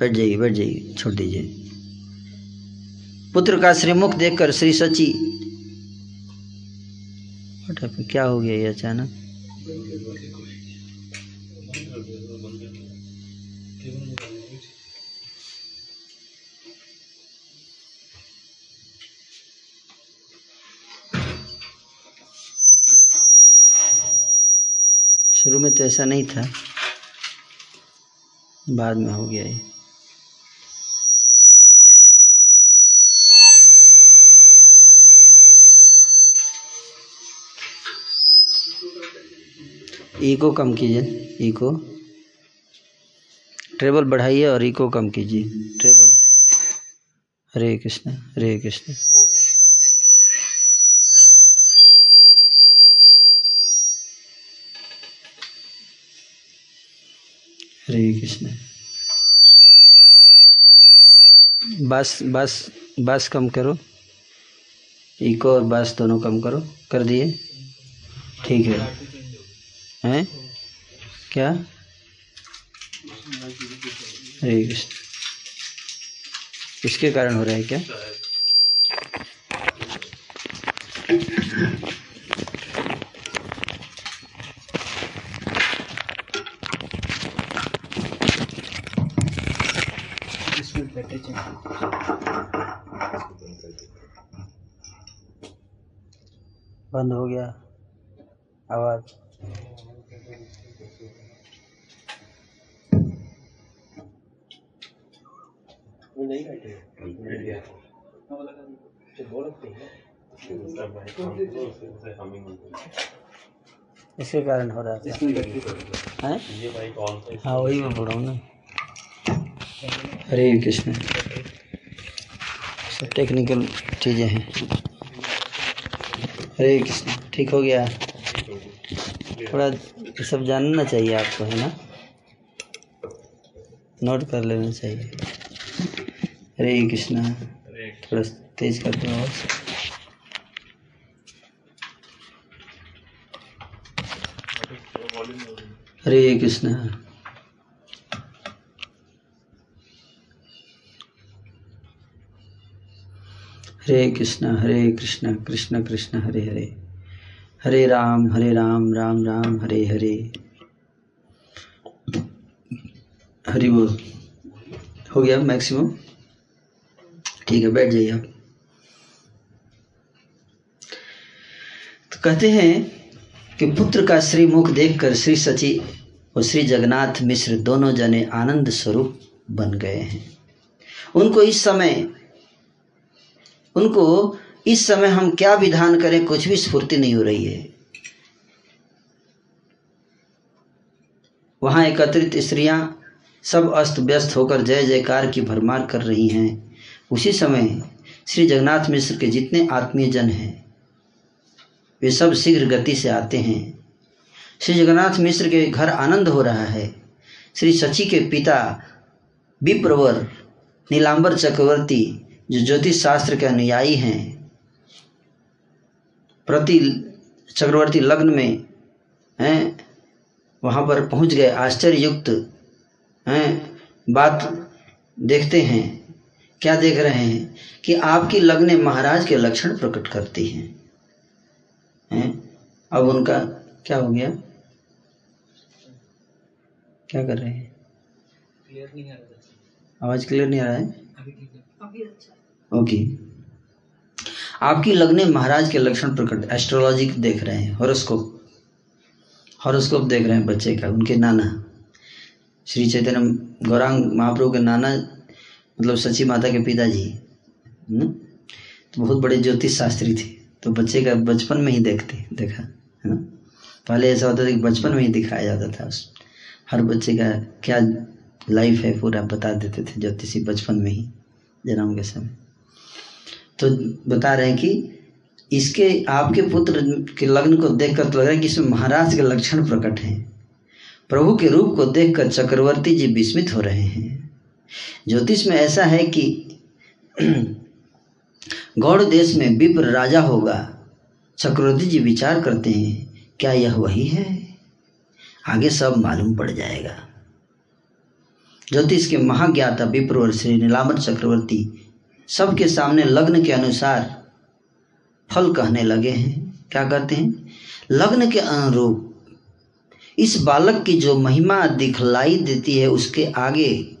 बैठ जाइए बैठ जाइए, छोड़ दीजिए। पुत्र का श्रीमुख देखकर श्री सची क्या हो गया ये अचानक? तो ऐसा नहीं था। बाद में हो गया ये। इको कम कीजिए इको ट्रेबल बढ़ाइए और इको कम कीजिए। ट्रेबल हरे कृष्ण हरे कृष्ण। हरे कृष्ण। बस बस बस कम करो। इको और बस दोनों कम करो। कर दिए? ठीक है। हैं? क्या? हरे कृष्ण। इसके कारण हो रहा है क्या? बंद हो गया। आवाज़। इसके कारण हो रहा था। हैं हाँ वही मैं बोल रहा हूँ ना। हरे कृष्ण। सब टेक्निकल चीज़ें हैं। हरे कृष्ण, ठीक हो गया? थोड़ा ये सब जानना चाहिए आपको, है ना? नोट कर लेना चाहिए। हरे कृष्णा, थोड़ा तेज कर दो आवाज़। हरे कृष्णा। हरे कृष्ण हरे कृष्ण कृष्ण कृष्ण, हरे हरे। हरे राम हरे राम राम राम, हरे हरे। हरि बोल। हो गया मैक्सिमम? ठीक है, बैठ जाइए आप। तो कहते हैं कि पुत्र का श्री मुख देखकर श्री सची और श्री जगन्नाथ मिश्र दोनों जने आनंद स्वरूप बन गए हैं। उनको इस समय उनको इस समय हम क्या विधान करें, कुछ भी स्फूर्ति नहीं हो रही है। वहाँ एकत्रित स्त्रियाँ सब अस्त व्यस्त होकर जय जयकार की भरमार कर रही हैं। उसी समय श्री जगन्नाथ मिश्र के जितने आत्मीय जन हैं, वे सब शीघ्र गति से आते हैं। श्री जगन्नाथ मिश्र के घर आनंद हो रहा है। श्री सची के पिता विप्रवर नीलांबर चक्रवर्ती जो ज्योतिष शास्त्र के अनुयायी हैं प्रति चक्रवर्ती लग्न में हैं वहाँ पर पहुँच गए आश्चर्य युक्त हैं बात देखते हैं क्या देख रहे हैं कि आपकी लग्ने महाराज के लक्षण प्रकट करती हैं। हैं अब उनका क्या हो गया? क्या कर रहे हैं? क्लियर नहीं आ रहा आवाज़ क्लियर नहीं आ रहा है? अभी ठीक है। अभी अच्छा। ओके। आपकी लग्ने महाराज के लक्षण प्रकट एस्ट्रोलॉजी देख रहे हैं हॉरोस्कोप हॉरोस्कोप देख रहे हैं बच्चे का, उनके नाना। श्री चैतन्य गौरांग महाप्रभु के नाना मतलब सची माता के पिताजी तो बहुत बड़े ज्योतिष शास्त्री थे तो बच्चे का बचपन में ही देखते, देखा, है ना? पहले ऐसा होता था कि बचपन में ही दिखाया जाता था, उस हर बच्चे का क्या लाइफ है पूरा बता देते थे ज्योतिषी बचपन में ही, जन्म के समय। तो बता रहे हैं कि इसके, आपके पुत्र के लग्न को देखकर तो लग रहा है कि इसमें महाराज के लक्षण प्रकट हैं। प्रभु के रूप को देखकर चक्रवर्ती जी विस्मित हो रहे हैं। ज्योतिष में ऐसा है कि गौड़ देश में विप्र राजा होगा। चक्रवर्ती जी विचार करते हैं, क्या यह वही है? आगे सब मालूम पड़ जाएगा। ज्योतिष के महाज्ञाता विप्र और श्री नीलांबर चक्रवर्ती सबके सामने लग्न के अनुसार फल कहने लगे हैं। क्या कहते हैं? लग्न के अनुरूप, इस बालक की जो महिमा दिखलाई देती है, उसके आगे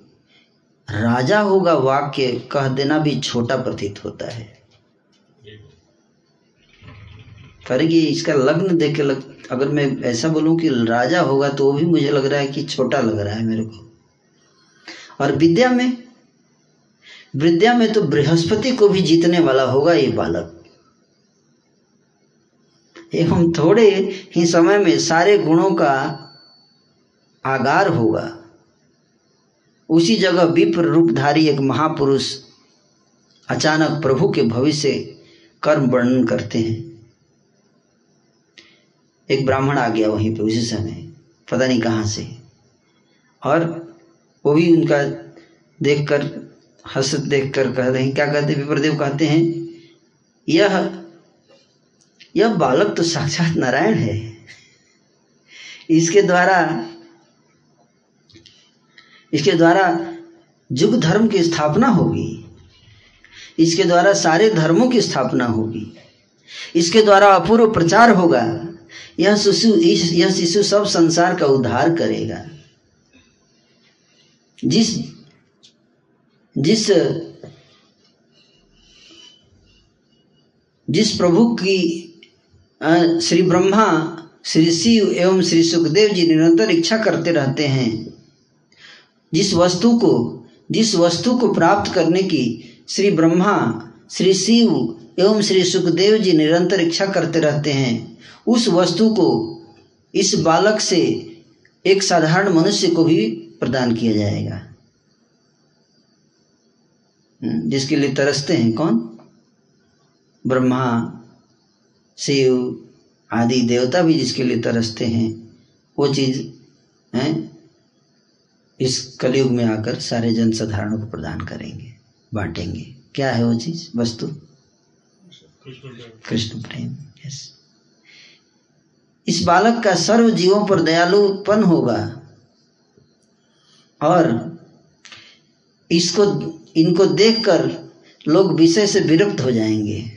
राजा होगा वाक्य कह देना भी छोटा प्रतीत होता है। करेगी इसका लग्न देख के लग, अगर मैं ऐसा बोलूँ कि राजा होगा तो वो भी मुझे लग रहा है कि छोटा लग रहा है मेरे को। और विद्या में विद्या में तो बृहस्पति को भी जीतने वाला होगा ये बालक। एवं थोड़े ही समय में सारे गुणों का आगार होगा। उसी जगह विप्र रूपधारी एक महापुरुष अचानक प्रभु के भविष्य कर्म वर्णन करते हैं। एक ब्राह्मण आ गया वहीं पे, उसी समय, पता नहीं कहाँ से। और वो भी उनका देखकर हसत देखकर कह रहे हैं, क्या कहते विप्रदेव कहते हैं, यह यह बालक तो साक्षात नारायण है। इसके द्वारा इसके द्वारा युग धर्म की स्थापना होगी। इसके द्वारा सारे धर्मों की स्थापना होगी। इसके द्वारा अपूर्व प्रचार होगा। यह शिशु यह शिशु सब संसार का उद्धार करेगा। जिस जिस जिस प्रभु की श्री ब्रह्मा, श्री शिव एवं श्री सुखदेव जी निरंतर इच्छा करते रहते हैं। जिस वस्तु को, जिस वस्तु को प्राप्त करने की श्री ब्रह्मा, श्री शिव एवं श्री सुखदेव जी निरंतर इच्छा करते रहते हैं, उस वस्तु को, इस बालक से एक साधारण मनुष्य को भी प्रदान किया जाएगा। जिसके लिए तरसते हैं कौन? ब्रह्मा, शिव आदि देवता भी जिसके लिए तरसते हैं। वो चीज़, है? इस कलयुग में आकर सारे जन साधारणों को प्रदान करेंगे, बांटेंगे। क्या है वो चीज़, वस्तु? कृष्ण प्रेम यस इस बालक का सर्व जीवों पर दयालु उत्पन्न होगा। और इसको इनको देखकर लोग विषय से विरक्त हो जाएँगे।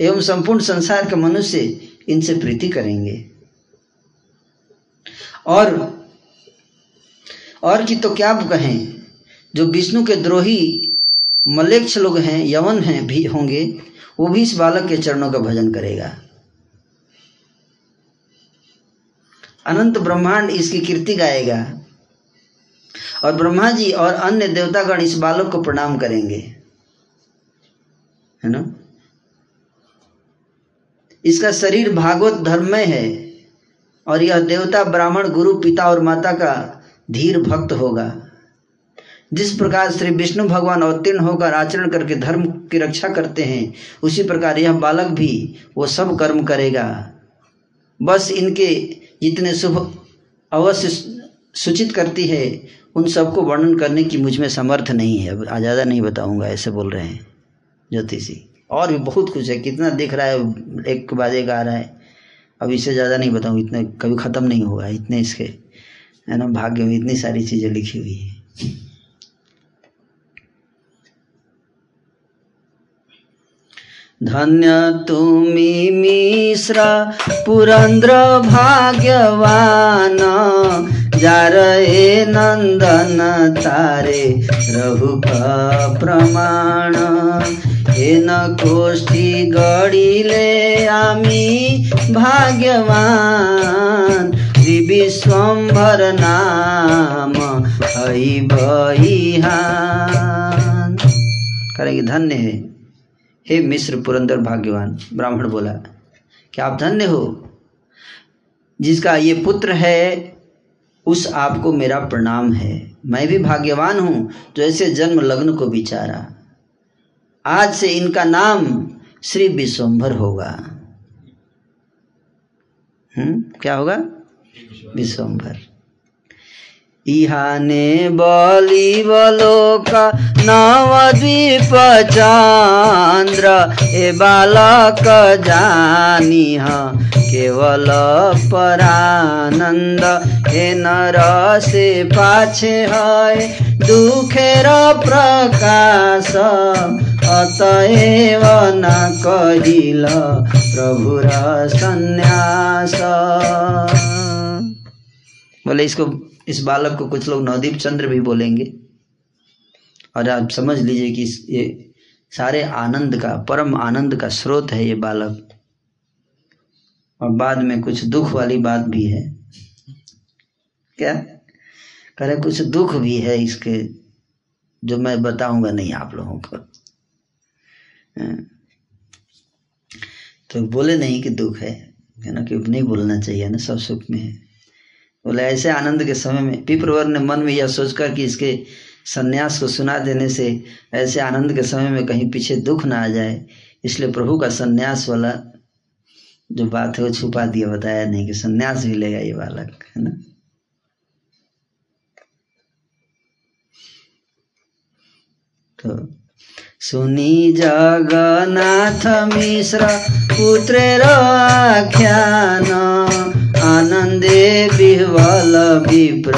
एवं संपूर्ण संसार के मनुष्य इनसे प्रीति करेंगे। और और कि तो क्या कहें? जो विष्णु के द्रोही मलेक्ष लोग हैं, यवन हैं, भी होंगे, वो भी इस बालक के चरणों का भजन करेगा। अनंत ब्रह्मांड इसकी कीर्ति गाएगा। और ब्रह्मा जी और अन्य देवतागण इस बालक को प्रणाम करेंगे। है ना? इसका शरीर भागवत धर्म में है और यह देवता ब्राह्मण गुरु पिता और माता का धीर भक्त होगा। जिस प्रकार श्री विष्णु भगवान अवतीर्ण होकर आचरण करके धर्म की रक्षा करते हैं, उसी प्रकार यह बालक भी वो सब कर्म करेगा। बस इनके जितने शुभ अवश्य सूचित करती है उन सबको वर्णन करने की मुझमें समर्थ नहीं है। अब ज़्यादा नहीं बताऊँगा, ऐसे बोल रहे हैं ज्योतिषी और भी बहुत कुछ है, कितना दिख रहा है, एक के बाद एक आ रहा है। अब इससे ज़्यादा नहीं बताऊँ, इतने कभी ख़त्म नहीं होगा इतने इसके, है ना, भाग्य में इतनी सारी चीज़ें लिखी हुई है। धन्य तुमी मिश्र, पुरंद्र भाग्यवान। जार ए नंदन तारे, रघु प्रमाण। हेन कोष्ठी गढीले आमी भाग्यवान। विश्वम्भर नाम करेंगे धन्य है। हे मिश्र पुरंदर भाग्यवान, ब्राह्मण बोला कि आप धन्य हो? जिसका ये पुत्र है उस आपको मेरा प्रणाम है। मैं भी भाग्यवान हूँ जो ऐसे जन्म लग्न को बिचारा आज से इनका नाम श्री विश्वम्भर होगा। हम्म क्या होगा? विश्वम्भर इहाने बलि बलोक नवद्वीप चन्द्र ए बालक जानिह केवल परानन्द हे नर से पाछे है दुखेर प्रकाश अतएव न कहिल प्रभुर सन्यास बोले इसको इस बालक को कुछ लोग नवदीप चंद्र भी बोलेंगे। और आप समझ लीजिए कि ये सारे आनंद का, परम आनंद का स्रोत है ये बालक। और बाद में कुछ दुख वाली बात भी है। क्या? कह रहे कुछ दुख भी है इसके, जो मैं बताऊँगा नहीं आप लोगों को। तो बोले नहीं कि दुख है है ना, कि नहीं बोलना चाहिए ना, सब सुख में है। बोले, ऐसे आनंद के समय में पिप्रवर ने मन में यह सोचकर कि इसके सन्यास को सुना देने से ऐसे आनंद के समय में कहीं पीछे दुख ना आ जाए। इसलिए प्रभु का सन्यास वाला जो बात है, वो छुपा दिया, बताया नहीं कि सन्यास भी लेगा ये बालक, है ना? तो सुनी जगन्नाथ मिश्र पुत्रेर आख्यान। आनन्दे विह्वल विप्र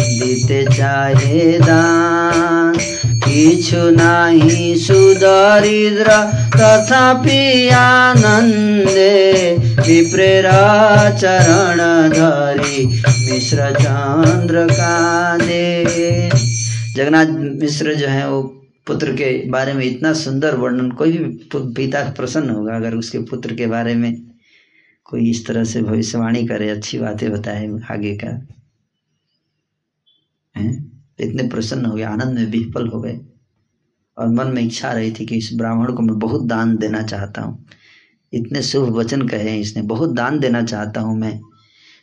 दिते चाहे दान। किछु नाही सुदरिद्र तथापि आनन्दे विप्रेर चरण धरी मिश्र चंद्र कांदे। जगन्नाथ मिश्र जो है वो पुत्र के बारे में इतना सुंदर वर्णन, कोई भी पिता प्रसन्न होगा अगर उसके पुत्र के बारे में कोई इस तरह से भविष्यवाणी करे, अच्छी बातें बताए आगे का। है? इतने प्रसन्न हो गए, आनंद में विफल हो गए। और मन में इच्छा रही थी कि इस ब्राह्मण को मैं बहुत दान देना चाहता हूँ। इतने शुभ वचन कहे इसने, बहुत दान देना चाहता हूँ मैं।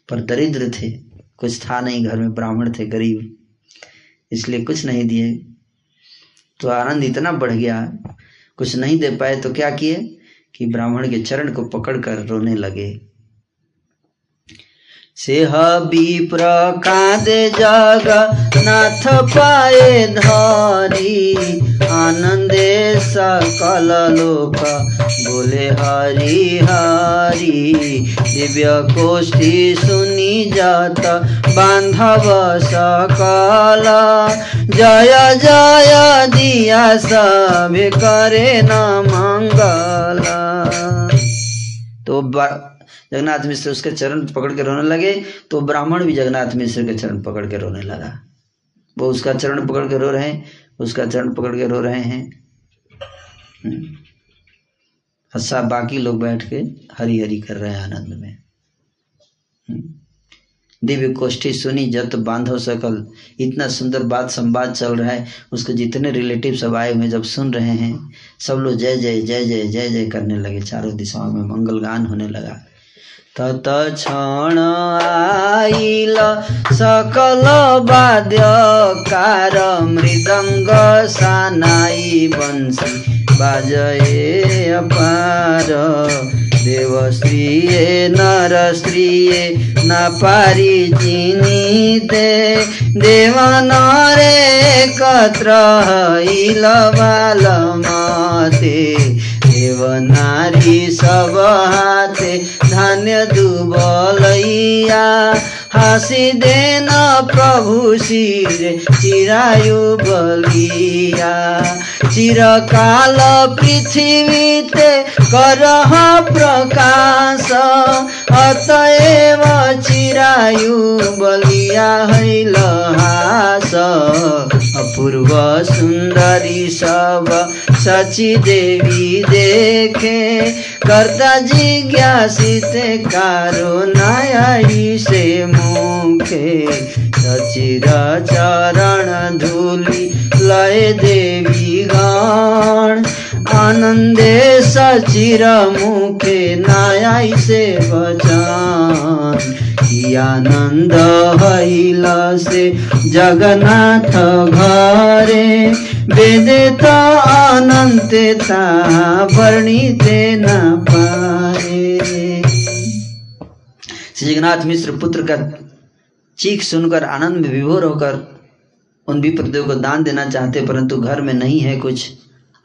पर दरिद्र थे, कुछ था नहीं, घर में ब्राह्मण थे, गरीब। इसलिए कुछ नहीं दिए। तो आनंद इतना बढ़ गया, कुछ नहीं दे पाए तो क्या किए? कि ब्राह्मण के चरण को पकड़कर रोने लगे। सेह विप्र जग, नाथ पाए धरी। आनंदे सकल लोक, बोले हरि हरि। दिव्य कोष्ठी सुनी जात, बांधव सकल। जय जय दिया सब करे न मंगल। तो जगन्नाथ मिश्र उसके चरण पकड़ के रोने लगे तो ब्राह्मण भी जगन्नाथ मिश्र के चरण पकड़ के रोने लगा वो उसका चरण पकड़ के रो रहे हैं, उसका चरण पकड़ के रो रहे हैं हम्म। सब बाकी लोग बैठ के हरी हरी कर रहे हैं आनंद में हम्म। दिव्य कोष्ठी सुनी जत बांधव सकल इतना सुंदर बात संवाद चल रहा है, उसके जितने रिलेटिव सब आए हुए जब सुन रहे हैं, सब लोग जय जय जय जय जय जय करने लगे, चारों दिशाओं में मंगल गान होने लगा। तत क्षण आइल, सकल वाद्यकार मृदङ्ग सानाई बंसी बाजए अपार। देवश्रीये नरश्रीये नापारी चिनिते देव नरे कत्र हैल बालमते देव नारी सब हाथे धान्य दुबलैया। हाँसिदेन प्रभु शिर चिरायु बलिया चिरकाल पृथ्वीते करह प्रकाश अतएव चिरायु बलिया हैल हास अपूर्व सुन्दरी सब सची देवी देखे कर्ता जिज्ञासित कारो नयाई से मुखे सचिर चरण धूलि लय देवी गण। आनंदे सचिर मुखे नायाई से वचन की आनंद हैल से जगन्नाथ घरे। वेदे त अनंत ता न पारे। श्री जगन्नाथ मिश्र पुत्र का चीख सुनकर आनंद में विभोर होकर उन विप्रदेव को दान देना चाहते, परंतु घर में नहीं है कुछ।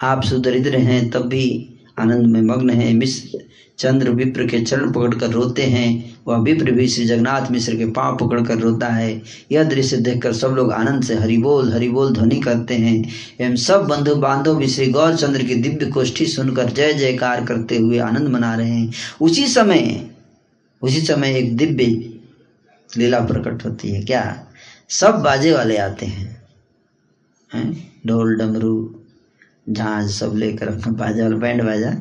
आप सुदरिद्र हैं, तब भी आनंद में मग्न है। मिश्र चंद्र विप्र के चरण पकड़कर रोते हैं। वह विप्र भी श्री जगन्नाथ मिश्र के पाँव पकड़कर रोता है। यह दृश्य देखकर सब लोग आनंद से हरिबोल हरिबोल ध्वनि करते हैं। एवं सब बंधु बांधव भी श्री गौर चंद्र की दिव्य कोष्ठी सुनकर जय जयकार करते हुए आनंद मना रहे हैं। उसी समय उसी समय एक दिव्य लीला प्रकट होती है। क्या? सब बाजे वाले आते हैं। ढोल, डमरू, झांझ सब लेकर अपना बाजा वाला, बैंड बाजा।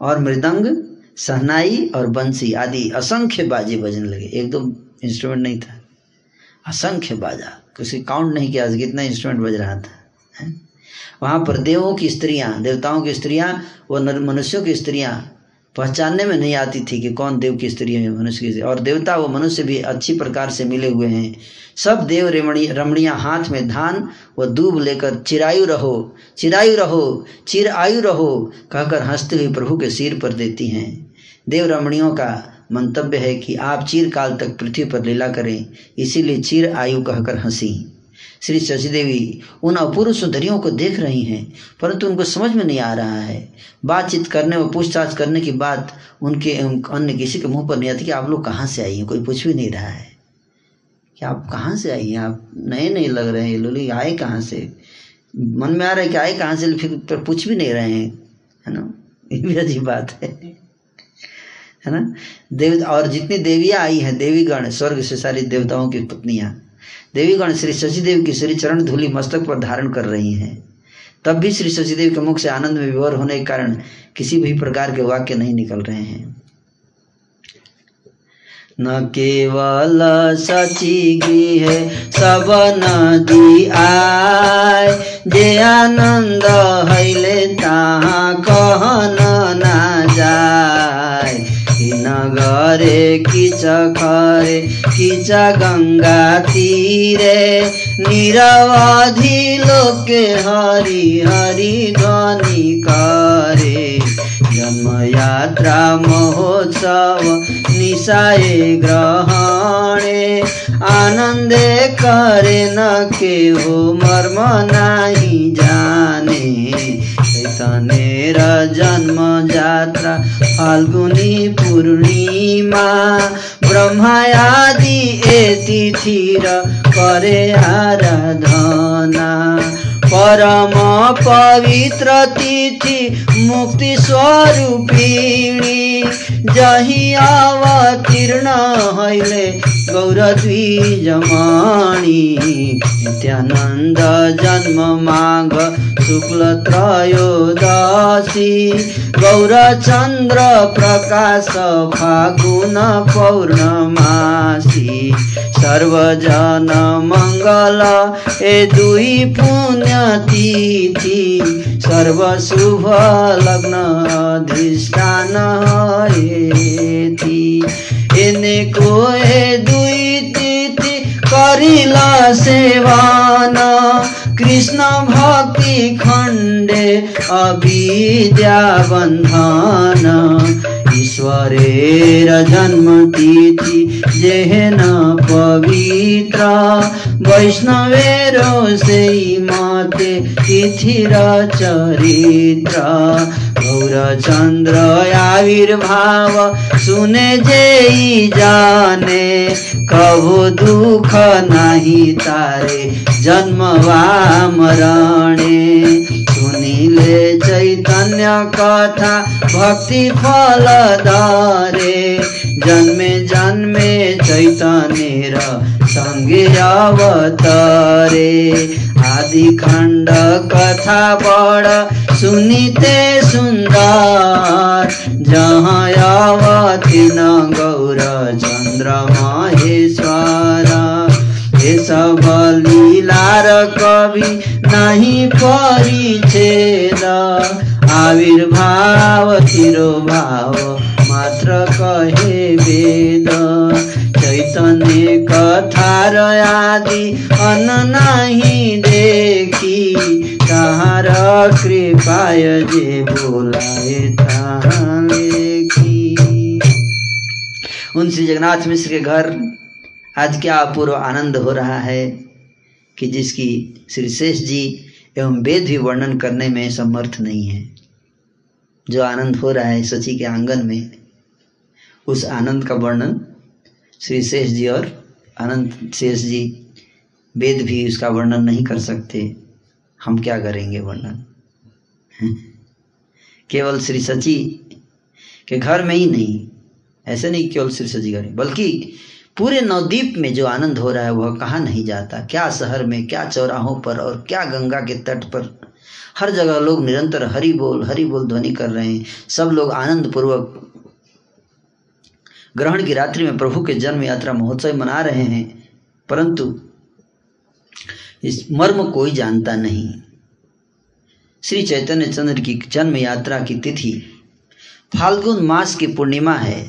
और मृदंग, सहनाई और बंसी आदि असंख्य बाजे बजने लगे। एक दो इंस्ट्रूमेंट नहीं था। असंख्य बाजा। किसी काउंट नहीं किया कितना इंस्ट्रूमेंट बज रहा था? वहाँ पर देवों की स्त्रियाँ, देवताओं की स्त्रियाँ, व मनुष्यों की स्त्रियाँ पहचानने में नहीं आती थी कि कौन देव की स्त्री है मनुष्य की स्त्री। और देवता व मनुष्य भी अच्छी प्रकार से मिले हुए हैं। सब देव रमणी रमणियाँ हाथ में धान, व दूब लेकर चिरायु रहो चिरायु रहो चिर आयु रहो, कहकर हँसते हुए प्रभु के सिर पर देती हैं। देव रमणियों का मंतव्य है कि आप चिर काल तक पृथ्वी पर लीला करें, इसीलिए चिर आयु कहकर हँसी। श्री शशि देवी उन अपूर्व सुंदरियों को देख रही हैं, परंतु उनको समझ में नहीं आ रहा है। बातचीत करने व पूछताछ करने की बात उनके, अन्य किसी के मुँह पर नहीं आती कि आप लोग कहाँ से आई हैं? कोई पूछ भी नहीं रहा है। कि आप कहाँ से आई हैं? आप नए नए लग रहे हैं लोग आए कहाँ से? मन में आ रहा है कि आए कहाँ से फिर पर पूछ भी नहीं रहे हैं, है ना? ये भी अजीब बात है। है ना? देव, और जितनी देवियाँ आई हैं, देवीगण, स्वर्ग से सारी देवताओं की पत्नियाँ देवीगण श्री शशिदेव की श्री चरण धूलि मस्तक पर धारण कर रही हैं। तब भी श्री शशिदेव के मुख से आनंद में विवर होने के कारण किसी भी प्रकार के वाक्य नहीं निकल रहे हैं। न केवल सची है सब नदी आय जे आनंद हैले ताहा कहन ना जाय नगरे किच खरे किच गंगा तीरे निरवधि लोके हरि हरि ध्वनि करे जन्म यात्रा महोत्सव निशाए ग्रहणे आनंदे करे न के हो मर्म नाही जाने चैतन्य जन्म जात्रा फाल्गुनी पूर्णिमा। ब्रह्मायादि ए तिथिर करे आराधना। परम पवित्र तिथि मुक्ति स्वरूपिणी। जही अवतीर्ण हैले गौरद्विजमाणी। नित्यानन्द जन्म माघ शुक्ल त्रयोदशी। गौरचन्द्र प्रकाश फागुन पौर्णमासी सर्वजन मङ्गल ए दुई पुण्यतिथि। सर्वशुभ लग्न अधिष्ठान एति एनेको ए दुई तिथि, करिला सेवान। कृष्ण भक्ति खण्डे, अविद्या बन्धन। ईश्वरेर जन्म तिथि जेहेन पवित्र। वैष्णवेरो सेई मते तिथि र चरित्र गौरचन्द्र आविर्भाव, सुने जेई जाने। कभु दुख नाही तारे जन्म वा मरणे। सुनिले चैतन्य कथा, भक्ति फल दरे जन्मे जन्मे चैतन्य र सँगे अवतरे। आदि खण्ड कथा बड सुनिते सुन्दर। जहाँ अवतीर्ण गौर चन्द्र महेश्वर सब लीलार कवि नहीं परिच्छेद। आविर्भाव तिरोभाव मात्र कहे वेद। चैतन्य कथार आदि अन नहीं देखी, ताहार कृपाय जे बोलाए, ताहाँ लेखी उन श्री जगन्नाथ मिश्र के घर, आज क्या अपूर्व आनंद हो रहा है कि जिसकी श्री शेष जी एवं वेद भी वर्णन करने में समर्थ नहीं है। जो आनंद हो रहा है सची के आँगन में, उस आनंद का वर्णन श्री शेष जी और अनंत शेष जी वेद भी उसका वर्णन नहीं कर सकते। हम क्या करेंगे वर्णन? केवल श्री सची के घर में ही नहीं, ऐसे नहीं केवल श्री सची घर बल्कि पूरे नवद्वीप में जो आनंद हो रहा है, वह कहाँ नहीं जाता? क्या शहर में, क्या चौराहों पर और क्या गंगा के तट पर हर जगह लोग निरंतर हरि बोल हरि बोल ध्वनि कर रहे हैं। सब लोग आनंद पूर्वक ग्रहण की रात्रि में प्रभु के जन्म यात्रा महोत्सव मना रहे हैं, परंतु इस मर्म कोई जानता नहीं। श्री चैतन्य चंद्र की जन्म यात्रा की तिथि फाल्गुन मास की पूर्णिमा है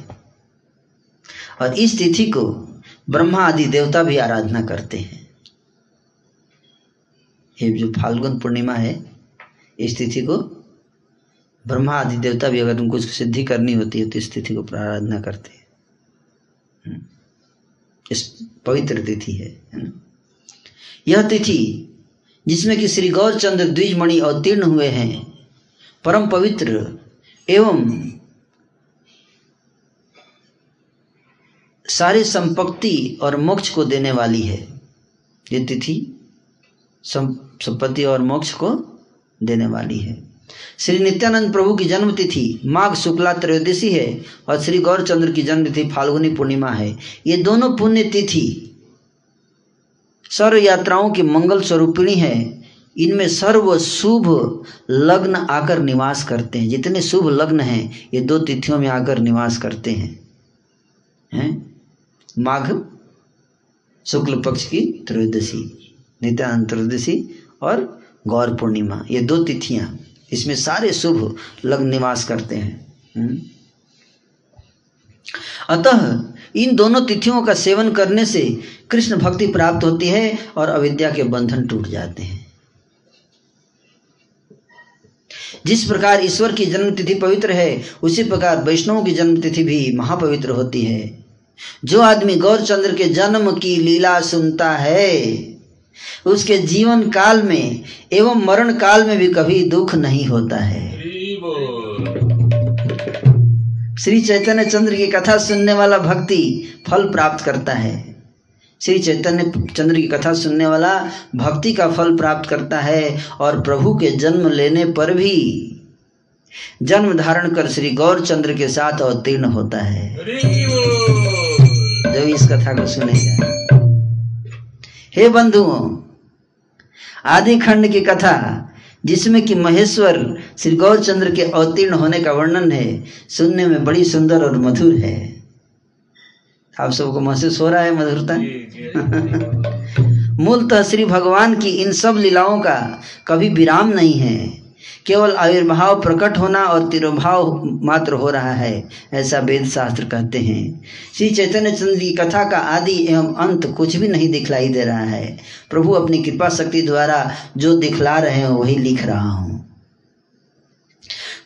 और इस तिथि को ब्रह्मा आदि देवता भी आराधना करते हैं। ये जो फाल्गुन पूर्णिमा है इस तिथि को ब्रह्मा आदि देवता भी अगर उनको सिद्धि करनी होती है तो इस तिथि को आराधना करते हैं। इस पवित्र तिथि है यह तिथि, जिसमें कि श्री गौरचंद्र द्विजमणि अवतीर्ण हुए हैं, परम पवित्र एवं सारी संपत्ति और मोक्ष को देने वाली है। ये तिथि संपत्ति और मोक्ष को देने वाली है। श्री नित्यानंद प्रभु की जन्म तिथि माघ शुक्ला त्रयोदशी है और श्री गौरचंद्र की जन्म तिथि फाल्गुनी पूर्णिमा है। ये दोनों पुण्य तिथि सर्व यात्राओं की मंगल स्वरूपिणी है। इनमें सर्व शुभ लग्न आकर निवास करते हैं। जितने शुभ लग्न हैं, ये दो तिथियों में आकर निवास करते हैं। हैं? माघ शुक्ल पक्ष की त्रयोदशी, नित्यानंद त्रयोदशी और गौर पूर्णिमा, ये दो तिथियाँ, इसमें सारे शुभ लग्न निवास करते हैं। अतः इन दोनों तिथियों का सेवन करने से कृष्ण भक्ति प्राप्त होती है और अविद्या के बंधन टूट जाते हैं। जिस प्रकार ईश्वर की जन्म तिथि पवित्र है, उसी प्रकार वैष्णव की जन्म तिथि भी महापवित्र होती है। जो आदमी गौरचंद्र के जन्म की लीला सुनता है उसके जीवन काल में एवं मरण काल में भी कभी दुख नहीं होता है। श्री चैतन्य चंद्र की कथा सुनने वाला भक्ति फल प्राप्त करता है। श्री चैतन्य चंद्र की कथा सुनने वाला भक्ति का फल प्राप्त करता है और प्रभु के जन्म लेने पर भी जन्म धारण कर श्री गौर चंद्र के साथ अवतीर्ण होता है। जब इस कथा को सुनेगा। हे बंधुओं आदि खंड की कथा जिसमें कि महेश्वर श्री गौरचंद्र के अवतीर्ण होने का वर्णन है सुनने में बड़ी सुंदर और मधुर है। आप सबको महसूस हो रहा है मधुरता? मूलतः श्री भगवान की इन सब लीलाओं का कभी विराम नहीं है। केवल आविर्भाव प्रकट होना और तिरुभाव मात्र हो रहा है, ऐसा वेद शास्त्र कहते हैं। श्री चैतन्य चंद्र की कथा का आदि एवं अंत कुछ भी नहीं दिखलाई दे रहा है। प्रभु अपनी कृपा शक्ति द्वारा जो दिखला रहे हैं, वही लिख रहा हूँ।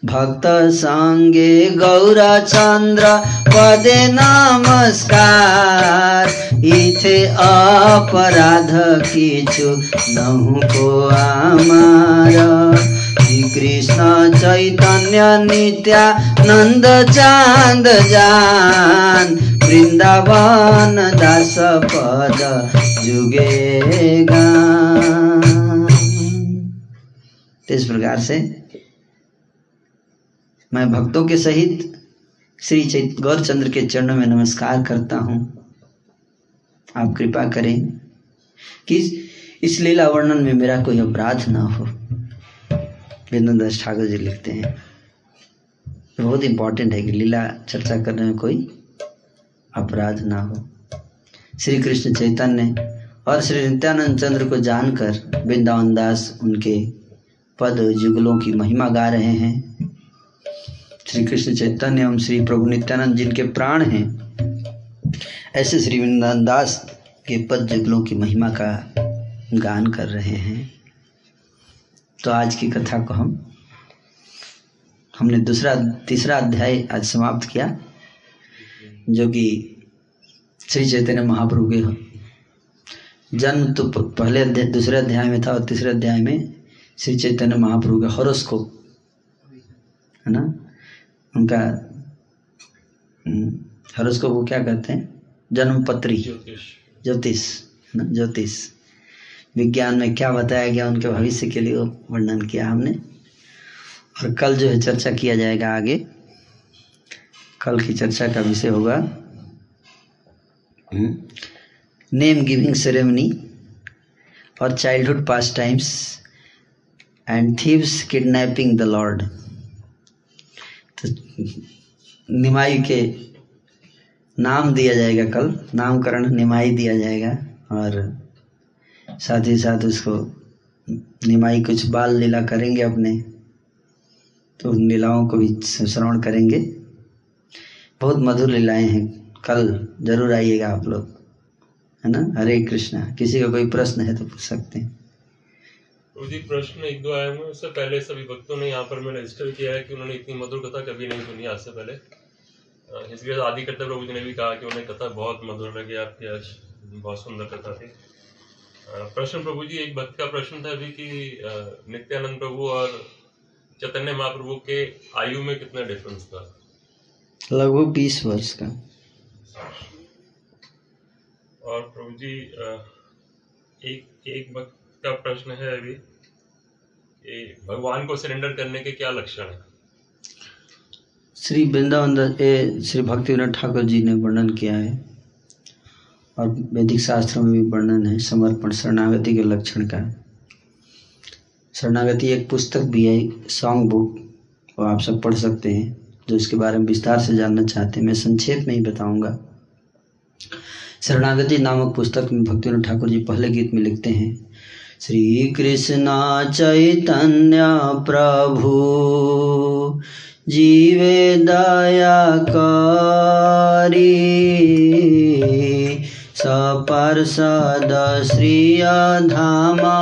भक्त संगे गौरा चंद्र पदे नमस्कार, इथे अपराध किछु नहुको आमार। श्री कृष्ण चैतन्य नित्यानंद चाँद जान, वृंदावन दास पद जुगे इस प्रकार से मैं भक्तों के सहित श्री चैत गौरचंद्र के चरणों में नमस्कार करता हूँ। आप कृपा करें कि इस लीला वर्णन में मेरा कोई अपराध ना हो। वेदनदास ठाकुर जी लिखते हैं। बहुत इंपॉर्टेंट है कि लीला चर्चा करने में कोई अपराध ना हो। श्री कृष्ण चैतन्य और श्री नित्यानंद चंद्र को जानकर वृंदावन दास उनके पद जुगलों की महिमा गा रहे हैं। श्री कृष्ण चैतन्य एवं श्री प्रभु नित्यानंद जिनके प्राण हैं, ऐसे श्री वृंदावन दास के पद जुगलों की महिमा का गान कर रहे हैं। तो आज की कथा को हम हमने दूसरा तीसरा अध्याय आज समाप्त किया जो कि श्री चैतन्य महाप्रभु के जन्म तो पहले अध्याय दूसरे अध्याय में था और तीसरे अध्याय में श्री चैतन्य महाप्रभु का हॉरोस्कोप है ना? उनका हॉरोस्कोप को क्या कहते हैं? जन्म पत्री ज्योतिष। ज्योतिष है ना? ज्योतिष। विज्ञान में क्या बताया गया उनके भविष्य के लिए वर्णन किया हमने। और कल जो है चर्चा किया जाएगा आगे। कल की चर्चा का विषय होगा। नेम गिविंग सेरेमनी और childhood pastimes and thieves kidnapping the lord. तो निमाई के नाम दिया जाएगा कल नामकरण निमाई दिया जाएगा और साथ ही साथ उसको निमाई कुछ बाल लीला करेंगे अपने तो उन लीलाओं को भी श्रवण करेंगे। बहुत मधुर लीलाएँ हैं। कल ज़रूर आइएगा आप लोग, है ना? हरे कृष्णा, किसी का को कोई प्रश्न है तो पूछ सकते हैं। जी, प्रश्न एक दो आए हुए उससे पहले सभी भक्तों ने यहाँ पर मैं रजिस्टर किया है कि उन्होंने इतनी मधुर कथा कभी नहीं सुनी आज से पहले। इसलिए आदि करते प्रभु जी ने भी कहा कि उन्हें कथा बहुत मधुर लगी। आपकी आज बहुत सुंदर कथा थी। प्रश्न प्रभु जी एक भक्त का प्रश्न था अभी कि नित्यानंद प्रभु और चैतन्य महाप्रभु के आयु में कितना डिफरेंस था? लगभग बीस वर्ष का। और प्रभु जी एक एक भक्त का प्रश्न है अभी कि भगवान को सरेंडर करने के क्या लक्षण है? श्री वृंदावन श्री भक्ति विनोद ठाकुर जी ने वर्णन किया है। और वैदिक शास्त्रों में भी वर्णन है, समर्पण, शरणागति के लक्षण का। शरणागति एक पुस्तक भी है सॉन्ग बुक वो आप सब पढ़ सकते हैं, जो इसके बारे में विस्तार से जानना चाहते हैं, मैं संक्षेप में ही बताऊँगा। शरणागति नामक पुस्तक में भक्ति ठाकुर जी पहले गीत में लिखते हैं श्री कृष्ण चैतन्य प्रभु, जीवे दया करी। सपार्षद श्रिय धामा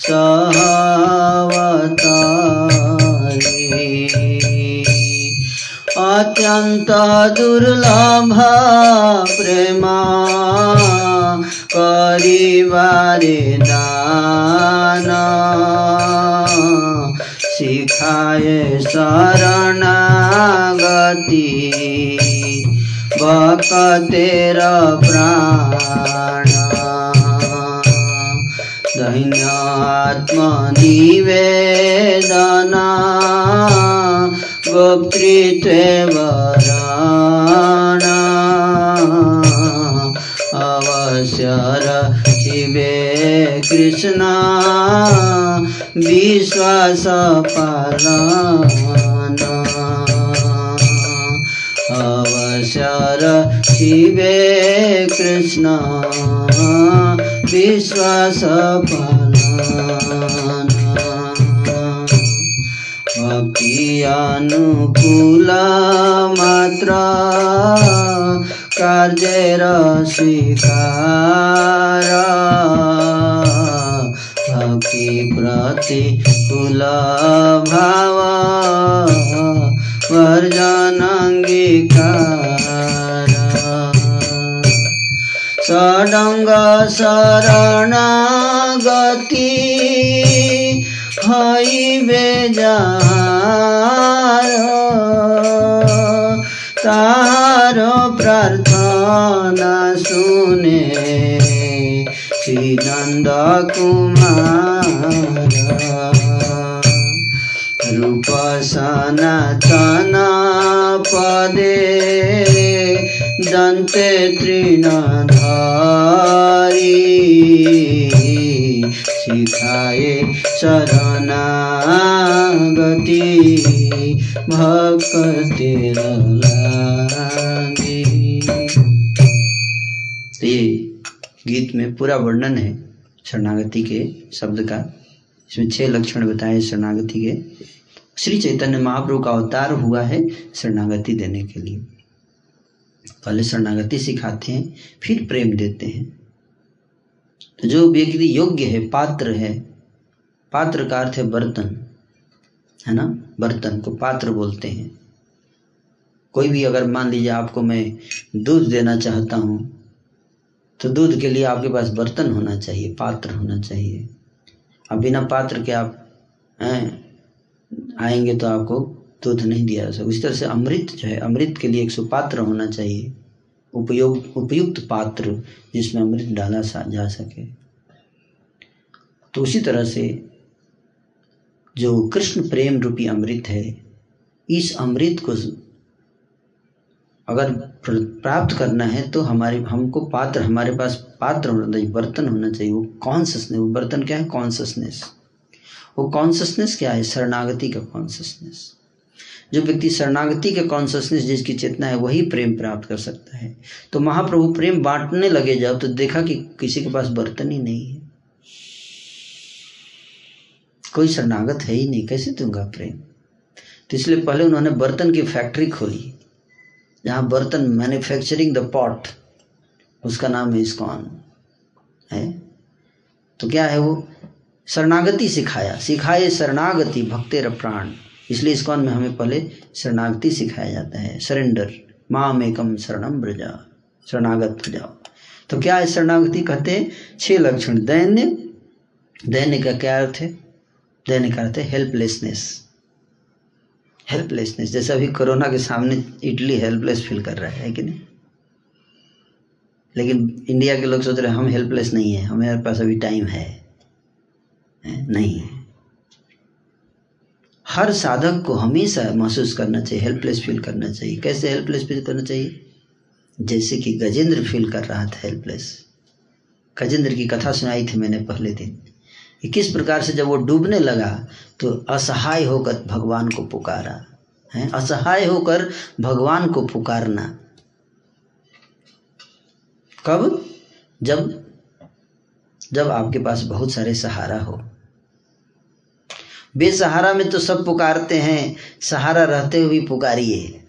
सहवतारी। अत्यंत दुर्लभ प्रेमा करिबारे दान। सिखाए शरणागति। भक्तेर प्राण। दैन्यात्मनिवेदना गोप्तृत्वे वराण। अवश्यर शिवे कृष्ण। विश्वास पालना। अवसर शिवे कृष्ण विश्वास अनुकूल मात्र कार्येर स्वीकार। भक्ति प्रतिकूल भाव वर्जनाङ्गीकार षडङ्ग शरणागति जार तारो प्रार्थना सुने श्री नन्द कुमार। रूप सनातन पदे, दन्ते तृणधारी। सिखाए शरणागति भक्तिर तो ये गीत में पूरा वर्णन है शरणागति के शब्द का। इसमें छह लक्षण बताए शरणागति के। श्री चैतन्य महाप्रभु का अवतार हुआ है शरणागति देने के लिए। पहले शरणागति सिखाते हैं, फिर प्रेम देते हैं। तो जो व्यक्ति योग्य है, पात्र है, पात्र का अर्थ है बर्तन, है ना? बर्तन को पात्र बोलते हैं। कोई भी अगर मान लीजिए आपको मैं दूध देना चाहता हूँ तो दूध के लिए आपके पास बर्तन होना चाहिए, पात्र होना चाहिए। अब बिना पात्र के आप, हैं आएँगे तो आपको दूध नहीं दिया जा सकता। इस तरह से अमृत जो है, अमृत के लिए एक सुपात्र होना चाहिए। उपयोग, उपयुक्त पात्र जिसमें अमृत डाला जा सके। तो उसी तरह से जो कृष्ण प्रेम रूपी अमृत है, इस अमृत को अगर प्राप्त करना है तो हमारे, हमको पात्र, हमारे पास पात्र होना चाहिए, बर्तन होना चाहिए। वो कॉन्ससनेस वो बर्तन क्या है? कॉन्ससनेस वो कॉन्ससनेस क्या है? शरणागति का कॉन्ससनेस जो व्यक्ति शरणागति के कॉन्ससनेस जिसकी चेतना है, वही प्रेम प्राप्त कर सकता है। तो महाप्रभु प्रेम बांटने लगे जब तो देखा कि किसी के पास बर्तन ही नहीं है। कोई शरणागत है ही नहीं। कैसे दूँगा प्रेम? तो इसलिए पहले उन्होंने बर्तन की फैक्ट्री खोली, जहाँ बर्तन मैन्युफैक्चरिंग द पॉट उसका नाम है इस्कॉन। है? तो क्या है वो? शरणागति सिखाया। सिखाए शरणागति, भक्तेर प्राण। इसलिए इस कौन में हमें पहले शरणागति सिखाया जाता है। सरेंडर माम एकम शरणम ब्रजा शरणागत हो जाओ। तो क्या है शरणागति कहते हैं? छह लक्षण। दैन्य। दैन्य का क्या अर्थ है? दैन्य का अर्थ है हेल्पलेसनेस हेल्पलेसनेस जैसे अभी कोरोना के सामने इटली हेल्पलेस फील कर रहा है कि नहीं? लेकिन इंडिया के लोग सोच रहे हैं, हम हेल्पलेस नहीं है, हमारे पास अभी टाइम है। नहीं। है हर साधक को हमेशा महसूस करना चाहिए हेल्पलेस फील करना चाहिए। कैसे हेल्पलेस फील करना चाहिए? जैसे कि गजेंद्र फील कर रहा था हेल्पलेस गजेंद्र की कथा सुनाई थी मैंने पहले दिन। किस प्रकार से जब वो डूबने लगा तो असहाय होकर भगवान को पुकारा। है? असहाय होकर भगवान को पुकारना। कब? जब जब आपके पास बहुत सारे सहारा हो। बेसहारा में तो सब पुकारते हैं, सहारा रहते हुए पुकारिए।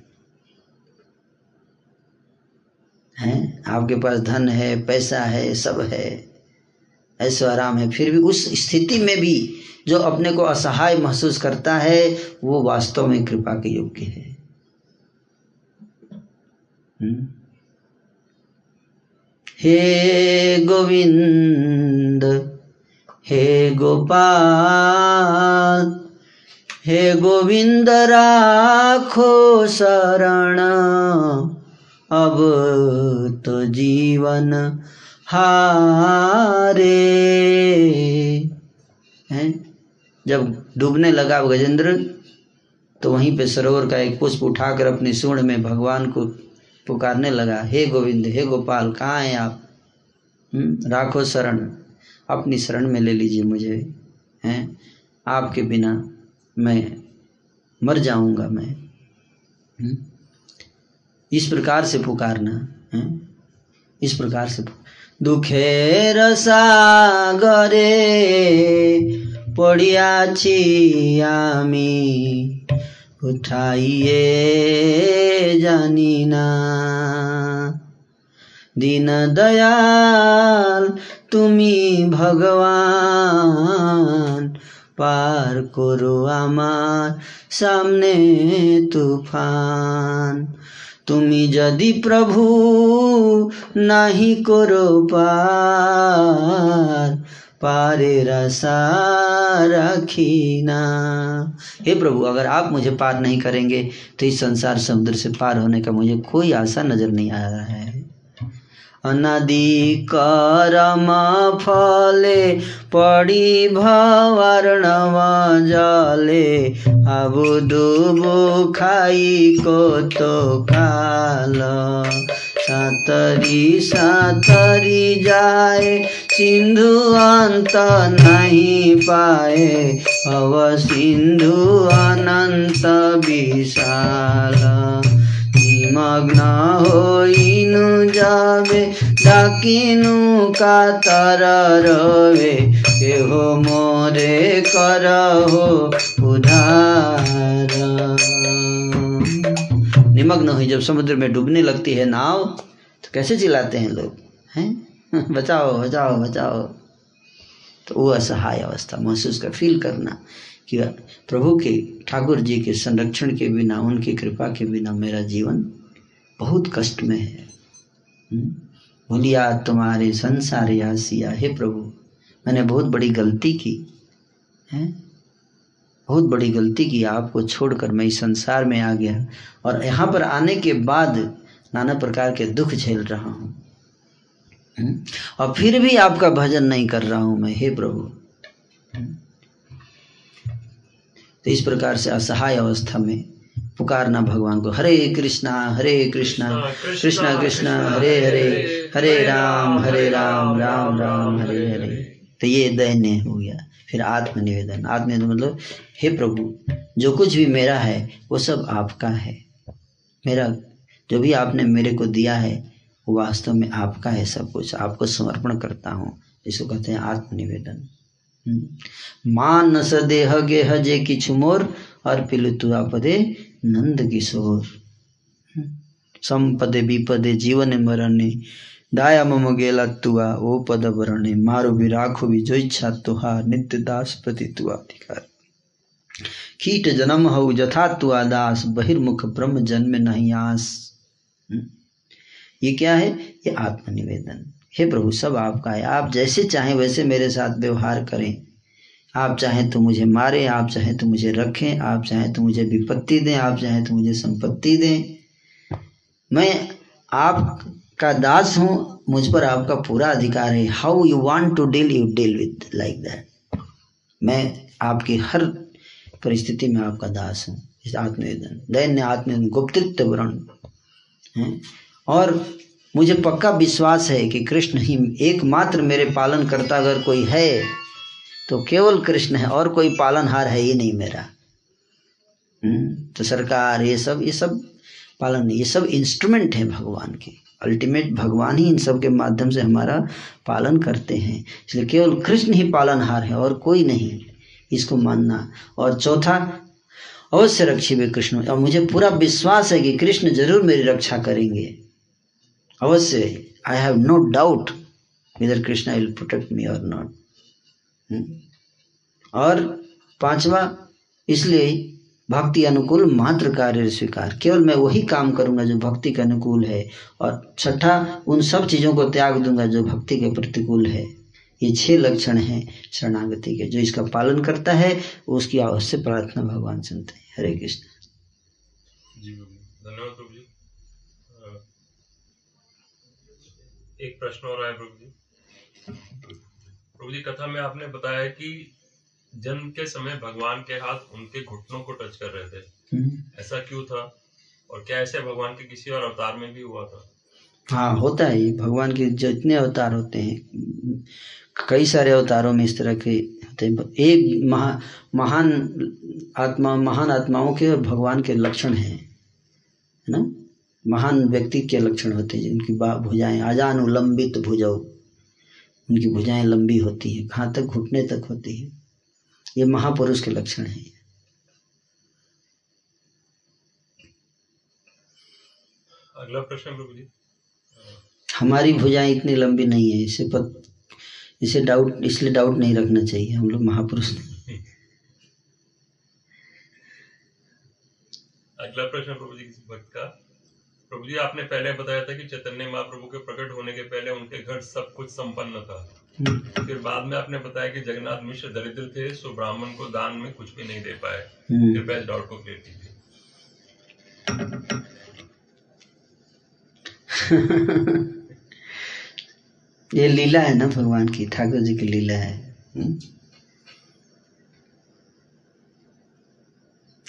हैं? आपके पास धन है, पैसा है, सब है, ऐसो आराम है। फिर भी उस स्थिति में भी जो अपने को असहाय महसूस करता है, वो वास्तव में कृपा के योग्य है। हुँ? हे गोविंद, हे गोपाल, हे गोविंद राखो शरण। अब तो जीवन हारे। हैं? जब डूबने लगा गजेंद्र तो वहीं पे सरोवर का एक पुष्प उठाकर अपनी सूंड में भगवान को पुकारने लगा हे गोविंद हे गोपाल कहाँ हैं आप हम्म, राखो शरण अपनी शरण में ले लीजिए मुझे हैं आपके बिना मैं मर जाऊंगा मैं हम्म, इस प्रकार से पुकारना है इस प्रकार से दुखेर सागरे পড়িয়াছি আমি উঠাইয়ে জানি না দীন দয়াল তুমি ভগবান পার করো আমার সামনে তুফান তুমি যদি প্রভু নাহি করো পার पारे रसा रखीना। हे प्रभु, अगर आप मुझे पार नहीं करेंगे तो इस संसार समुद्र से पार होने का मुझे कोई आशा नज़र नहीं आ रहा है। अनादि करम फले, पड़ी भवर्णव जले आबु डुबु खाई को तो काल सातरी सातरी जाए सिंधु अंत नहीं पाए अव सिंधु अनंत विशाल निमग्न होइनु जावे डाकिनु कातर रवे एहो मोरे कर हो उधार निमग्न हुई, जब समुद्र में डूबने लगती है नाव तो कैसे चिल्लाते हैं लोग? हैं? बचाओ बचाओ बचाओ। तो वो असहाय अवस्था, महसूस कर फील करना कि प्रभु के, ठाकुर जी के संरक्षण के बिना, उनकी कृपा के बिना मेरा जीवन बहुत कष्ट में है। हम्म? भूलिया तुम्हारे संसार यासिया, हे प्रभु, मैंने बहुत बड़ी गलती की, है? बहुत बड़ी गलती की आपको छोड़कर मैं इस संसार में आ गया और यहाँ पर आने के बाद नाना प्रकार के दुख झेल रहा हूँ। हम्म? और फिर भी आपका भजन नहीं कर रहा हूँ मैं, हे प्रभु। हम्म? तो इस प्रकार से असहाय अवस्था में पुकारना भगवान को, हरे कृष्णा हरे कृष्णा कृष्णा कृष्णा, हरे हरे हरे राम हरे राम राम राम, हरे हरे। तो ये दैन्य हो गया। फिर आत्मनिवेदन। आत्मनिवेदन मतलब हे प्रभु, जो कुछ भी मेरा है, वो सब आपका है। मेरा, जो भी आपने मेरे को दिया है, वो वास्तव में आपका है सब कुछ। आपको समर्पण करता हूँ। इसको कहते हैं आत्मनिवेदन। मानस देह गेह जे किछु मोर, और अर्पिलुतुआ पदे नंद किशोर। संपदे, विपदे, जीवन मरणे दाया मम गेला तुआ ओ पद वरणे मारो भी राखो भी जो इच्छा तुहार नित्य दास प्रति तुआ अधिकार कीट जन्म हऊ जथा तुआ दास बहिर्मुख ब्रह्म जन्म नहीं आस ये क्या है ये आत्मनिवेदन हे प्रभु सब आपका है आप जैसे चाहें वैसे मेरे साथ व्यवहार करें आप चाहें तो मुझे मारें आप चाहें तो मुझे रखें आप चाहें तो मुझे विपत्ति दें आप चाहें तो मुझे संपत्ति दें मैं आपका दास हूँ, मुझ पर आपका पूरा अधिकार है। How you want to deal you deal with like that मैं आपकी हर परिस्थिति में आपका दास हूँ, इस आत्मवेदन दैन्य आत्मवेदन गुप्तित्व वर्ण और मुझे पक्का विश्वास है कि कृष्ण ही एकमात्र मेरे पालन करता अगर कोई है तो केवल कृष्ण है, और कोई पालनहार है ही नहीं मेरा। तो सरकार, ये सब ये सब पालन ये सब इंस्ट्रूमेंट है भगवान के। अल्टीमेट भगवान ही इन सब के माध्यम से हमारा पालन करते हैं। इसलिए केवल कृष्ण ही पालनहार है और कोई नहीं इसको मानना। और चौथा, अवश्य रक्षी वे कृष्ण। और मुझे पूरा विश्वास है कि कृष्ण ज़रूर मेरी रक्षा करेंगे। अवश्य। I have no doubt whether Krishna will protect me or not और पांचवा, इसलिए भक्ति अनुकूल मात्र कार्य स्वीकार। केवल मैं वही काम करूँगा जो भक्ति के अनुकूल है और छठा, उन सब चीज़ों को त्याग दूँगा जो भक्ति के प्रतिकूल है। ये छह लक्षण हैं शरणागति के, जो इसका पालन करता है, उसकी अवश्य प्रार्थना भगवान सुनते हैं। हरे कृष्ण। धन्यवाद प्रभु जी। एक प्रश्न और है प्रभु जी। प्रभु जी, कथा में आपने बताया कि जन्म के समय भगवान के हाथ उनके घुटनों को टच कर रहे थे। हम्म। ऐसा क्यों था? और क्या ऐसे भगवान के किसी और अवतार में भी हुआ था? हाँ होता है भगवान के जितने अवतार होते हैं कई सारे अवतारों में इस तरह के होते हैं। एक महा महान आत्मा महान आत्माओं के और भगवान के लक्षण हैं है ना? महान व्यक्ति के लक्षण होते हैं उनकी भुजाएँ अजानुलंबित भुजौ। उनकी भुजाएँ लंबी होती हैं कहाँ तक घुटने तक होती है। ये महापुरुष के लक्षण हैं। अगला प्रश्न जी। हमारी भुजाएँ इतनी लंबी नहीं है इसे पत इसे डाउट इसलिए डाउट नहीं रखना चाहिए हम लोग महापुरुष नहीं। अगला प्रश्न प्रभु जी किसी भक्त का। प्रभु जी आपने पहले बताया था कि चैतन्य महाप्रभु के प्रकट होने के पहले उनके घर सब कुछ संपन्न था। फिर बाद में आपने बताया कि जगन्नाथ मिश्र दरिद्र थे सो ब्राह्मण को दान में कुछ भी नहीं दे पाए। हम्म। इस डाउट को क्लियर कीजिए ये लीला है ना भगवान की ठाकुर जी की लीला है। हम्म?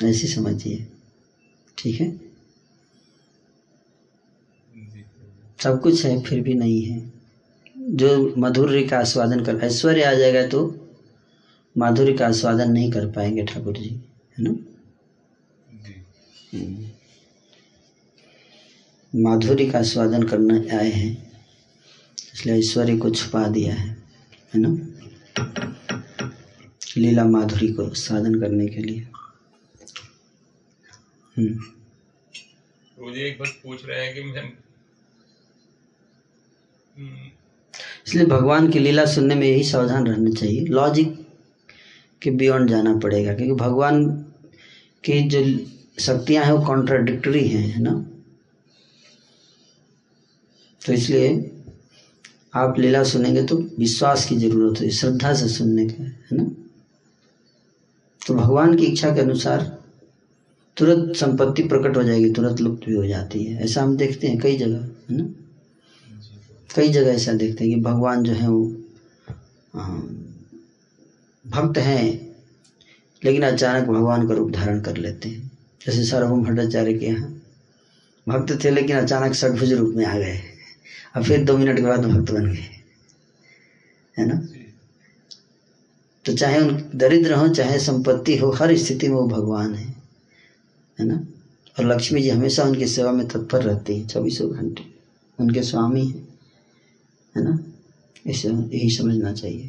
ऐसी समझिए। ठीक है? सब कुछ है फिर भी नहीं है। जो माधुर्य का आस्वादन कर ऐश्वर्य आ जाएगा तो माधुर्य का आस्वादन नहीं कर पाएँगे ठाकुर जी है ना? जी। माधुर्य का आस्वादन करने आए हैं इसलिए ऐश्वर्य को छुपा दिया है है ना? लीला माधुरी को साधन करने के लिए। हम्म, एक भक्त पूछ रहे हैं कि मैं हम्म, इसलिए भगवान की लीला सुनने में यही सावधान रहना चाहिए। लॉजिक के बियॉन्ड जाना पड़ेगा, क्योंकि भगवान की जो शक्तियाँ हैं वो कॉन्ट्राडिक्टरी हैं, है ना? तो इसलिए आप लीला सुनेंगे तो विश्वास की ज़रूरत है, श्रद्धा से सुनने का, है ना? तो भगवान की इच्छा के अनुसार तुरंत संपत्ति प्रकट हो जाएगी, तुरंत लुप्त भी हो जाती है। ऐसा हम देखते हैं कई जगह, है ना? कई जगह ऐसा देखते हैं कि भगवान जो है वो हाँ, भक्त हैं लेकिन अचानक भगवान का रूप धारण कर लेते हैं। जैसे सार्वभौम भट्टाचार्य के यहाँ भक्त थे लेकिन अचानक षडभुज रूप में आ गए। और फिर दो मिनट के बाद भक्त बन गए। है ना? तो चाहे उन दरिद्र हो चाहे संपत्ति हो हर स्थिति में वो भगवान है। है ना? और लक्ष्मी जी हमेशा उनकी सेवा में तत्पर रहती है चौबीसों घंटे। उनके स्वामी हैं। है ना? इसे यही समझना चाहिए।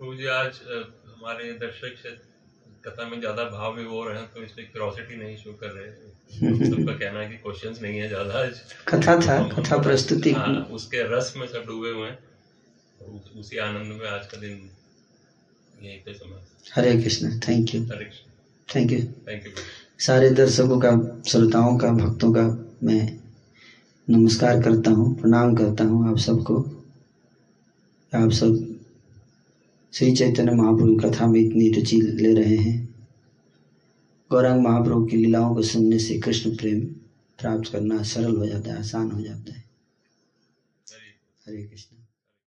प्रभु जी आज हमारे दर्शक कथा में ज़्यादा भाव में हो रहे हैं तो इसलिए क्यूरोसिटी नहीं शो कर रहे सबका कहना है कि क्वेश्चंस नहीं है ज़्यादा आज। कथा था कथा प्रस्तुति। हाँ, उसके रस में सब डूबे हुए हैं। और उसी आनंद में आज का दिन यहीं पे समाप्त। Hare Krishna thank you Hare Krishna. Thank you thank you सारे दर्शकों का श्रोताओं का भक्तों का मैं नमस्कार करता हूँ, प्रणाम करता हूँ आप सबको। आप सब श्री चैतन्य महाप्रभु कथा में इतनी रुचि ले रहे हैं। गौरंग महाप्रभु की लीलाओं को सुनने से कृष्ण प्रेम प्राप्त करना सरल हो जाता है, आसान हो जाता है। हरे कृष्ण।